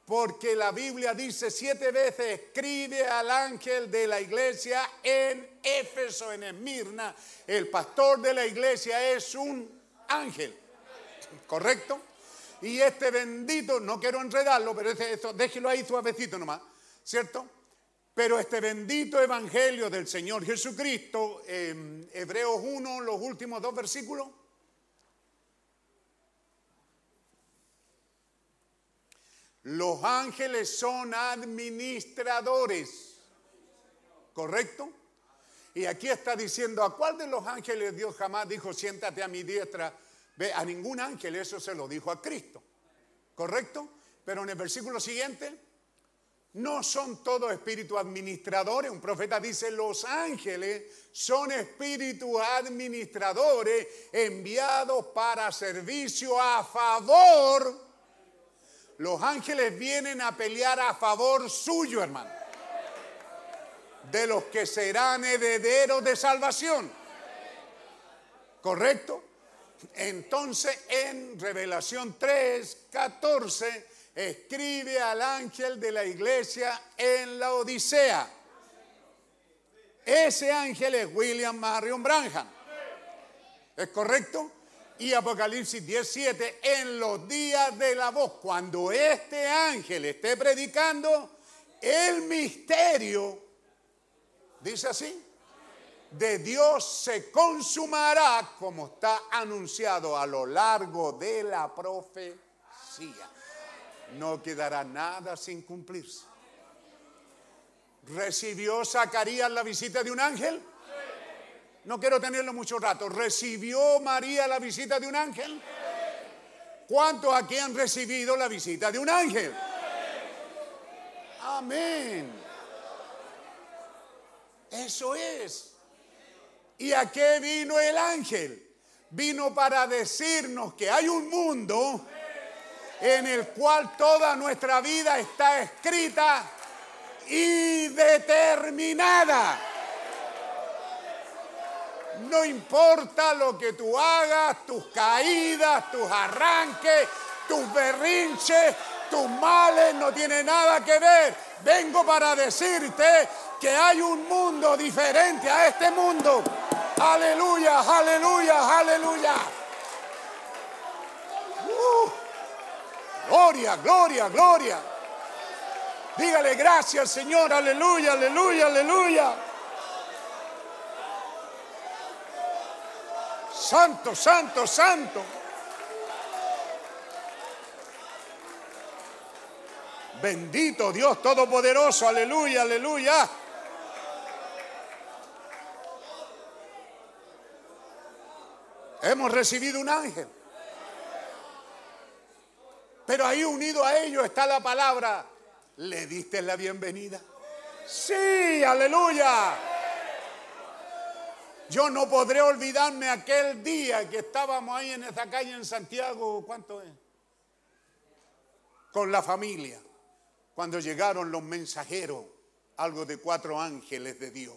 Porque la Biblia dice siete veces, escribe al ángel de la iglesia en Éfeso, en Esmirna. El pastor de la iglesia es un ángel. ¿Correcto? Y este bendito, no quiero enredarlo, pero ese- eso, déjelo ahí suavecito nomás, ¿cierto? Pero este bendito evangelio del Señor Jesucristo, Hebreos 1, los últimos dos versículos, los ángeles son administradores, ¿correcto? Y aquí está diciendo, ¿a cuál de los ángeles Dios jamás dijo, siéntate a mi diestra? Ve, a ningún ángel eso se lo dijo a Cristo, ¿correcto? Pero en el versículo siguiente, no son todos espíritus administradores. Un profeta dice, los ángeles son espíritus administradores enviados para servicio a favor. Los ángeles vienen a pelear a favor suyo, hermano. De los que serán herederos de salvación. ¿Correcto? Entonces en Revelación 3, 14 escribe al ángel de la iglesia en la Odisea. Ese ángel es William Marion Branham. ¿Es correcto? Y Apocalipsis 17, en los días de la voz, cuando este ángel esté predicando, el misterio, dice así, de Dios se consumará como está anunciado a lo largo de la profecía. No quedará nada sin cumplirse. ¿Recibió Zacarías la visita de un ángel? No quiero tenerlo mucho rato. ¿Recibió María la visita de un ángel? ¿Cuántos aquí han recibido la visita de un ángel? Amén. Eso es. ¿Y a qué vino el ángel? Vino para decirnos que hay un mundo en el cual toda nuestra vida está escrita y determinada. No importa lo que tú hagas, tus caídas, tus arranques, tus berrinches, tus males, no tiene nada que ver. Vengo para decirte que hay un mundo diferente a este mundo. Aleluya, aleluya, aleluya. Uh, gloria, gloria, gloria. Dígale gracias, Señor. Aleluya, aleluya, aleluya. Santo, santo, santo. Bendito Dios Todopoderoso, aleluya, aleluya. Hemos recibido un ángel. Pero ahí unido a ello está la palabra, ¿le diste la bienvenida? Sí, aleluya. Yo no podré olvidarme aquel día que estábamos ahí en esa calle en Santiago, ¿cuánto es? Con la familia, cuando llegaron los mensajeros, algo de cuatro ángeles de Dios,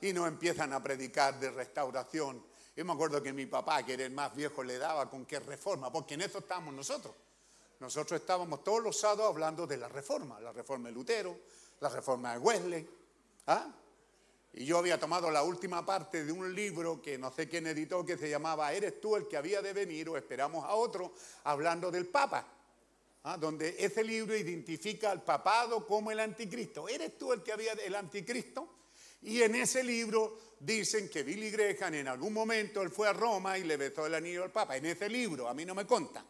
y nos empiezan a predicar de restauración. Yo me acuerdo que mi papá, que era el más viejo, le daba con qué reforma, porque en eso estamos nosotros. nosotros estábamos todos los sábados hablando de la reforma, la reforma de Lutero, la reforma de Wesley. ¿ah? Y yo había tomado la última parte de un libro que no sé quién editó que se llamaba ¿Eres tú el que había de venir o esperamos a otro? hablando del Papa. ¿ah? Donde ese libro identifica al papado como el anticristo. ¿Eres tú el que había el anticristo? Y en ese libro dicen que Billy Graham en algún momento él fue a Roma y le besó el anillo al Papa. En ese libro, a mí no me conta.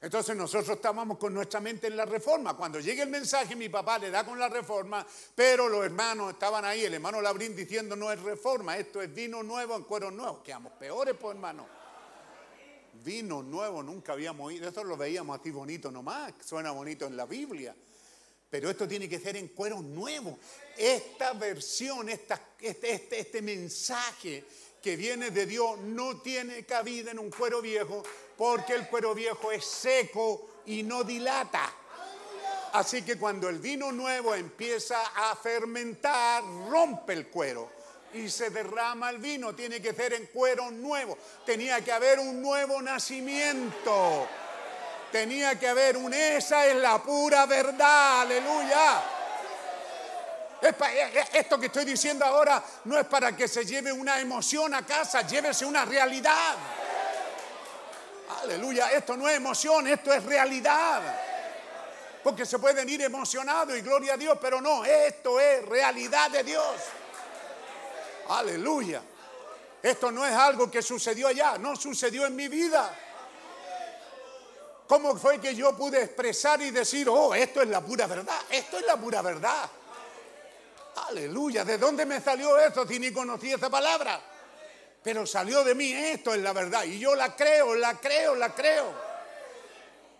Entonces nosotros estábamos con nuestra mente en la reforma. Cuando llega el mensaje, mi papá le da con la reforma, pero los hermanos estaban ahí, el hermano Labrín diciendo no es reforma, esto es vino nuevo en cuero nuevo. Quedamos peores, pues hermano. Vino nuevo, nunca habíamos oído, eso lo veíamos así bonito nomás, suena bonito en la Biblia. Pero esto tiene que ser en cuero nuevo. Esta versión, este, este, este mensaje que viene de Dios no tiene cabida en un cuero viejo porque el cuero viejo es seco y no dilata. Así que cuando el vino nuevo empieza a fermentar, rompe el cuero y se derrama el vino. Tiene que ser en cuero nuevo. Tenía que haber un nuevo nacimiento. Tenía que haber un esa es la pura verdad. Aleluya. Esto que estoy diciendo ahora no es para que se lleve una emoción a casa, llévese una realidad. Aleluya, esto no es emoción, esto es realidad. Porque se pueden ir emocionados y gloria a Dios, pero no, esto es realidad de Dios. Aleluya. Esto no es algo que sucedió allá, no sucedió en mi vida. ¿Cómo fue que yo pude expresar y decir, oh, esto es la pura verdad? Esto es la pura verdad. Aleluya. ¿De dónde me salió esto si ni conocí esa palabra? Pero salió de mí, esto es la verdad. Y yo la creo, la creo, la creo.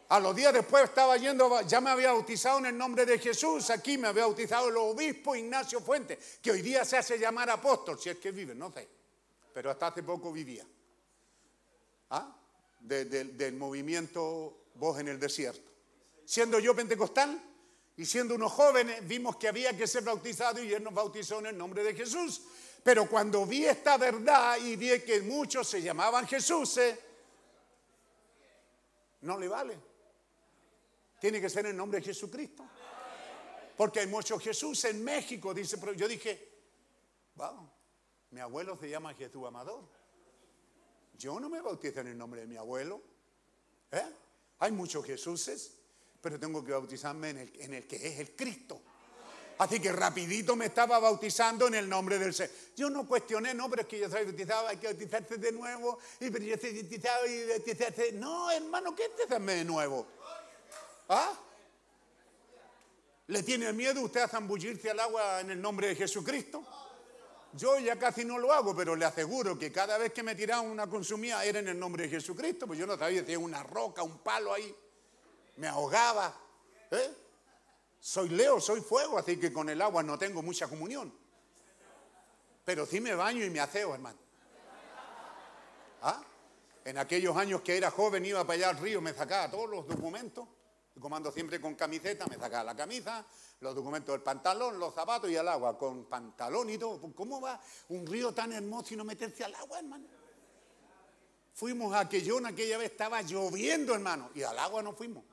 A los días después estaba yendo, ya me había bautizado en el nombre de Jesús. Aquí me había bautizado el obispo Ignacio Fuentes, que hoy día se hace llamar apóstol, si es que vive, no sé. Pero hasta hace poco vivía. ¿Ah? del movimiento Voz en el Desierto. Siendo yo pentecostal y siendo unos jóvenes, vimos que había que ser bautizado y él nos bautizó en el nombre de Jesús. Pero cuando vi esta verdad y vi que muchos se llamaban Jesús, no le vale. Tiene que ser en el nombre de Jesucristo. Porque hay muchos Jesús en México, dice, pero yo dije, wow, mi abuelo se llama Jesús Amador. Yo no me bautizo en el nombre de mi abuelo. ¿Eh? Hay muchos Jesuses, pero tengo que bautizarme en el, en el que es el Cristo. Así que rapidito me estaba bautizando en el nombre del Señor. Yo no cuestioné, no, pero es que yo soy bautizado, hay que bautizarse de nuevo, y pero yo estoy bautizado y bautizarse. No, hermano, ¿qué bautizarme de nuevo? ¿Ah? ¿Le tiene miedo usted a zambullirse al agua en el nombre de Jesucristo? Yo ya casi no lo hago, pero le aseguro que cada vez que me tiraban una consumida era en el nombre de Jesucristo, pues yo no sabía si era una roca, un palo ahí. Me ahogaba. ¿eh? Soy Leo, soy fuego, así que con el agua no tengo mucha comunión. Pero sí me baño y me aseo, hermano. ¿Ah? En aquellos años que era joven iba para allá al río, me sacaba todos los documentos. Comando siempre con camiseta, me sacaba la camisa, los documentos del pantalón, los zapatos y el agua, con pantalón y todo. ¿Cómo va un río tan hermoso y no meterse al agua, hermano? Fuimos a Aquellón, aquella vez estaba lloviendo, hermano, y al agua no fuimos.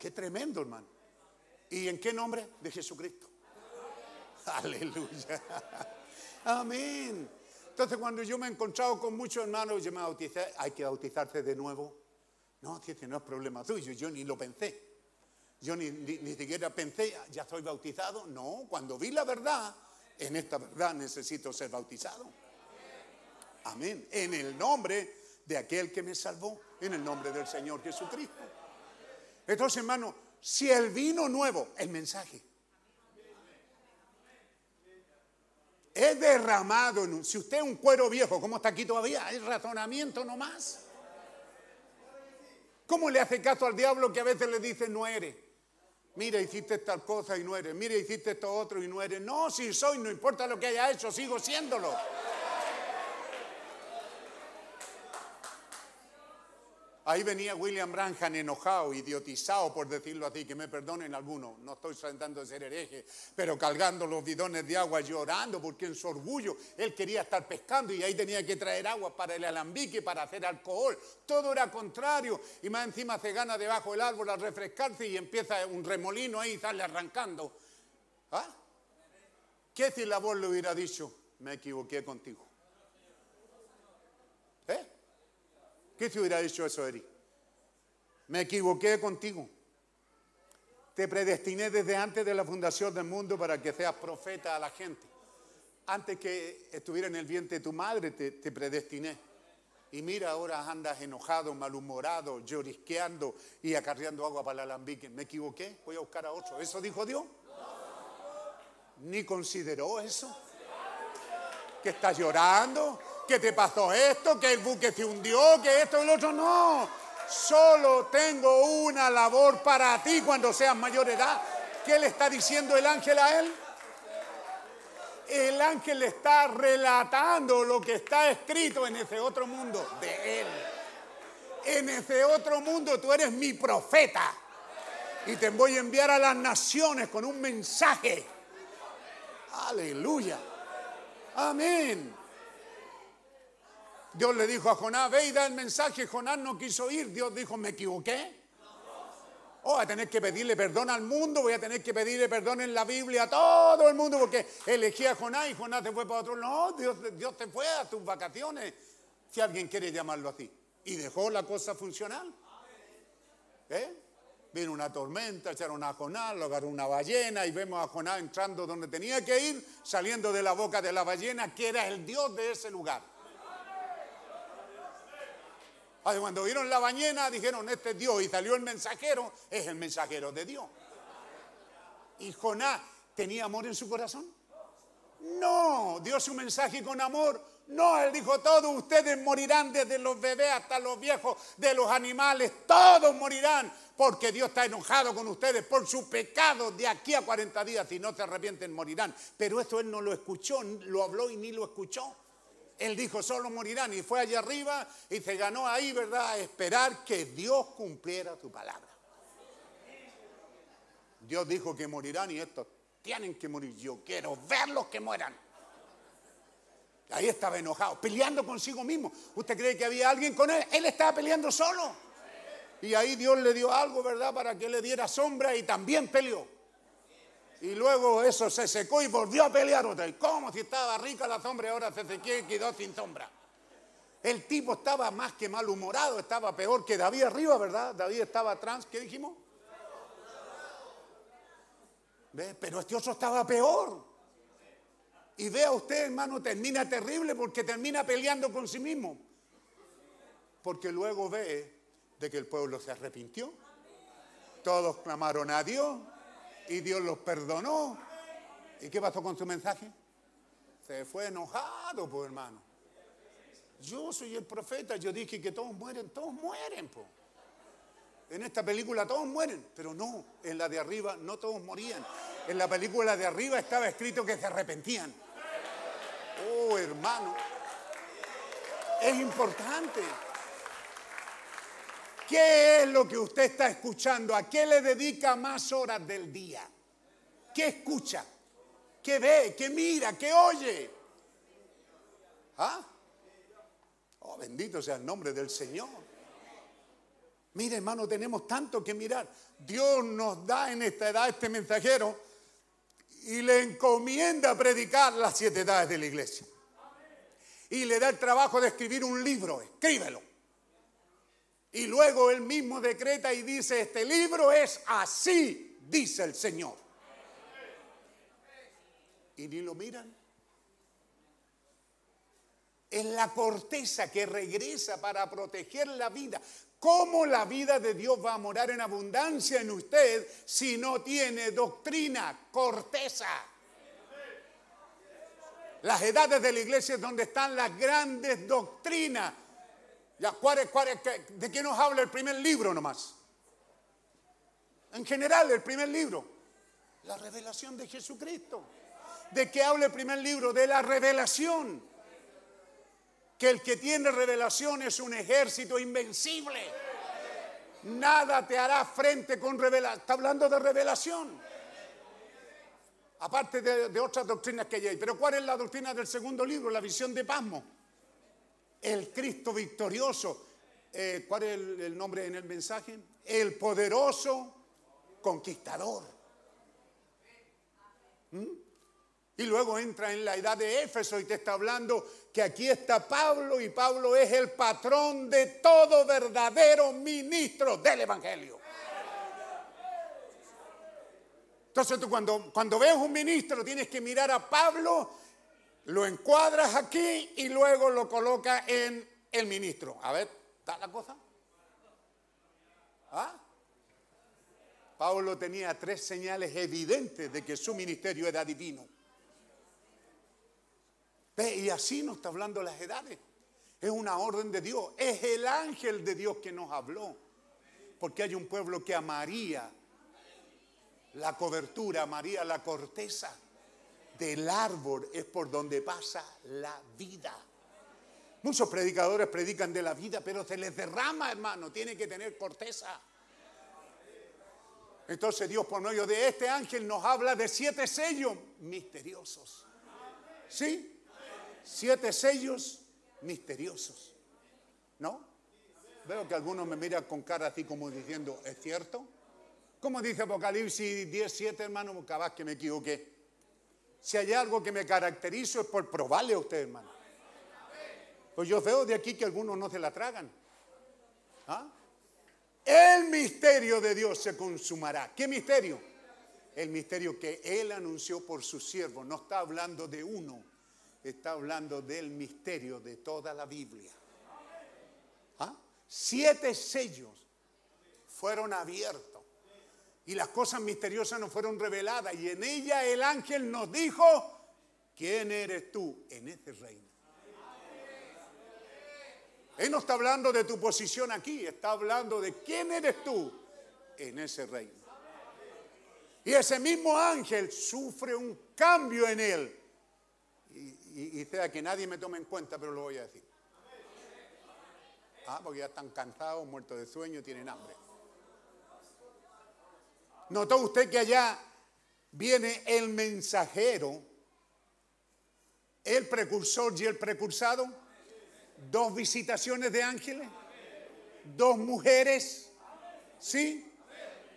Qué tremendo, hermano. ¿Y en qué nombre? De Jesucristo. Aleluya. Amén. Entonces, cuando yo me he encontrado con muchos hermanos, yo me bauticé, hay que bautizarse de nuevo. No, que no es problema tuyo, yo ni lo pensé. Yo ni, siquiera pensé, ya estoy bautizado. No, cuando vi la verdad, en esta verdad necesito ser bautizado. Amén. En el nombre de aquel que me salvó, en el nombre del Señor Jesucristo. Entonces, hermano, si el vino nuevo, el mensaje, es derramado, en un, si usted es un cuero viejo, ¿cómo está aquí todavía? Es razonamiento nomás. ¿Cómo le hace caso al diablo que a veces le dice no eres? Mira, hiciste tal cosa y no eres. Mira, hiciste esto otro y no eres. No, si soy, no importa lo que haya hecho, sigo siéndolo. Ahí venía William Branham enojado, idiotizado, por decirlo así, que me perdonen algunos, no estoy tratando de ser hereje, pero cargando los bidones de agua, llorando, porque en su orgullo él quería estar pescando y ahí tenía que traer agua para el alambique, para hacer alcohol. Todo era contrario. Y más encima se gana debajo del árbol a refrescarse y empieza un remolino ahí y sale arrancando. ¿Ah? ¿Qué si la voz le hubiera dicho? Me equivoqué contigo. ¿Qué si hubiera dicho eso, Eri? Me equivoqué contigo. Te predestiné desde antes de la fundación del mundo para que seas profeta a la gente. Antes que estuviera en el vientre de tu madre, te, te predestiné. Y mira, ahora andas enojado, malhumorado, llorisqueando y acarreando agua para el alambique. ¿Me equivoqué? Voy a buscar a otro. ¿Eso dijo Dios? Ni consideró eso. Que estás llorando, que te pasó esto, que el buque se hundió, que esto y lo otro. No. Solo tengo una labor para ti cuando seas mayor edad. ¿Qué le está diciendo el ángel a él? El ángel le está relatando lo que está escrito en ese otro mundo de él. En ese otro mundo tú eres mi profeta. Y te voy a enviar a las naciones con un mensaje. Aleluya. Amén. Dios le dijo a Jonás, ve y da el mensaje. Jonás no quiso ir. Dios dijo, me equivoqué. Oh, voy a tener que pedirle perdón al mundo, voy a tener que pedirle perdón en la Biblia a todo el mundo porque elegí a Jonás y Jonás se fue para otro. No, Dios, te fue a tus vacaciones, si alguien quiere llamarlo así. Y dejó la cosa funcional. ¿Eh? Vino una tormenta, echaron a Jonás, lo agarró una ballena y vemos a Jonás entrando donde tenía que ir, saliendo de la boca de la ballena, que era el Dios de ese lugar. Cuando vieron la ballena dijeron, este es Dios, y salió el mensajero, es el mensajero de Dios. ¿Y Jonás tenía amor en su corazón? No, dio su mensaje con amor. No, él dijo, todos ustedes morirán, desde los bebés hasta los viejos, de los animales, todos morirán, porque Dios está enojado con ustedes por su pecado de aquí a 40 días, si no se arrepienten morirán. Pero eso él no lo escuchó, lo habló y ni lo escuchó. Él dijo, solo morirán. Y fue allá arriba y se ganó ahí, ¿verdad? A esperar que Dios cumpliera su palabra. Dios dijo que morirán y estos tienen que morir. Yo quiero verlos que mueran. Ahí estaba enojado, peleando consigo mismo. ¿Usted cree que había alguien con él? Él estaba peleando solo. Y ahí Dios le dio algo, ¿verdad? Para que le diera sombra y también peleó. Y luego eso se secó y volvió a pelear otra vez. ¿Cómo si estaba rica la sombra y ahora se secó y quedó sin sombra? El tipo estaba más que malhumorado, estaba peor que David arriba, ¿verdad? David estaba atrás, ¿qué dijimos? ¿Ve? Pero este otro estaba peor. Y vea usted, hermano, termina terrible porque termina peleando con sí mismo. Porque luego ve de que el pueblo se arrepintió. Todos clamaron a Dios y Dios los perdonó. ¿Y qué pasó con su mensaje? Se fue enojado, pues hermano. Yo soy el profeta, yo dije que todos mueren, todos mueren, pues. En esta película todos mueren, pero no, en la de arriba no todos morían. En la película de arriba estaba escrito que se arrepentían. Oh, hermano, es importante. ¿Qué es lo que usted está escuchando? ¿A qué le dedica más horas del día? ¿Qué escucha? ¿Qué ve? ¿Qué mira? ¿Qué oye? ¿Ah? Oh, bendito sea el nombre del Señor. Mire, hermano, tenemos tanto que mirar. Dios nos da en esta edad este mensajero y le encomienda predicar las siete edades de la iglesia. Y le da el trabajo de escribir un libro, escríbelo. Y luego él mismo decreta y dice, este libro es así, dice el Señor. Y ni lo miran. Es la corteza que regresa para proteger la vida. ¿Cómo la vida de Dios va a morar en abundancia en usted si no tiene doctrina, corteza? Las edades de la iglesia es donde están las grandes doctrinas. Ya, ¿cuál es- cuál es- qué- ¿De qué nos habla el primer libro nomás? En general, el primer libro. La revelación de Jesucristo. ¿De qué habla el primer libro? De la revelación. Que el que tiene revelación es un ejército invencible. Nada te hará frente con revelación. Está hablando de revelación. Aparte de, de otras doctrinas que hay. Pero ¿cuál es la doctrina del segundo libro? La visión de Pasmo. El Cristo victorioso. Eh, ¿Cuál es el, nombre en el mensaje? El poderoso conquistador. ¿Mm? Y luego entra en la edad de Éfeso y te está hablando que aquí está Pablo y Pablo es el patrón de todo verdadero ministro del Evangelio. Entonces tú cuando, cuando ves un ministro tienes que mirar a Pablo, lo encuadras aquí y luego lo colocas en el ministro. A ver, ¿está la cosa? ¿Ah? Pablo tenía tres señales evidentes de que su ministerio era divino. Ve, Y así nos está hablando las edades. Es una orden de Dios. Es el ángel de Dios que nos habló. Porque hay un pueblo que amaría la cobertura, amaría la corteza del árbol. Es por donde pasa la vida. Muchos predicadores predican de la vida, pero se les derrama, hermano. Tiene que tener corteza. Entonces Dios por medio de este ángel nos habla de siete sellos misteriosos. ¿Sí? Siete sellos misteriosos. ¿No? Veo que algunos me miran con cara así como diciendo, ¿es cierto? ¿Cómo dice Apocalipsis 17, hermano? Capaz que me equivoqué. Si hay algo que me caracterizo es por probarle a usted, hermano. Pues yo veo de aquí que algunos no se la tragan. ¿Ah? El misterio de Dios se consumará. ¿Qué misterio? El misterio que Él anunció por su siervo. No está hablando de uno, está hablando del misterio de toda la Biblia. ¿Ah? Siete sellos fueron abiertos y las cosas misteriosas nos fueron reveladas y en ella el ángel nos dijo, ¿quién eres tú en este reino? Él no está hablando de tu posición aquí, está hablando de quién eres tú en ese reino. Y ese mismo ángel sufre un cambio en él. Y, y- y sea que nadie me tome en cuenta, pero lo voy a decir. Ah, porque ya están cansados, muertos de sueño, tienen hambre. ¿Notó usted que allá viene el mensajero, el precursor y el precursado? Dos visitaciones de ángeles, dos mujeres, ¿sí?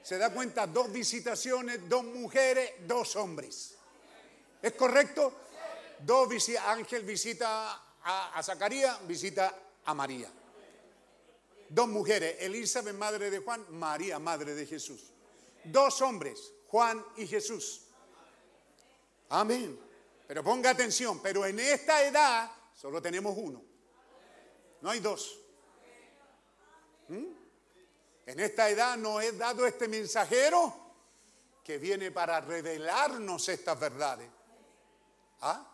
¿Se da cuenta? Dos visitaciones, dos mujeres, dos hombres. ¿Es correcto? Dos visi- ángel visita a, a Zacarías, visita a María. Dos mujeres, Elizabeth, madre de Juan, María, madre de Jesús. Dos hombres, Juan y Jesús. Amén. Pero ponga atención, pero en esta edad solo tenemos uno. No hay dos. ¿Mm? En esta edad nos es dado este mensajero que viene para revelarnos estas verdades. ¿Ah?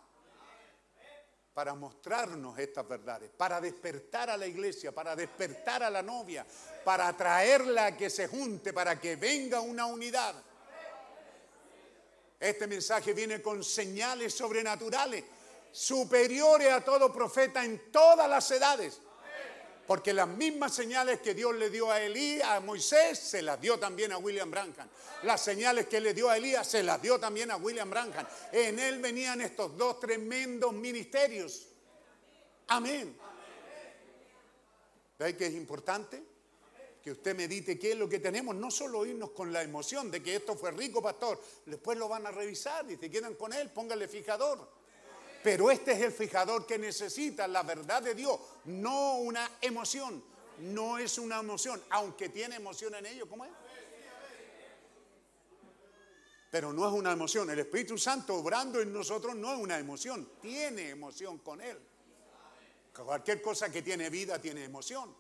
Para mostrarnos estas verdades, para despertar a la iglesia, para despertar a la novia, para atraerla a que se junte, para que venga una unidad. Este mensaje viene con señales sobrenaturales, superiores a todo profeta en todas las edades. Porque las mismas señales que Dios le dio a Elí, a Moisés, se las dio también a William Branham. Las señales que le dio a Elías, se las dio también a William Branham. En él venían estos dos tremendos ministerios. Amén. ¿Ve que es importante? Que usted medite qué es lo que tenemos, no solo irnos con la emoción de que esto fue rico, pastor. Después lo van a revisar y se quedan con él, póngale fijador. Pero este es el fijador que necesita la verdad de Dios, no una emoción. No es una emoción, aunque tiene emoción en ello, ¿cómo es? Pero no es una emoción. El Espíritu Santo obrando en nosotros no es una emoción, tiene emoción con Él. Cualquier cosa que tiene vida tiene emoción.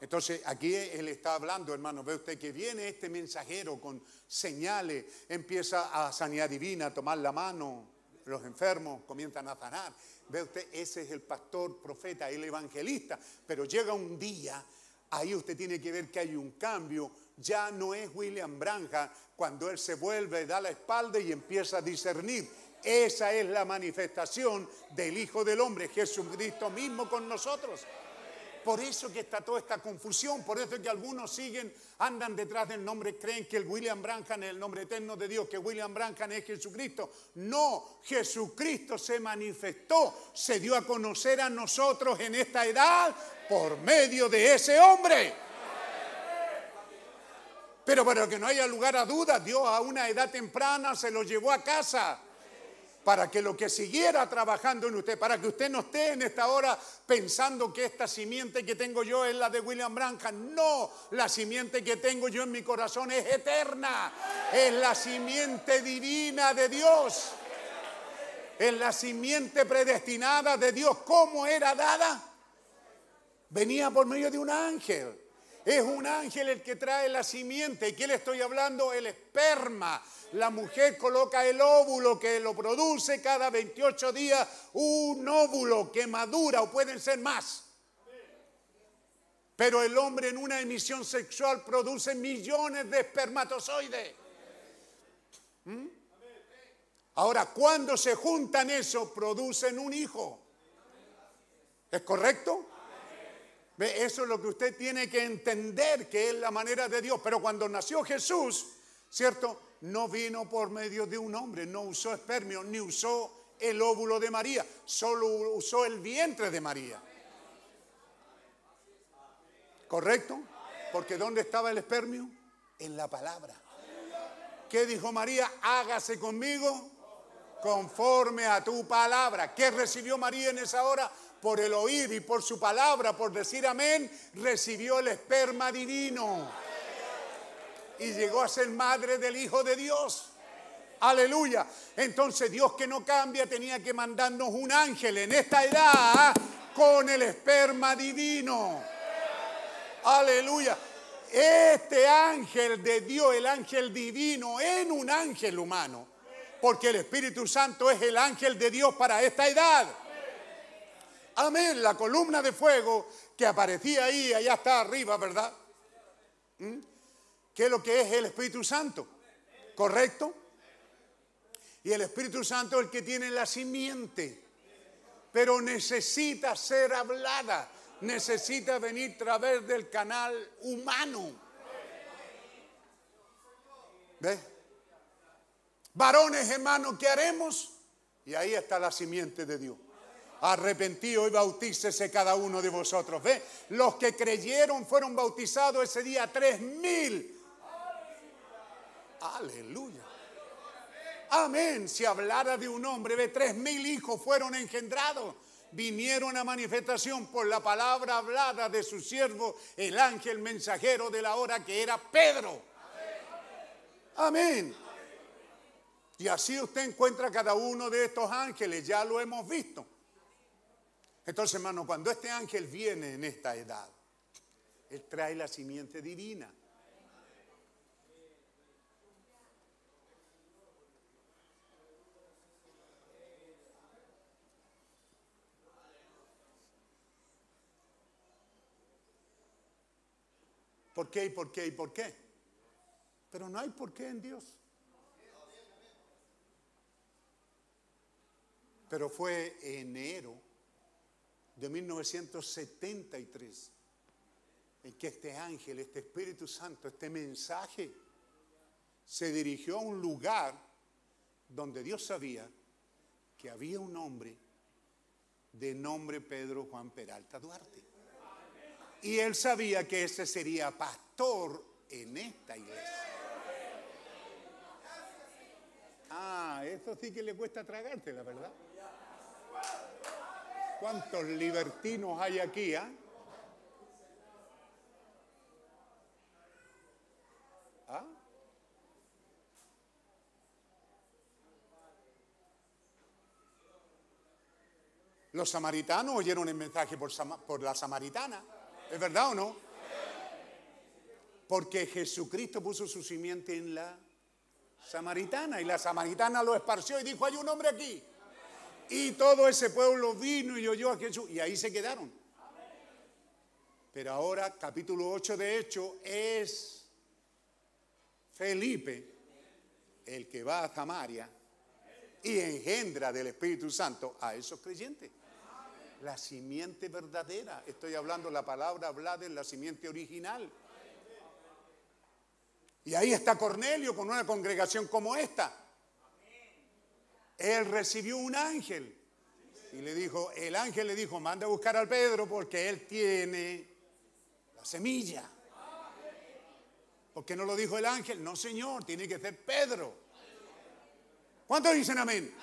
Entonces aquí Él está hablando, hermano, ve usted que viene este mensajero con señales, empieza a sanidad divina, a tomar la mano, los enfermos comienzan a sanar. Ve usted, ese es el pastor, profeta, el evangelista. Pero llega un día, ahí usted tiene que ver que hay un cambio. Ya no es William Branham cuando él se vuelve, da la espalda y empieza a discernir. Esa es la manifestación del Hijo del Hombre, Jesucristo mismo con nosotros. Por eso que está toda esta confusión, por eso que algunos siguen, andan detrás del nombre, creen que el William Branham es el nombre eterno de Dios, que William Branham es Jesucristo. No, Jesucristo se manifestó, se dio a conocer a nosotros en esta edad por medio de ese hombre. Pero para que no haya lugar a dudas, Dios a una edad temprana se lo llevó a casa para que lo que siguiera trabajando en usted, para que usted no esté en esta hora pensando que esta simiente que tengo yo es la de William Branham. No, la simiente que tengo yo en mi corazón es eterna, es la simiente divina de Dios, es la simiente predestinada de Dios. ¿Cómo era dada? Venía por medio de un ángel. Es un ángel el que trae la simiente. ¿Y qué le estoy hablando? El esperma. La mujer coloca el óvulo que lo produce cada 28 días, un óvulo que madura o pueden ser más. Pero el hombre en una emisión sexual produce millones de espermatozoides. ¿Mm? Ahora, cuando se juntan eso, producen un hijo. ¿Es correcto? Eso es lo que usted tiene que entender, que es la manera de Dios. Pero cuando nació Jesús, ¿cierto? No vino por medio de un hombre, no usó espermio, ni usó el óvulo de María, solo usó el vientre de María. ¿Correcto? Porque ¿dónde estaba el espermio? En la palabra. ¿Qué dijo María? Hágase conmigo conforme a tu palabra. ¿Qué recibió María en esa hora? Por el oír y por su palabra, por decir amén, recibió el esperma divino. Y llegó a ser madre del Hijo de Dios. Aleluya. Entonces Dios que no cambia tenía que mandarnos un ángel en esta edad con el esperma divino. Aleluya. Este ángel de Dios, el ángel divino, en un ángel humano. Porque el Espíritu Santo es el ángel de Dios para esta edad. Amén. La columna de fuego que aparecía ahí, allá está arriba, ¿verdad? ¿Mm? ¿Qué es lo que es el Espíritu Santo? ¿Correcto? Y el Espíritu Santo es el que tiene la simiente, pero necesita ser hablada, necesita venir a través del canal humano. ¿Ves? Varones hermanos, ¿qué haremos? Y ahí está la simiente de Dios. Arrepentido y bautícese cada uno de vosotros. ¿Ve? Los que creyeron fueron bautizados ese día, tres mil. Aleluya. Amén. Si hablara de un hombre, ve, tres mil hijos fueron engendrados. Vinieron a manifestación por la palabra hablada de su siervo, el ángel mensajero de la hora que era Pedro. Amén. Y así usted encuentra cada uno de estos ángeles, ya lo hemos visto. Entonces, hermano, cuando este ángel viene en esta edad, él trae la simiente divina. ¿Por qué y por qué y por qué? Pero no hay por qué en Dios. Pero fue enero de 1973 en que este ángel, este Espíritu Santo, este mensaje se dirigió a un lugar donde Dios sabía que había un hombre de nombre Pedro Juan Peralta Duarte. Y él sabía que ese sería pastor en esta iglesia. Ah, eso sí que le cuesta tragarte, la verdad. ¿Cuántos libertinos hay aquí? ah? ¿Ah? Los samaritanos oyeron el mensaje por, por la samaritana. ¿Es verdad o no? Porque Jesucristo puso su simiente en la samaritana y la samaritana lo esparció y dijo, hay un hombre aquí. Y todo ese pueblo vino y oyó a Jesús y ahí se quedaron. Pero ahora, capítulo 8 de Hecho, es Felipe el que va a Samaria y engendra del Espíritu Santo a esos creyentes. La simiente verdadera. Estoy hablando la palabra hablada en la simiente original. Y ahí está Cornelio con una congregación como esta. Él recibió un ángel. Y le dijo, el ángel le dijo, manda a buscar al Pedro porque él tiene la semilla. ¿Por qué no lo dijo el ángel? No, Señor, tiene que ser Pedro. ¿Cuántos dicen amén?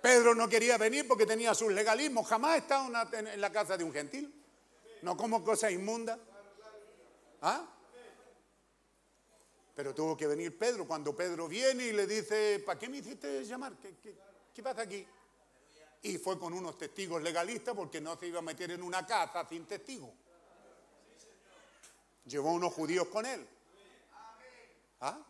Pedro no quería venir porque tenía sus legalismos. Jamás la- en la casa de un gentil. No como cosa inmunda. ¿Ah? Pero tuvo que venir Pedro. Cuando Pedro viene y le dice, ¿para qué me hiciste llamar? ¿Qué, pasa aquí? Y fue con unos testigos legalistas porque no se iba a meter en una casa sin testigos. Llevó unos judíos con él. ¿Ah?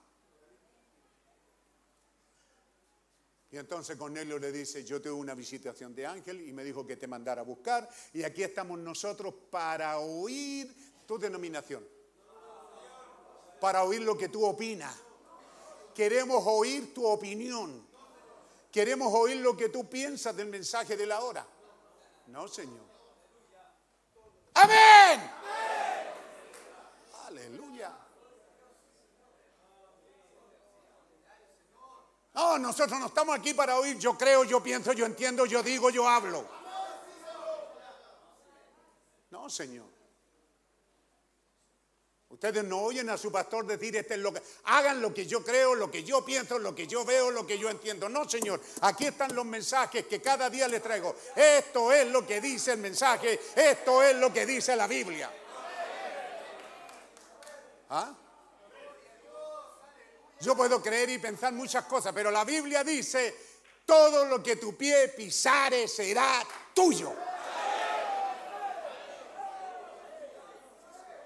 Y entonces Cornelio le dice, yo tuve una visitación de ángel y me dijo que te mandara a buscar. Y aquí estamos nosotros para oír tu denominación. Para oír lo que tú opinas. Queremos oír tu opinión. Queremos oír lo que tú piensas del mensaje de la hora. No, Señor. Amén. Aleluya. No, nosotros no estamos aquí para oír yo creo, yo pienso, yo entiendo, yo digo, yo hablo. No, Señor. Ustedes no oyen a su pastor decir, este es lo que... Hagan lo que yo creo, lo que yo pienso, lo que yo veo, lo que yo entiendo. No, Señor. Aquí están los mensajes que cada día les traigo. Esto es lo que dice el mensaje. Esto es lo que dice la Biblia. ¿Ah? Yo puedo creer y pensar muchas cosas, pero la Biblia dice, todo lo que tu pie pisare será tuyo.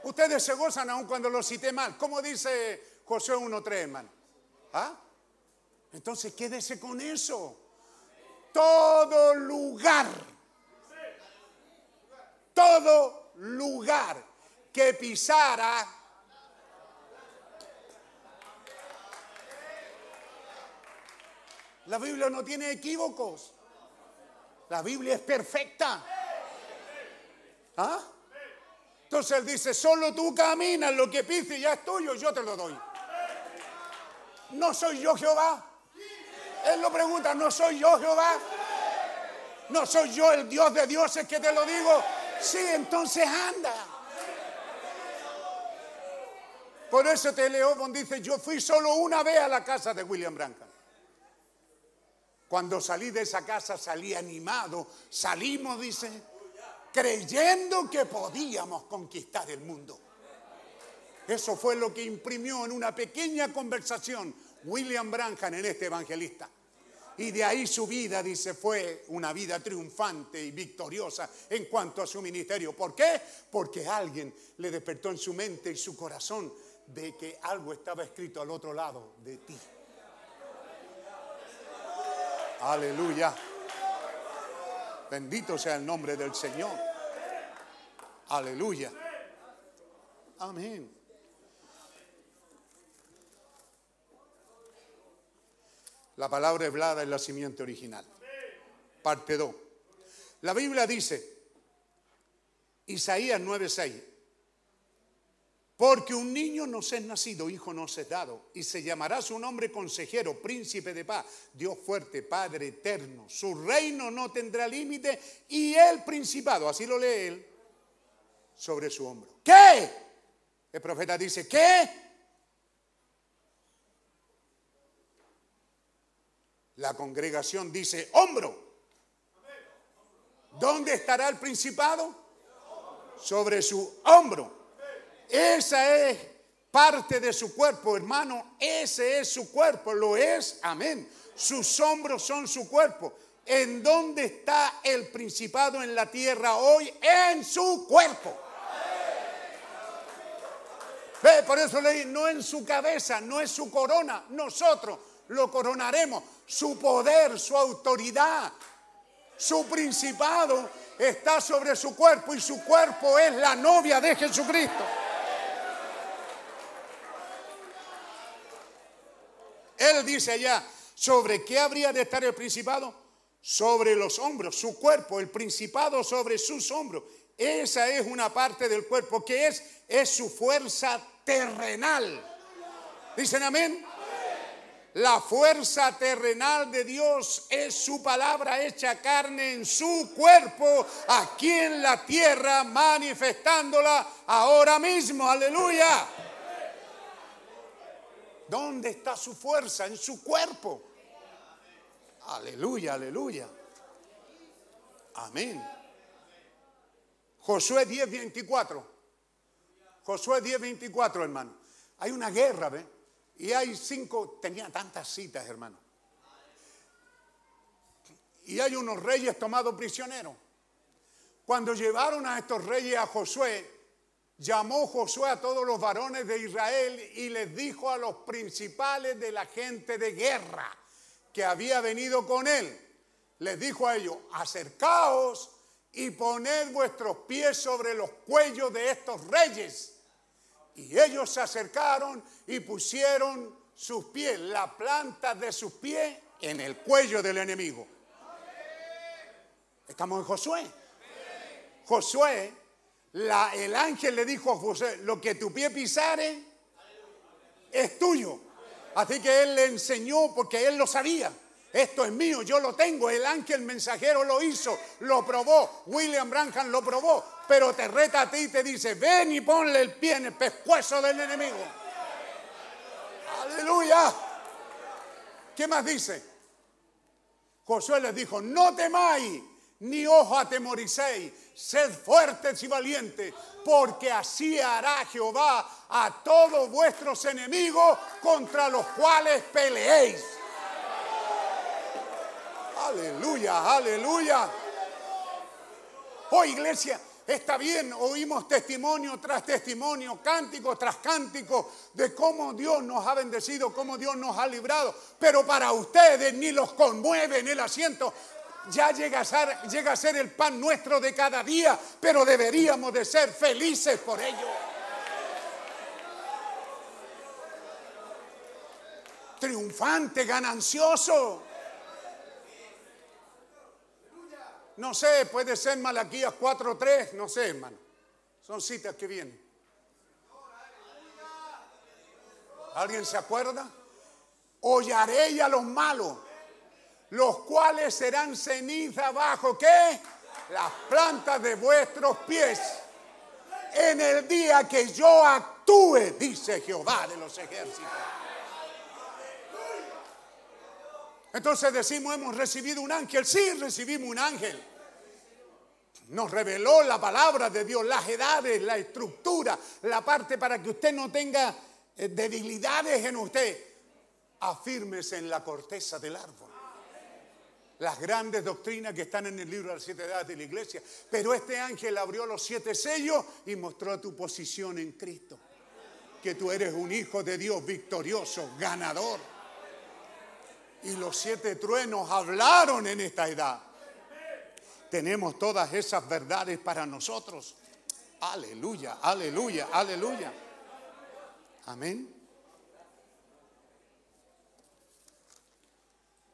Ustedes se gozan aun cuando lo cité mal. ¿Cómo dice José 1.3, hermano? ¿Ah? Entonces quédese con eso. Todo lugar, todo lugar que pisara La Biblia no tiene equívocos. La Biblia es perfecta. ¿Ah? Entonces él dice, solo tú caminas, lo que pises ya es tuyo, yo te lo doy. No soy yo Jehová. Él lo pregunta, ¿no soy yo Jehová? ¿No soy yo el Dios de dioses que te lo digo? Sí, entonces anda. Por eso Teleobon dice, yo fui solo una vez a la casa de William Branham. Cuando salí de esa casa salí animado, salimos, dice, creyendo que podíamos conquistar el mundo. Eso fue lo que imprimió en una pequeña conversación William Branham en este evangelista. Y de ahí su vida, dice, fue una vida triunfante y victoriosa en cuanto a su ministerio. ¿Por qué? Porque alguien le despertó en su mente y su corazón de que algo estaba escrito al otro lado de ti. Aleluya. Bendito sea el nombre del Señor. Aleluya. Amén. La palabra hablada es la simiente original. Parte 2. La Biblia dice, Isaías 9:6, porque un niño nos es nacido, hijo nos es dado, y se llamará su nombre consejero, príncipe de paz, Dios fuerte, Padre eterno. Su reino no tendrá límite y el principado, así lo lee él, sobre su hombro. ¿Qué? El profeta dice, ¿qué? La congregación dice, hombro. ¿Dónde estará el principado? Sobre su hombro. Esa es parte de su cuerpo, hermano. Ese es su cuerpo, lo es. Amén. Sus hombros son su cuerpo. ¿En dónde está el principado en la tierra hoy? En su cuerpo. Por eso leí, no en su cabeza, no es su corona. Nosotros lo coronaremos. Su poder, su autoridad, su principado está sobre su cuerpo y su cuerpo es la novia de Jesucristo. Él dice allá, ¿sobre qué habría de estar el principado? sobre los hombros, su cuerpo, el principado sobre sus hombros. Esa es una parte del cuerpo que es, es su fuerza terrenal. ¿Dicen amén? La fuerza terrenal de Dios es su palabra hecha carne en su cuerpo, aquí en la tierra, manifestándola ahora mismo. Aleluya. ¿Dónde está su fuerza? En su cuerpo. Aleluya, aleluya. Amén. Josué 10, 24. Josué 10, 24, hermano. Hay una guerra, ¿ve? Y hay cinco, tenía tantas citas, hermano. Y hay unos reyes tomados prisioneros. Cuando llevaron a estos reyes a Josué, llamó Josué a todos los varones de Israel y les dijo a los principales de la gente de guerra que había venido con él, les dijo a ellos, acercaos y poned vuestros pies sobre los cuellos de estos reyes. Y ellos se acercaron y pusieron sus pies, la planta de sus pies, en el cuello del enemigo. Estamos en Josué. Josué, el ángel le dijo a Josué, lo que tu pie pisare es tuyo. Así que él le enseñó porque él lo sabía. Esto es mío, yo lo tengo. El ángel mensajero lo hizo, lo probó. William Branham lo probó. Pero te reta a ti y te dice, ven y ponle el pie en el pescuezo del enemigo. Aleluya. ¿Qué más dice? Josué les dijo, no temáis, ni os atemoricéis, sed fuertes y valientes, porque así hará Jehová a todos vuestros enemigos contra los cuales peleéis. Aleluya, aleluya. Oh iglesia, está bien, oímos testimonio tras testimonio, cántico tras cántico de cómo Dios nos ha bendecido, cómo Dios nos ha librado, pero para ustedes ni los conmueve en el asiento. Ya llega a, ser, llega a ser el pan nuestro de cada día, pero deberíamos de ser felices por ello. Triunfante, ganancioso. No sé, puede ser Malaquías 4.3, no sé, hermano. Son citas que vienen. ¿Alguien se acuerda? Hollaré a los malos, los cuales serán ceniza bajo, ¿qué? Las plantas de vuestros pies. En el día que yo actúe, dice Jehová de los ejércitos. Entonces decimos, hemos recibido un ángel. Sí, recibimos un ángel. Nos reveló la palabra de Dios, las edades, la estructura, la parte para que usted no tenga eh, debilidades en usted. Afírmese en la corteza del árbol. Las grandes doctrinas que están en el libro de las siete edades de la iglesia. Pero este ángel abrió los siete sellos y mostró tu posición en Cristo. Que tú eres un hijo de Dios victorioso, ganador. Y los siete truenos hablaron en esta edad. Tenemos todas esas verdades para nosotros. Aleluya, aleluya, aleluya. Amén.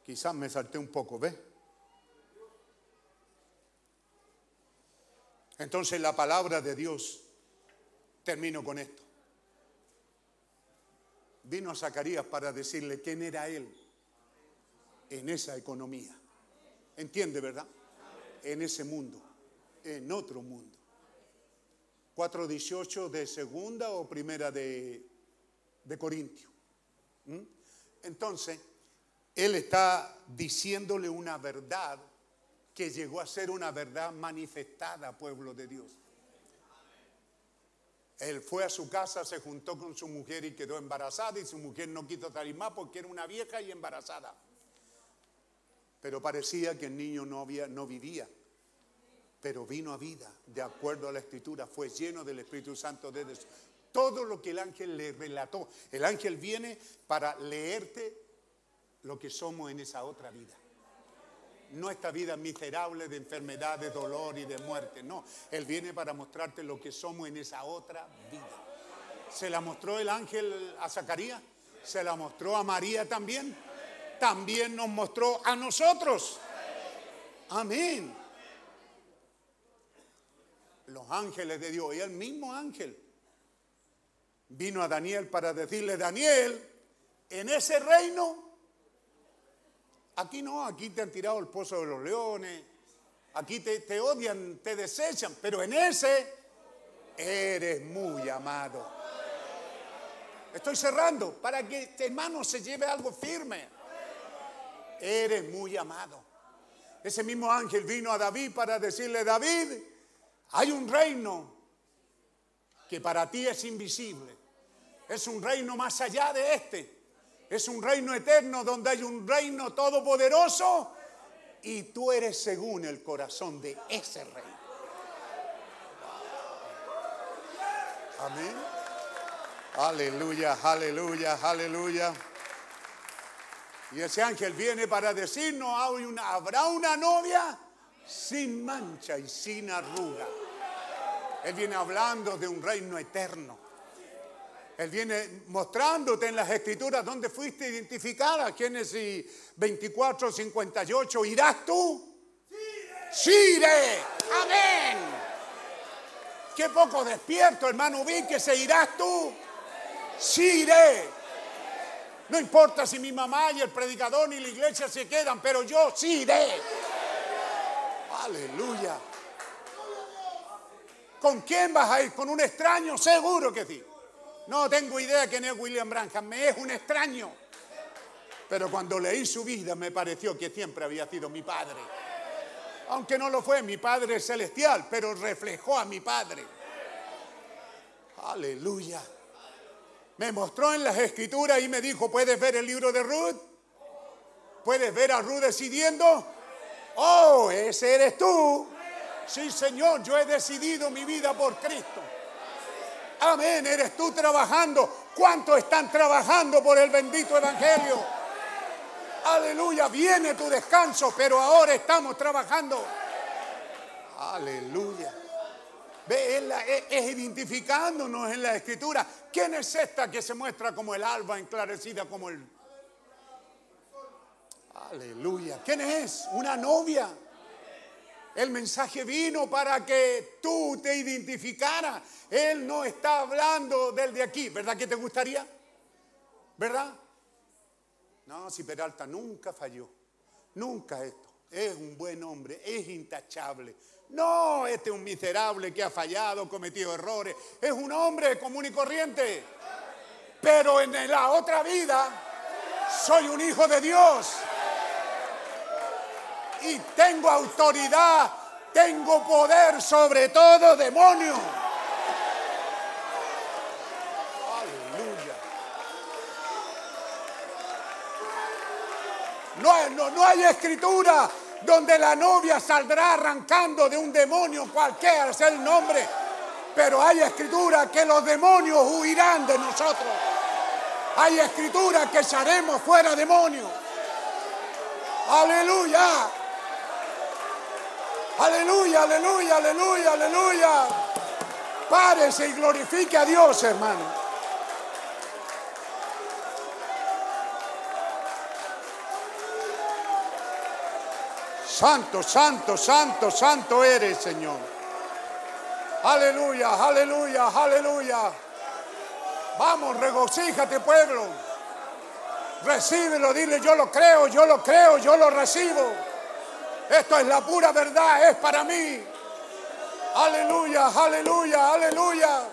Quizás me salté un poco, ¿ves? Entonces la palabra de Dios, termino con esto. Vino a Zacarías para decirle quién era él en esa economía. ¿Entiende, verdad? En ese mundo, en otro mundo. 4.18 de segunda o primera de, de Corintio. ¿Mm? Entonces, él está diciéndole una verdad que llegó a ser una verdad manifestada, pueblo de Dios. Él fue a su casa, se juntó con su mujer y quedó embarazada y su mujer no quiso salir más porque era una vieja y embarazada. Pero parecía que el niño no, había, no vivía, pero vino a vida, de acuerdo a la escritura, fue lleno del Espíritu Santo desde todo lo que el ángel le relató. El ángel viene para leerte lo que somos en esa otra vida. No esta vida miserable de enfermedad, de dolor y de muerte. No, Él viene para mostrarte lo que somos en esa otra vida. Se la mostró el ángel a Zacarías, se la mostró a María también, también nos mostró a nosotros. Amén. Los ángeles de Dios y el mismo ángel vino a Daniel para decirle, Daniel, en ese reino, aquí no, aquí te han tirado el pozo de los leones, aquí te, odian, te desechan, pero en ese eres muy amado. Estoy cerrando para que este hermano se lleve algo firme. Eres muy amado. Ese mismo ángel vino a David para decirle, David, hay un reino que para ti es invisible. Es un reino más allá de este. Es un reino eterno donde hay un reino todopoderoso y tú eres según el corazón de ese reino. Amén. Aleluya, aleluya, aleluya. Y ese ángel viene para decirnos, "Hay una- habrá una novia sin mancha y sin arruga. Él viene hablando de un reino eterno. Él viene mostrándote en las escrituras dónde fuiste identificada. Génesis 24, 58. ¿Irás tú? Sí, iré. Amén. Qué poco despierto, hermano, vi que se irás tú. Sí, iré. No importa si mi mamá y el predicador ni la iglesia se quedan, pero yo sí iré. Aleluya. ¿Con quién vas a ir? ¿Con un extraño? Seguro que sí. No tengo idea quién es William Branham, me es un extraño. Pero cuando leí su vida me pareció que siempre había sido mi padre. Aunque no lo fue, mi padre celestial, pero reflejó a mi padre. Aleluya. Me mostró en las escrituras y me dijo, ¿puedes ver el libro de Ruth? ¿Puedes ver a Ruth decidiendo? Oh, ese eres tú. Sí, Señor, yo he decidido mi vida por Cristo. Amén, eres tú trabajando. ¿Cuántos están trabajando por el bendito Evangelio? Aleluya, viene tu descanso, pero ahora estamos trabajando. Aleluya. Ve, es, es identificándonos en la escritura. ¿Quién es esta que se muestra como el alba enclarecida como el... Aleluya. ¿Quién es? Una novia. El mensaje vino para que tú te identificaras. Él no está hablando del de aquí. ¿Verdad que te gustaría? ¿Verdad? No, si Peralta nunca falló. Nunca esto. Es un buen hombre, es intachable. No, este es un miserable que ha fallado, cometido errores. Es un hombre común y corriente. Pero en la otra vida soy un hijo de Dios y tengo autoridad, tengo poder sobre todo demonio. Aleluya. No, no, no hay escritura donde la novia saldrá arrancando de un demonio cualquiera sea el nombre, pero hay escritura que los demonios huirán de nosotros. Hay escritura que echaremos fuera demonios. Aleluya. Aleluya, aleluya, aleluya, aleluya. Párese y glorifique a Dios, hermano. Santo, santo, santo, santo eres, Señor. Aleluya, aleluya, aleluya. Vamos, regocíjate, pueblo. Recíbelo, dile, yo lo creo, yo lo creo, yo lo recibo. Esto es la pura verdad, es para mí. Aleluya, aleluya, aleluya.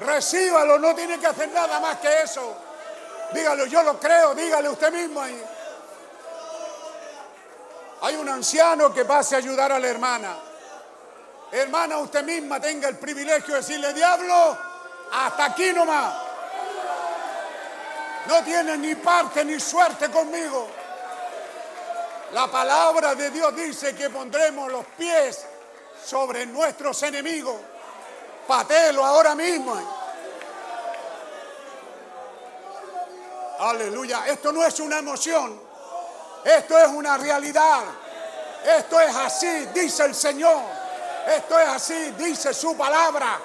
Recíbalo, no tiene que hacer nada más que eso. Dígalo, yo lo creo, dígale usted mismo ahí. Hay un anciano que pase a ayudar a la hermana. Hermana, usted misma tenga el privilegio de decirle, diablo, hasta aquí nomás. No tiene ni parte ni suerte conmigo. La palabra de Dios dice que pondremos los pies sobre nuestros enemigos. Patelo ahora mismo. Aleluya. Esto no es una emoción. Esto es una realidad. Esto es así, dice el Señor. Esto es así, dice su palabra.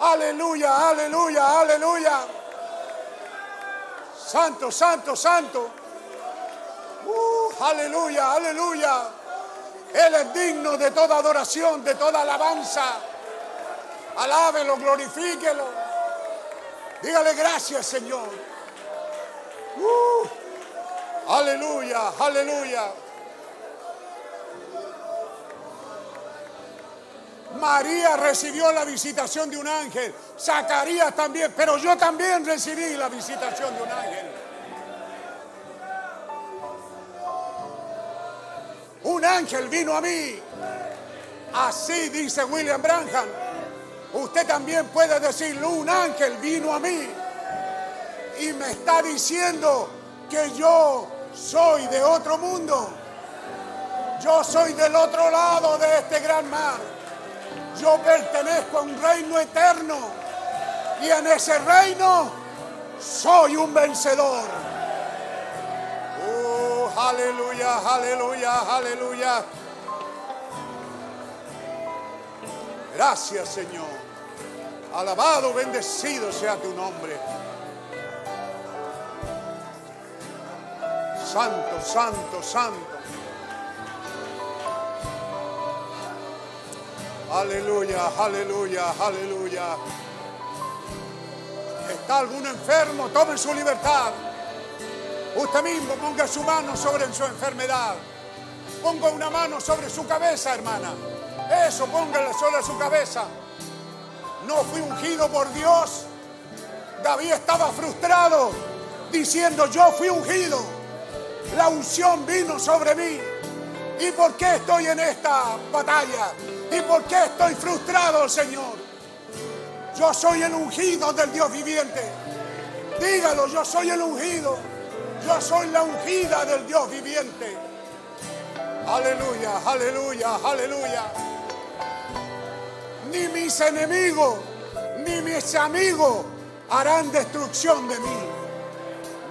Aleluya, aleluya, aleluya. Santo, santo, santo. Aleluya, aleluya. Él es digno de toda adoración, de toda alabanza. Alábelo, glorifíquelo. Dígale gracias, Señor. Aleluya, aleluya. María recibió la visitación de un ángel, Zacarías también, pero yo también recibí la visitación de un ángel. Un ángel vino a mí. Así dice William Branham. Usted también puede decirlo, un ángel vino a mí y me está diciendo que yo soy de otro mundo. Yo soy del otro lado de este gran mar. Yo pertenezco a un reino eterno y en ese reino soy un vencedor. Aleluya, aleluya, aleluya. Gracias, Señor. Alabado, bendecido sea tu nombre. Santo, santo, santo. Aleluya, aleluya, aleluya. ¿Está alguno enfermo? Tome su libertad. Usted mismo ponga su mano sobre su enfermedad. Ponga una mano sobre su cabeza, hermana. Eso, póngale sobre su cabeza. No fui ungido por Dios. David estaba frustrado diciendo, yo fui ungido. La unción vino sobre mí. ¿Y por qué estoy en esta batalla? ¿Y por qué estoy frustrado, Señor? Yo soy el ungido del Dios viviente. Dígalo, yo soy el ungido. Yo soy la ungida del Dios viviente. Aleluya, aleluya, aleluya. Ni mis enemigos, ni mis amigos harán destrucción de mí.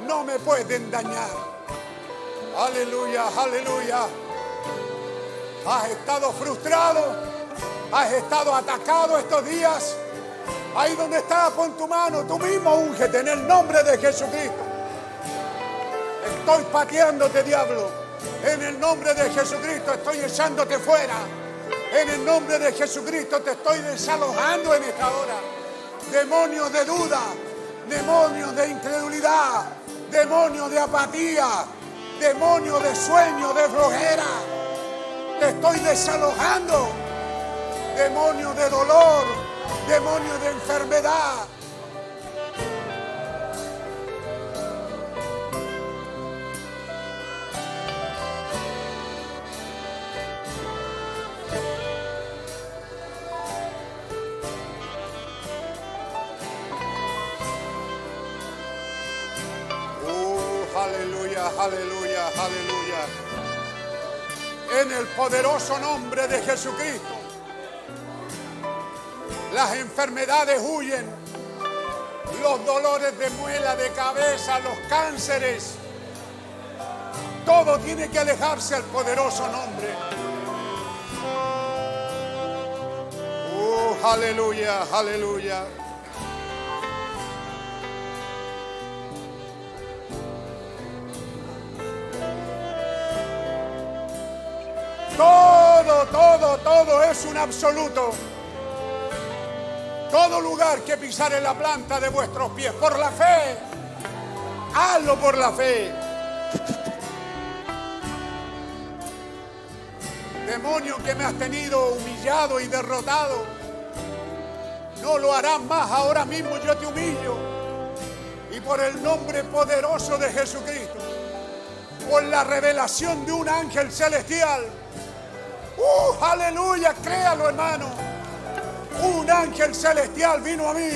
No me pueden dañar. Aleluya, aleluya. Has estado frustrado, has estado atacado estos días. Ahí donde estás, pon tu mano, tú mismo úngete en el nombre de Jesucristo. Estoy pateándote, diablo. En el nombre de Jesucristo estoy echándote fuera. En el nombre de Jesucristo te estoy desalojando en esta hora. Demonios de duda, demonios de incredulidad, demonios de apatía, demonios de sueño, de flojera. Te estoy desalojando. Demonios de dolor, demonios de enfermedad. Aleluya, aleluya. En el poderoso nombre de Jesucristo. Las enfermedades huyen. Los dolores de muela, de cabeza, los cánceres. Todo tiene que alejarse al poderoso nombre. Oh, aleluya, aleluya. Todo, todo, todo es un absoluto. Todo lugar que pisar en la planta de vuestros pies por la fe. Hazlo por la fe. Demonio que me has tenido humillado y derrotado. No lo harás más ahora mismo, yo te humillo. Y por el nombre poderoso de Jesucristo, por la revelación de un ángel celestial. ¡Uh, aleluya! Créalo, hermano. Un ángel celestial vino a mí.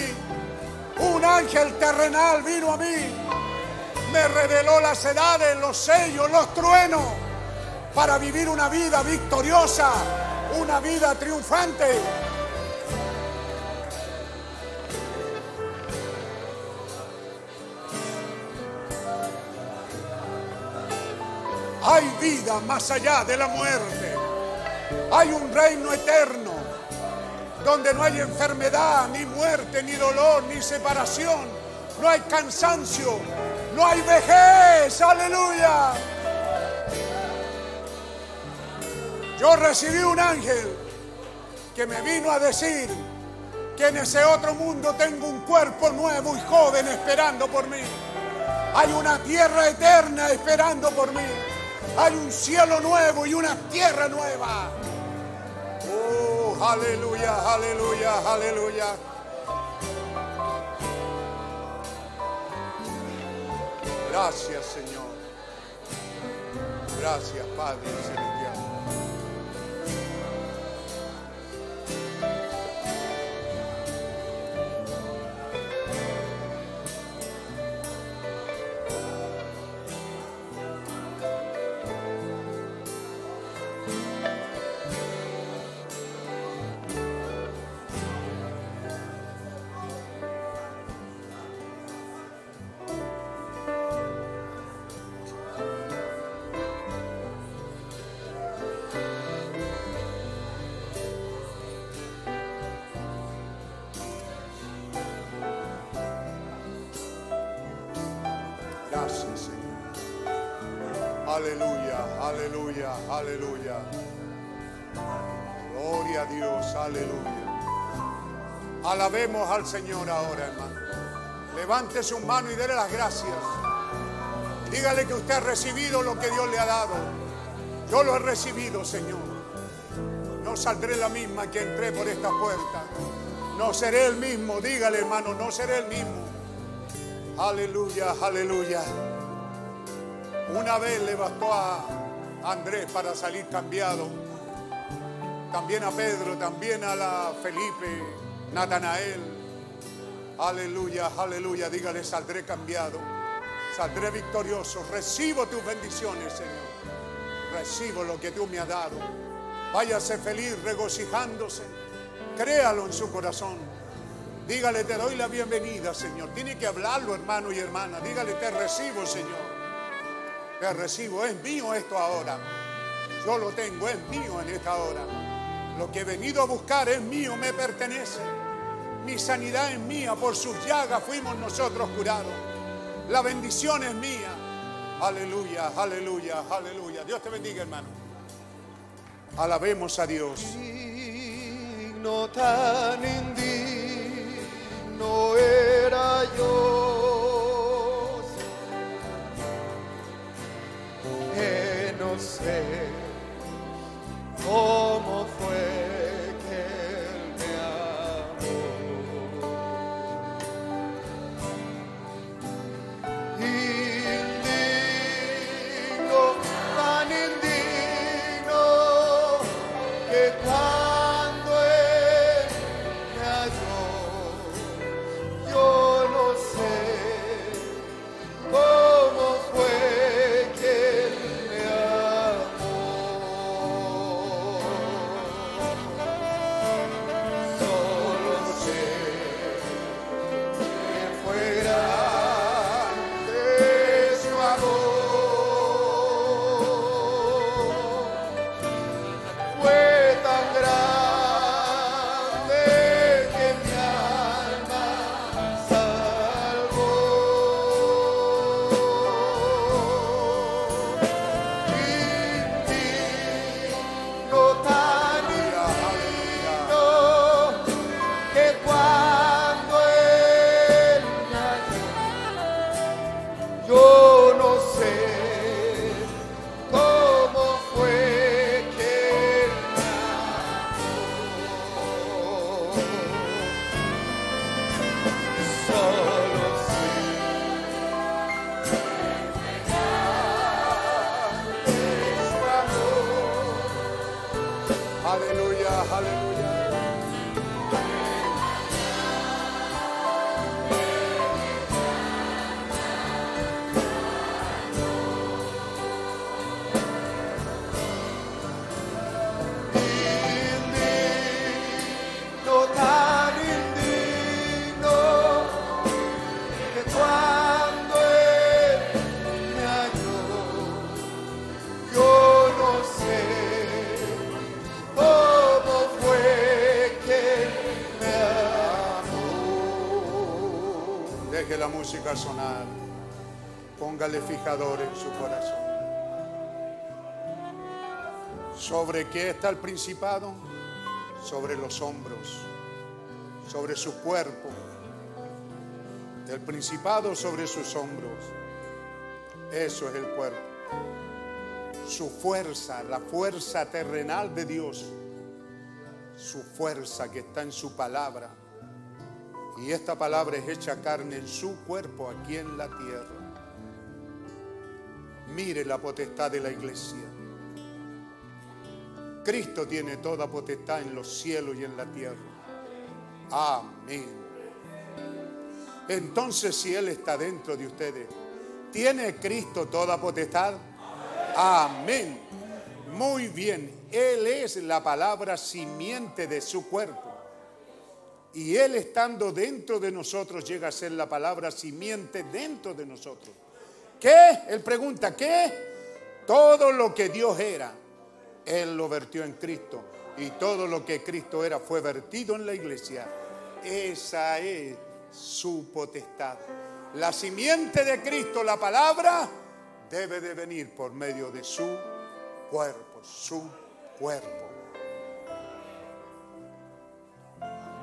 Un ángel terrenal vino a mí. Me reveló las edades, los sellos, los truenos. Para vivir una vida victoriosa. Una vida triunfante. Hay vida más allá de la muerte. Hay un reino eterno donde no hay enfermedad, ni muerte, ni dolor, ni separación. No hay cansancio, no hay vejez. Aleluya. Yo recibí un ángel que me vino a decir que en ese otro mundo tengo un cuerpo nuevo y joven esperando por mí. Hay una tierra eterna esperando por mí. Hay un cielo nuevo y una tierra nueva. Aleluya, aleluya, aleluya. Gracias, Señor. Gracias, Padre. Alabemos al Señor ahora, hermano. Levante su mano y dele las gracias. Dígale que usted ha recibido lo que Dios le ha dado. Yo lo he recibido, Señor. No saldré la misma que entré por esta puerta. No seré el mismo. Dígale, hermano, no seré el mismo. Aleluya, aleluya. Una vez le bastó a Andrés para salir cambiado. También a Pedro, también a la Felipe, Natanael. Aleluya, aleluya. Dígale, saldré cambiado. Saldré victorioso. Recibo tus bendiciones, Señor. Recibo lo que tú me has dado. Váyase feliz, regocijándose. Créalo en su corazón. Dígale, te doy la bienvenida, Señor. Tiene que hablarlo, hermano y hermana. Dígale, te recibo, Señor. Te recibo. Es mío esto ahora. Yo lo tengo, es mío en esta hora. Lo que he venido a buscar es mío, me pertenece. Mi sanidad es mía. Por sus llagas fuimos nosotros curados. La bendición es mía. Aleluya, aleluya, aleluya. Dios te bendiga, hermano. Alabemos a Dios. tan indigno era yo. Que no sé cómo fue Póngale fijador en su corazón. ¿Sobre qué está el principado? Sobre los hombros, sobre su cuerpo. El principado sobre sus hombros. Eso es el cuerpo. Su fuerza, la fuerza terrenal de Dios. Su fuerza que está en su palabra. Y esta palabra es hecha carne en su cuerpo aquí en la tierra. Mire la potestad de la iglesia. Cristo tiene toda potestad en los cielos y en la tierra. Amén. Entonces si Él está dentro de ustedes, ¿tiene Cristo toda potestad? Amén. Muy bien. Él es la palabra simiente de su cuerpo. Y Él estando dentro de nosotros llega a ser la palabra simiente dentro de nosotros. ¿Qué? Él pregunta, ¿qué? Todo lo que Dios era, Él lo vertió en Cristo. Y todo lo que Cristo era fue vertido en la iglesia. Esa es su potestad. La simiente de Cristo, la palabra, debe de venir por medio de su cuerpo, su cuerpo.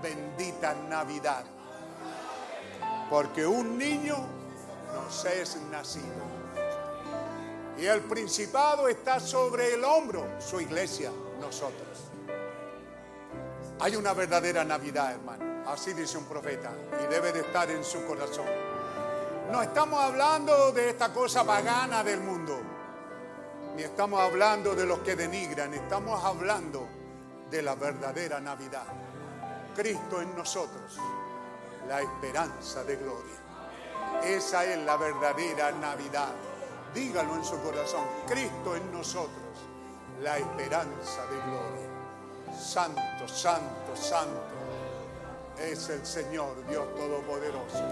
Bendita Navidad. Porque un niño nos es nacido. Y el principado está sobre el hombro, su iglesia, nosotros. Hay una verdadera Navidad, hermano. Así dice un profeta. Y debe de estar en su corazón. No estamos hablando de esta cosa pagana del mundo. Ni estamos hablando de los que denigran. Estamos hablando de la verdadera Navidad. Cristo en nosotros. La esperanza de gloria. Esa es la verdadera Navidad. Dígalo en su corazón. Cristo en nosotros. La esperanza de gloria. Santo, santo, santo. Es el Señor Dios Todopoderoso.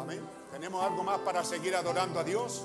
Amén. ¿Tenemos algo más para seguir adorando a Dios?